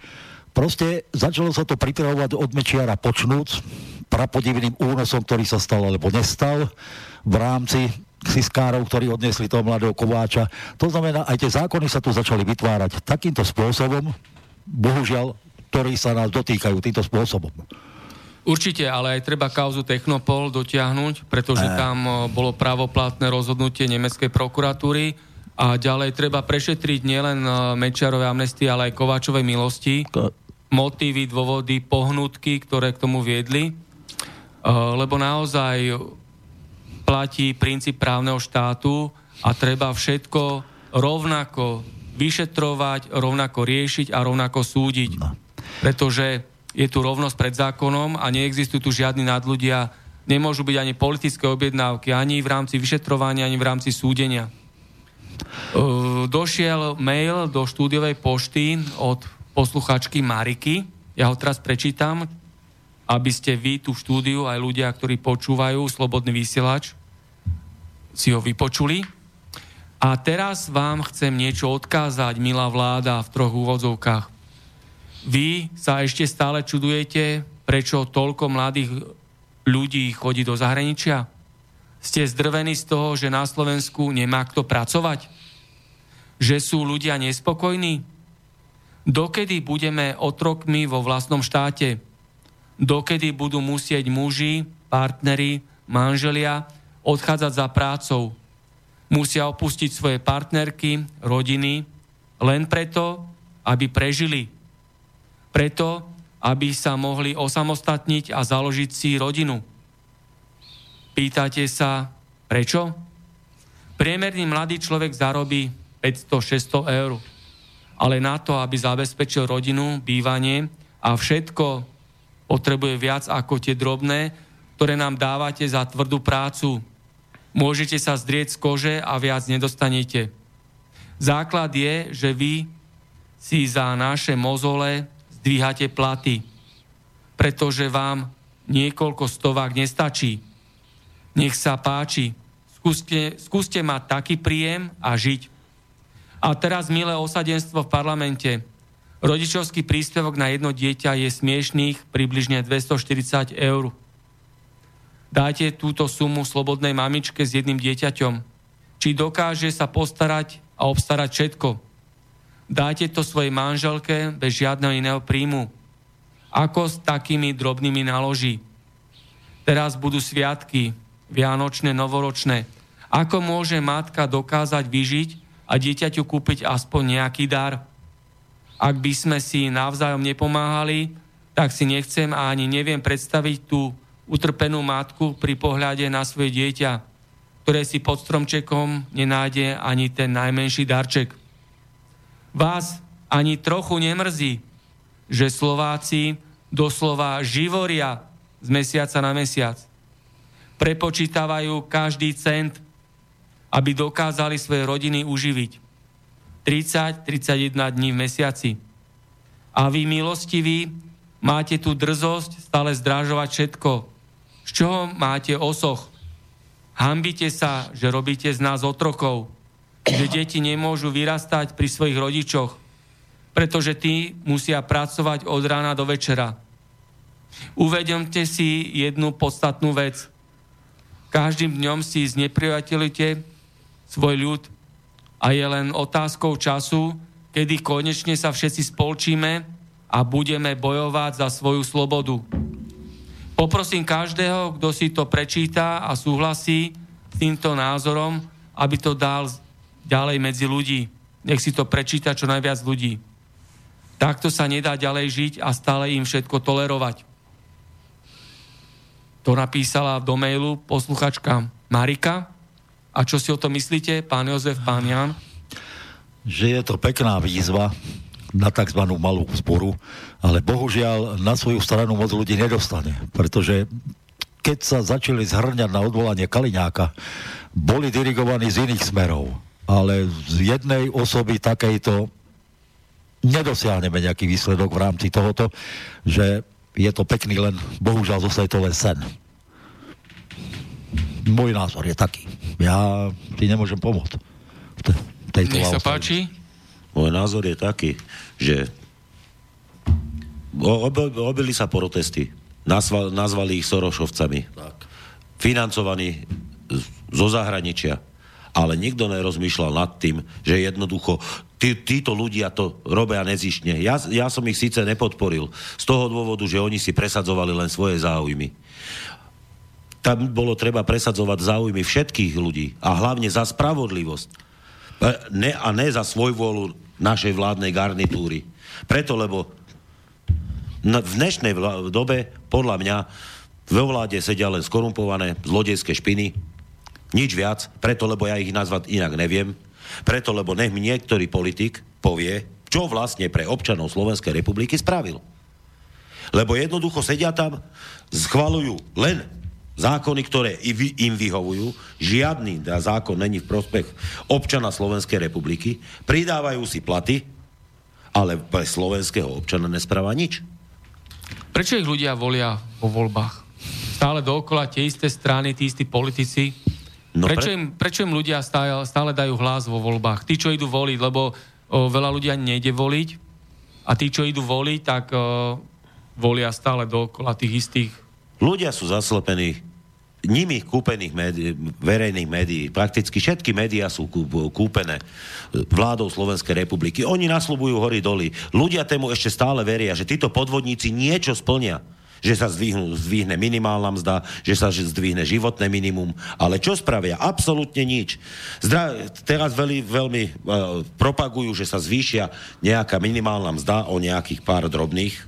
Proste začalo sa to pripravovať od Mečiara počnúc, prapodivným únosom, ktorý sa stal alebo nestal v rámci siskárov, ktorí odnesli toho mladého Kováča. To znamená, aj tie zákony sa tu začali vytvárať takýmto spôsobom, bohužiaľ, ktorí sa nás dotýkajú týmto spôsobom. Určite, ale aj treba kauzu Technopol dotiahnuť, pretože e. tam bolo právoplatné rozhodnutie nemeckej prokuratúry a ďalej treba prešetriť nielen Mečiarové amnestie, ale aj Kováčovej milosti, motívy, dôvody, pohnutky, ktoré k tomu viedli, lebo naozaj platí princíp právneho štátu a treba všetko rovnako vyšetrovať, rovnako riešiť a rovnako súdiť. No. Pretože je tu rovnosť pred zákonom a neexistujú tu žiadni nadľudia, nemôžu byť ani politické objednávky, ani v rámci vyšetrovania, ani v rámci súdenia. Došiel mail do štúdiovej pošty od posluchačky Mariky. Ja ho teraz prečítam, aby ste vy tú štúdiu, aj ľudia, ktorí počúvajú Slobodný vysielač, si ho vypočuli. A teraz vám chcem niečo odkázať, milá vláda, v troch úvodzovkách. Vy sa ešte stále čudujete, prečo toľko mladých ľudí chodí do zahraničia? Ste zdrvení z toho, že na Slovensku nemá kto pracovať? Že sú ľudia nespokojní? Dokedy budeme otrokmi vo vlastnom štáte? Dokedy budú musieť muži, partneri, manželia odchádzať za prácou, musia opustiť svoje partnerky, rodiny, len preto, aby prežili. Preto, aby sa mohli osamostatniť a založiť si rodinu. Pýtate sa, prečo? Priemerný mladý človek zarobí 500-600 eur. Ale na to, aby zabezpečil rodinu, bývanie a všetko potrebuje viac ako tie drobné, ktoré nám dávate za tvrdú prácu, Môžete sa zdrieť z kože a viac nedostanete. Základ je, že vy si za naše mozole zdvíhate platy, pretože vám niekoľko stovák nestačí. Nech sa páči, skúste, skúste mať taký príjem a žiť. A teraz milé osadenstvo v parlamente. Rodičovský príspevok na jedno dieťa je smiešných približne 240 eur dáte túto sumu slobodnej mamičke s jedným dieťaťom. Či dokáže sa postarať a obstarať všetko. Dáte to svojej manželke bez žiadneho iného príjmu. Ako s takými drobnými naloží. Teraz budú sviatky, vianočné, novoročné. Ako môže matka dokázať vyžiť a dieťaťu kúpiť aspoň nejaký dar? ak by sme si navzájom nepomáhali, tak si nechcem a ani neviem predstaviť tú utrpenú matku pri pohľade na svoje dieťa, ktoré si pod stromčekom nenájde ani ten najmenší darček. Vás ani trochu nemrzí, že Slováci doslova živoria z mesiaca na mesiac. Prepočítavajú každý cent, aby dokázali svoje rodiny uživiť. 30-31 dní v mesiaci. A vy, milostiví, máte tu drzosť stále zdrážovať všetko. Z čoho máte osoch? Hambite sa, že robíte z nás otrokov, že deti nemôžu vyrastať pri svojich rodičoch, pretože tí musia pracovať od rána do večera. Uvedomte si jednu podstatnú vec. Každým dňom si znepriateľujete svoj ľud a je len otázkou času, kedy konečne sa všetci spolčíme a budeme bojovať za svoju slobodu. Poprosím každého, kto si to prečíta a súhlasí s týmto názorom, aby to dal ďalej medzi ľudí. Nech si to prečíta čo najviac ľudí. Takto sa nedá ďalej žiť a stále im všetko tolerovať. To napísala do mailu posluchačka Marika. A čo si o to myslíte, pán Jozef, pán Jan? Že je to pekná výzva, na tzv. malú sporu, ale bohužiaľ na svoju stranu moc ľudí nedostane, pretože keď sa začali zhrňať na odvolanie Kaliňáka, boli dirigovaní z iných smerov, ale z jednej osoby takejto nedosiahneme nejaký výsledok v rámci tohoto, že je to pekný len, bohužiaľ zostaje to len sen. Môj názor je taký. Ja ti nemôžem pomôcť. Tejto Nech sa páči. Môj názor je taký, že robili sa protesty. Nazval, nazvali ich Sorošovcami. Tak. Financovaní zo zahraničia. Ale nikto nerozmýšľal nad tým, že jednoducho tí, títo ľudia to robia nezišne. Ja, ja som ich síce nepodporil z toho dôvodu, že oni si presadzovali len svoje záujmy. Tam bolo treba presadzovať záujmy všetkých ľudí a hlavne za spravodlivosť. E, ne, a ne za svojvôľu našej vládnej garnitúry. Preto, lebo v dnešnej dobe, podľa mňa, vo vláde sedia len skorumpované zlodejské špiny, nič viac, preto, lebo ja ich nazvať inak neviem, preto, lebo nech mi niektorý politik povie, čo vlastne pre občanov Slovenskej republiky spravil. Lebo jednoducho sedia tam, schvalujú len zákony, ktoré im vyhovujú, žiadny zákon není v prospech občana Slovenskej republiky, pridávajú si platy, ale pre slovenského občana nespráva nič. Prečo ich ľudia volia vo voľbách? Stále dookola tie isté strany, tí istí politici. No prečo, pre... im, prečo im ľudia stále, stále dajú hlas vo voľbách? Tí, čo idú voliť, lebo o, veľa ľudia nejde voliť a tí, čo idú voliť, tak o, volia stále dookola tých istých Ľudia sú zaslepení nimi kúpených médií, verejných médií. Prakticky všetky médiá sú kúpené vládou Slovenskej republiky. Oni nasľubujú hory doly. Ľudia tému ešte stále veria, že títo podvodníci niečo splnia že sa zdvihnú, zdvihne minimálna mzda, že sa zdvihne životné minimum. Ale čo spravia? Absolútne nič. Zdra- teraz veľmi, veľmi uh, propagujú, že sa zvýšia nejaká minimálna mzda o nejakých pár drobných.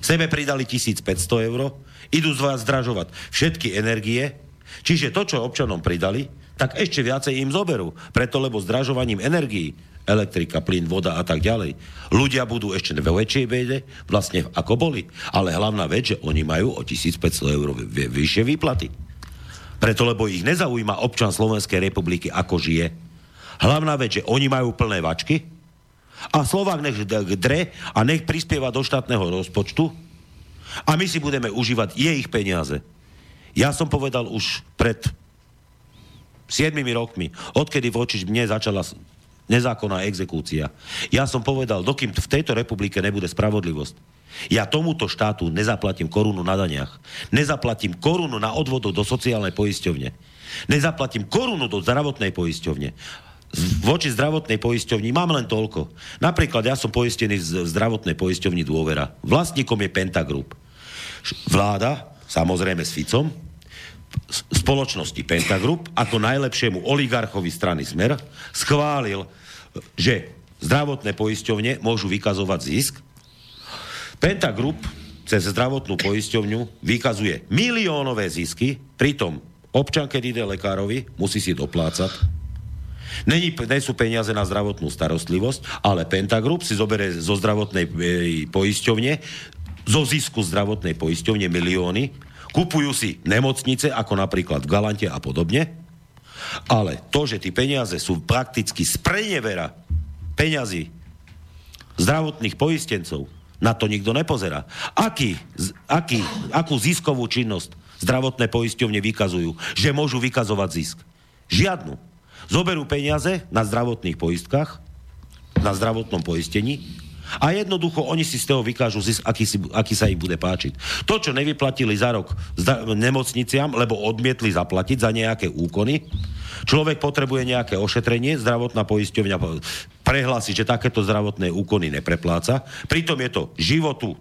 Sebe pridali 1500 eur, idú z vás zdražovať všetky energie, čiže to, čo občanom pridali, tak ešte viacej im zoberú. Preto, lebo zdražovaním energií, elektrika, plyn, voda a tak ďalej, ľudia budú ešte ve väčšej bede, vlastne ako boli. Ale hlavná vec, že oni majú o 1500 eur vyššie výplaty. Preto, lebo ich nezaujíma občan Slovenskej republiky, ako žije. Hlavná vec, že oni majú plné vačky a Slovák nech dre a nech prispieva do štátneho rozpočtu, a my si budeme užívať jej ich peniaze. Ja som povedal už pred 7 rokmi, odkedy voči mne začala nezákonná exekúcia. Ja som povedal, dokým v tejto republike nebude spravodlivosť, ja tomuto štátu nezaplatím korunu na daniach. Nezaplatím korunu na odvodu do sociálnej poisťovne. Nezaplatím korunu do zdravotnej poisťovne voči zdravotnej poisťovni mám len toľko. Napríklad ja som poistený v zdravotnej poisťovni dôvera. Vlastníkom je Pentagroup. Vláda, samozrejme s Ficom, spoločnosti Pentagroup ako najlepšiemu oligarchovi strany Smer schválil, že zdravotné poisťovne môžu vykazovať zisk. Pentagroup cez zdravotnú poisťovňu vykazuje miliónové zisky, pritom občan, keď ide lekárovi, musí si doplácať. Není, nie sú peniaze na zdravotnú starostlivosť, ale Pentagroup si zoberie zo zdravotnej e, poisťovne, zo zisku zdravotnej poisťovne milióny, kupujú si nemocnice, ako napríklad v Galante a podobne, ale to, že tí peniaze sú prakticky z peňazí zdravotných poistencov, na to nikto nepozerá. Aký, aký, akú ziskovú činnosť zdravotné poisťovne vykazujú? Že môžu vykazovať zisk? Žiadnu. Zoberú peniaze na zdravotných poistkách, na zdravotnom poistení a jednoducho oni si z toho vykážu zisk, aký, si, aký sa ich bude páčiť. To, čo nevyplatili za rok nemocniciam, lebo odmietli zaplatiť za nejaké úkony, Človek potrebuje nejaké ošetrenie, zdravotná poisťovňa prehlási, že takéto zdravotné úkony neprepláca. Pritom je to životu,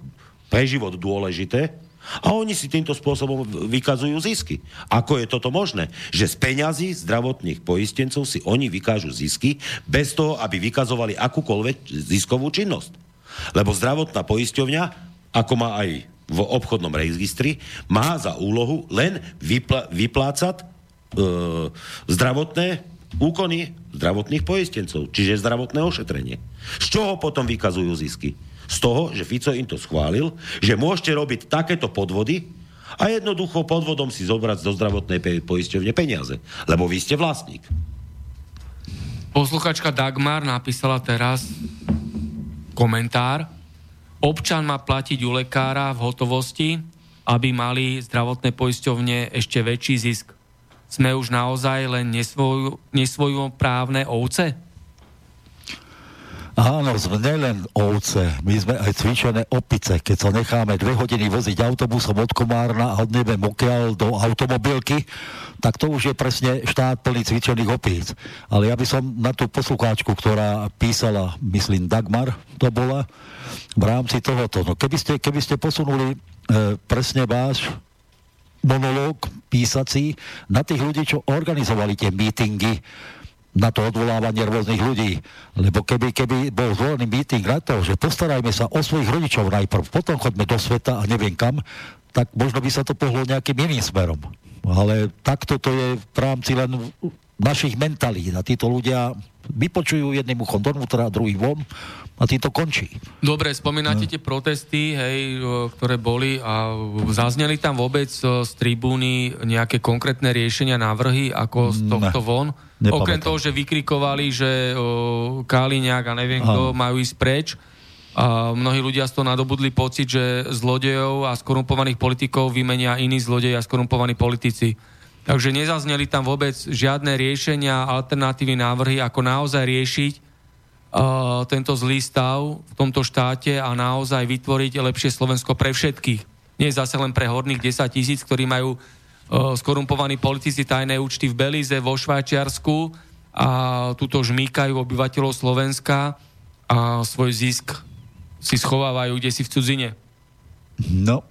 pre život dôležité, a oni si týmto spôsobom vykazujú zisky. Ako je toto možné? Že z peňazí zdravotných poistencov si oni vykážu zisky bez toho, aby vykazovali akúkoľvek ziskovú činnosť. Lebo zdravotná poisťovňa, ako má aj v obchodnom registri, má za úlohu len vypl- vyplácať e, zdravotné úkony zdravotných poistencov, čiže zdravotné ošetrenie. Z čoho potom vykazujú zisky? Z toho, že Fico im to schválil, že môžete robiť takéto podvody a jednoducho podvodom si zobrať do zdravotnej poisťovne peniaze, lebo vy ste vlastník. Posluchačka Dagmar napísala teraz komentár. Občan má platiť u lekára v hotovosti, aby mali zdravotné poisťovne ešte väčší zisk sme už naozaj len nesvoj, nesvojoprávne ovce? Áno, sme nielen ovce, my sme aj cvičené opice. Keď sa necháme dve hodiny voziť autobusom od Komárna a od nebe mokiaľ do automobilky, tak to už je presne štát plný cvičených opíc. Ale ja by som na tú poslucháčku, ktorá písala, myslím Dagmar to bola, v rámci tohoto. No keby ste, keby ste posunuli e, presne váš monológ písací na tých ľudí, čo organizovali tie mítingy, na to odvolávanie rôznych ľudí. Lebo keby, keby bol zvolený míting na to, že postarajme sa o svojich rodičov najprv, potom chodme do sveta a neviem kam, tak možno by sa to pohlo nejakým iným smerom. Ale takto to je v rámci len našich mentalít. A títo ľudia vypočujú jedným uchom donútra, druhým von a tým to končí. Dobre, spomínate no. tie protesty, hej, ktoré boli a zazneli tam vôbec z tribúny nejaké konkrétne riešenia, návrhy, ako z tohto ne, von? Nepamätám. Okrem toho, že vykrikovali, že o, Kaliňák a neviem kto majú ísť preč, a mnohí ľudia z toho nadobudli pocit, že zlodejov a skorumpovaných politikov vymenia iní zlodej a skorumpovaní politici. Takže nezazneli tam vôbec žiadne riešenia, alternatívy, návrhy, ako naozaj riešiť uh, tento zlý stav v tomto štáte a naozaj vytvoriť lepšie Slovensko pre všetkých. Nie zase len pre horných 10 tisíc, ktorí majú uh, skorumpovaní politici tajné účty v Belize, vo Švajčiarsku a tuto žmýkajú obyvateľov Slovenska a svoj zisk si schovávajú kde si v cudzine. No,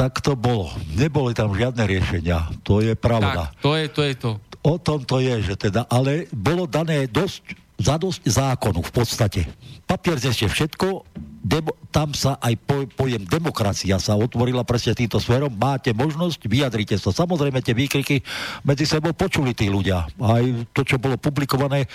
tak to bolo. Neboli tam žiadne riešenia. To je pravda. Tak, to je to. Je to. O tom to je, že teda, ale bolo dané dosť za dosť zákonu v podstate. Papier zeste všetko, demo, tam sa aj po, pojem demokracia sa otvorila presne týmto smerom. Máte možnosť, vyjadrite sa. Samozrejme, tie výkriky medzi sebou počuli tí ľudia. Aj to, čo bolo publikované,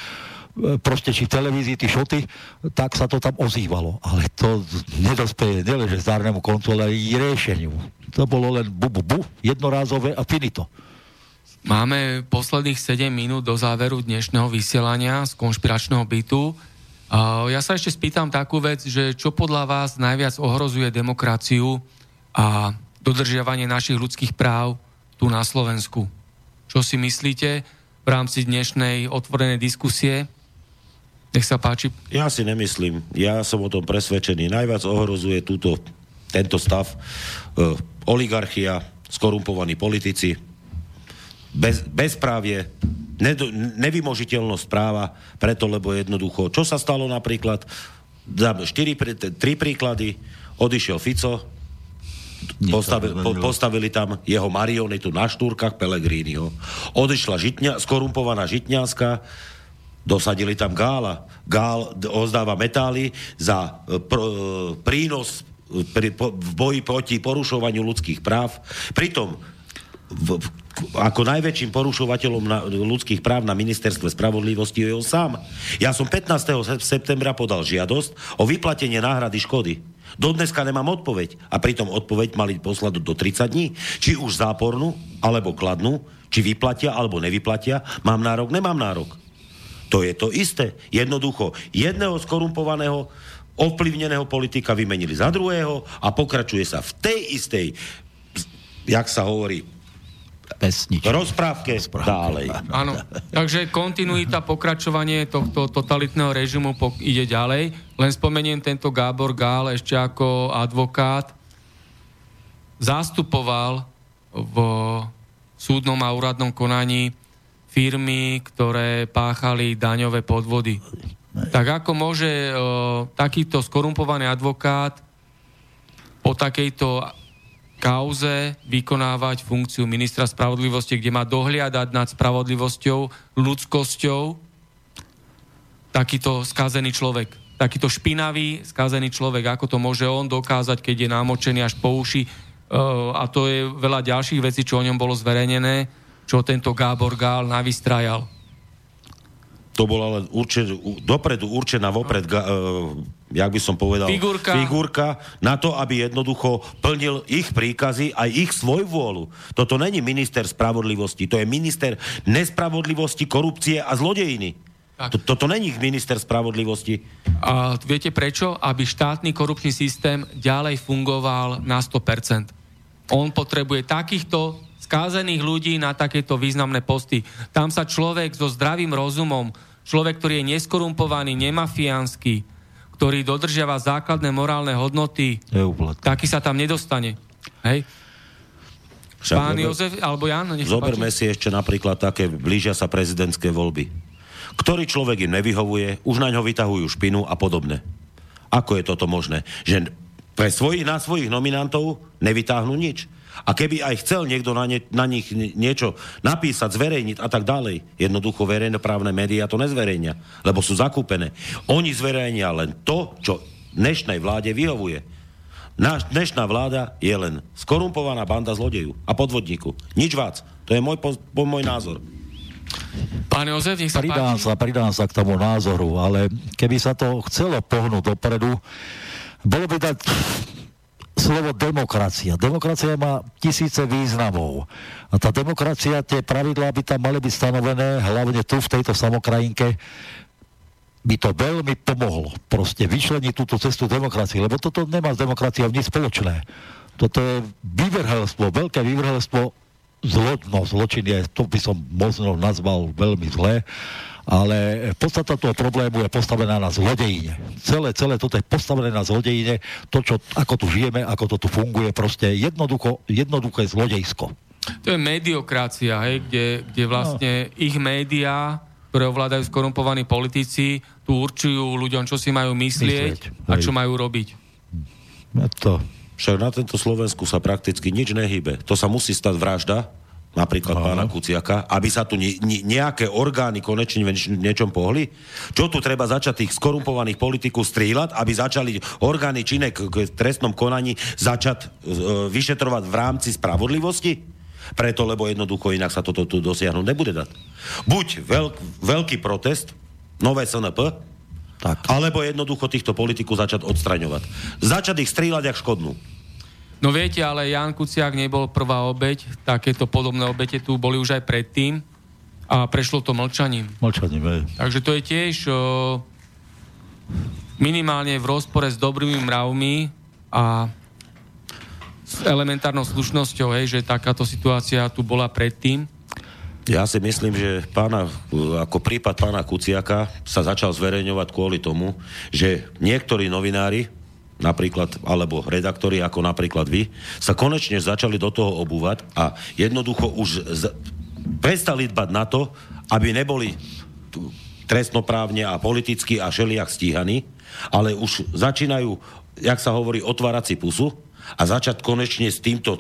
proste či televízii, tí šoty, tak sa to tam ozývalo. Ale to nedospeje že zdárnemu koncu, ale aj riešeniu. To bolo len bu, bu, bu, jednorázové a finito. Máme posledných 7 minút do záveru dnešného vysielania z konšpiračného bytu. Ja sa ešte spýtam takú vec, že čo podľa vás najviac ohrozuje demokraciu a dodržiavanie našich ľudských práv tu na Slovensku? Čo si myslíte v rámci dnešnej otvorenej diskusie? Nech sa páči. Ja si nemyslím. Ja som o tom presvedčený. Najviac ohrozuje túto, tento stav e, oligarchia, skorumpovaní politici, bez, bezprávie, nevymožiteľnosť práva, preto lebo jednoducho, čo sa stalo napríklad, dám 4, 3 príklady, odišiel Fico, postavili, po, postavili tam jeho marionitu na štúrkach Pelegriniho. Odišla žitňa, skorumpovaná Žitňanská, Dosadili tam Gála. Gál ozdáva metály za e, pr, e, prínos e, pri, po, v boji proti porušovaniu ľudských práv. Pritom v, v, ako najväčším porušovateľom na, ľudských práv na ministerstve spravodlivosti je on sám. Ja som 15. septembra podal žiadosť o vyplatenie náhrady škody. Dodneska nemám odpoveď. A pritom odpoveď mali poslať do 30 dní. Či už zápornú, alebo kladnú, či vyplatia, alebo nevyplatia. Mám nárok, nemám nárok. To je to isté. Jednoducho, jedného skorumpovaného, ovplyvneného politika vymenili za druhého a pokračuje sa v tej istej, jak sa hovorí, pesničke. Rozprávke, Rozprávke ďalej. Áno, takže kontinuita, pokračovanie tohto totalitného režimu ide ďalej. Len spomeniem tento Gábor Gál ešte ako advokát. Zastupoval v súdnom a úradnom konaní firmy, ktoré páchali daňové podvody. Tak ako môže o, takýto skorumpovaný advokát po takejto kauze vykonávať funkciu ministra spravodlivosti, kde má dohliadať nad spravodlivosťou, ľudskosťou takýto skazený človek. Takýto špinavý, skazený človek. Ako to môže on dokázať, keď je námočený až po uši. Uh, a to je veľa ďalších vecí, čo o ňom bolo zverejnené čo tento Gábor Gál navystrajal. To bola len určen, dopredu určená vopred, ga, uh, jak by som povedal, figurka. figurka na to, aby jednoducho plnil ich príkazy aj ich svoj vôľu. Toto není minister spravodlivosti, to je minister nespravodlivosti, korupcie a zlodejiny. Toto není minister spravodlivosti. A viete prečo? Aby štátny korupčný systém ďalej fungoval na 100%. On potrebuje takýchto skázených ľudí na takéto významné posty. Tam sa človek so zdravým rozumom, človek, ktorý je neskorumpovaný, nemafiánsky, ktorý dodržiava základné morálne hodnoty, taký sa tam nedostane. Hej? Však Pán Jozef, alebo Jan, nech Zoberme si ešte napríklad také, blížia sa prezidentské voľby. Ktorý človek im nevyhovuje, už na ňo vytahujú špinu a podobne. Ako je toto možné? Že pre svojich, na svojich nominantov nevytáhnu nič. A keby aj chcel niekto na, ne, na nich niečo napísať, zverejniť a tak ďalej, jednoducho verejnoprávne médiá to nezverejnia, lebo sú zakúpené. Oni zverejnia len to, čo dnešnej vláde vyhovuje. Náš dnešná vláda je len skorumpovaná banda zlodejú a podvodníku. Nič vác. To je môj, môj názor. Pán Jozef, nech sa pridám páči. sa, pridám sa k tomu názoru, ale keby sa to chcelo pohnúť dopredu, bolo by dať slovo demokracia. Demokracia má tisíce významov. A tá demokracia, tie pravidlá by tam mali byť stanovené, hlavne tu v tejto samokrajinke, by to veľmi pomohlo. Proste vyčleniť túto cestu demokracie, lebo toto nemá s demokraciou nič spoločné. Toto je vyvrhelstvo, veľké vyvrhelstvo, zlo, no zločin to by som možno nazval veľmi zlé, ale podstata toho problému je postavená na zlodejine. Celé, celé toto je postavené na zlodejine, to, čo, ako tu žijeme, ako to tu funguje, proste jednoducho, jednoducho je zlodejsko. To je mediokracia, hej, kde, kde vlastne no. ich médiá, ktoré ovládajú skorumpovaní politici, tu určujú ľuďom, čo si majú myslieť, myslieť a čo majú robiť. Je to. Však na tento Slovensku sa prakticky nič nehybe. To sa musí stať vražda, napríklad Aha. pána Kuciaka, aby sa tu ne, ne, nejaké orgány konečne v niečom pohli? Čo tu treba začať tých skorumpovaných politikov strieľať, aby začali orgány činné k, k trestnom konaní začať e, vyšetrovať v rámci spravodlivosti? Preto, lebo jednoducho inak sa toto tu dosiahnuť nebude dať. Buď veľk, veľký protest, nové SNP, tak. alebo jednoducho týchto politikov začať odstraňovať. Začať ich strieľať jak škodnú. No viete, ale Jan Kuciak nebol prvá obeď, takéto podobné obete tu boli už aj predtým a prešlo to mlčaním. Mlčaním, aj. Takže to je tiež o, minimálne v rozpore s dobrými mravmi a s elementárnou slušnosťou, hej, že takáto situácia tu bola predtým. Ja si myslím, že pána, ako prípad pána Kuciaka sa začal zverejňovať kvôli tomu, že niektorí novinári, napríklad, alebo redaktori ako napríklad vy, sa konečne začali do toho obúvať a jednoducho už z, prestali dbať na to, aby neboli trestnoprávne a politicky a šeliak stíhaní, ale už začínajú, jak sa hovorí, otvárať si pusu a začať konečne s týmto,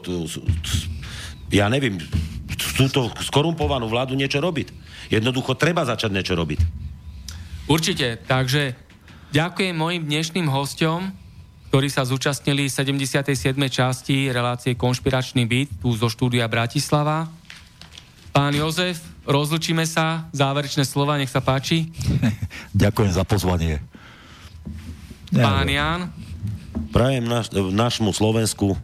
ja neviem, túto skorumpovanú vládu niečo robiť. Jednoducho treba začať niečo robiť. Určite, takže ďakujem mojim dnešným hostom, ktorí sa zúčastnili 77. časti relácie Konšpiračný byt tu zo štúdia Bratislava. Pán Jozef, rozlučíme sa, záverečné slova, nech sa páči. Ďakujem za pozvanie. Pán Jan. Prajem naš, našmu Slovensku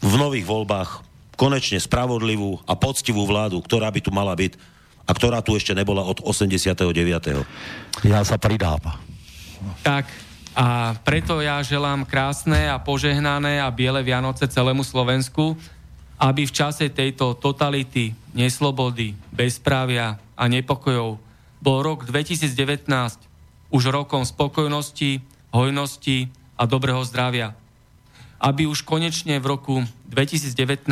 v nových voľbách konečne spravodlivú a poctivú vládu, ktorá by tu mala byť a ktorá tu ešte nebola od 89. Ja sa pridám. Tak, a preto ja želám krásne a požehnané a biele Vianoce celému Slovensku aby v čase tejto totality, neslobody, bezprávia a nepokojov bol rok 2019 už rokom spokojnosti, hojnosti a dobrého zdravia. Aby už konečne v roku 2019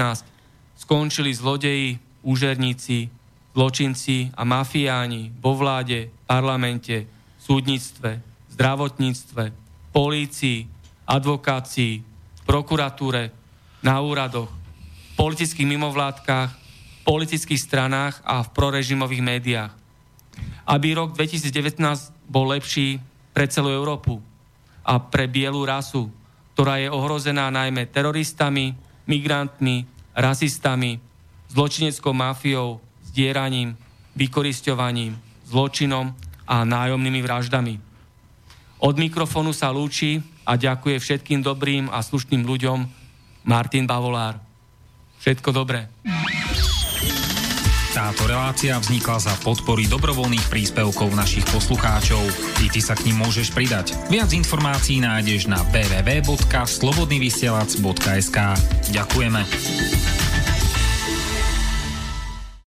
skončili zlodeji, úžerníci, zločinci a mafiáni vo vláde, parlamente, súdnictve, zdravotníctve, polícii, advokácii, prokuratúre, na úradoch, politických mimovládkach, politických stranách a v prorežimových médiách. Aby rok 2019 bol lepší pre celú Európu a pre bielú rasu, ktorá je ohrozená najmä teroristami, migrantmi, rasistami, zločineckou mafiou, zdieraním, vykoristovaním, zločinom a nájomnými vraždami. Od mikrofónu sa lúči a ďakuje všetkým dobrým a slušným ľuďom Martin Bavolár. Všetko dobré. Táto relácia vznikla za podpory dobrovoľných príspevkov našich poslucháčov. I ty sa k ním môžeš pridať. Viac informácií nájdeš na www.slobodnyvysielac.sk Ďakujeme.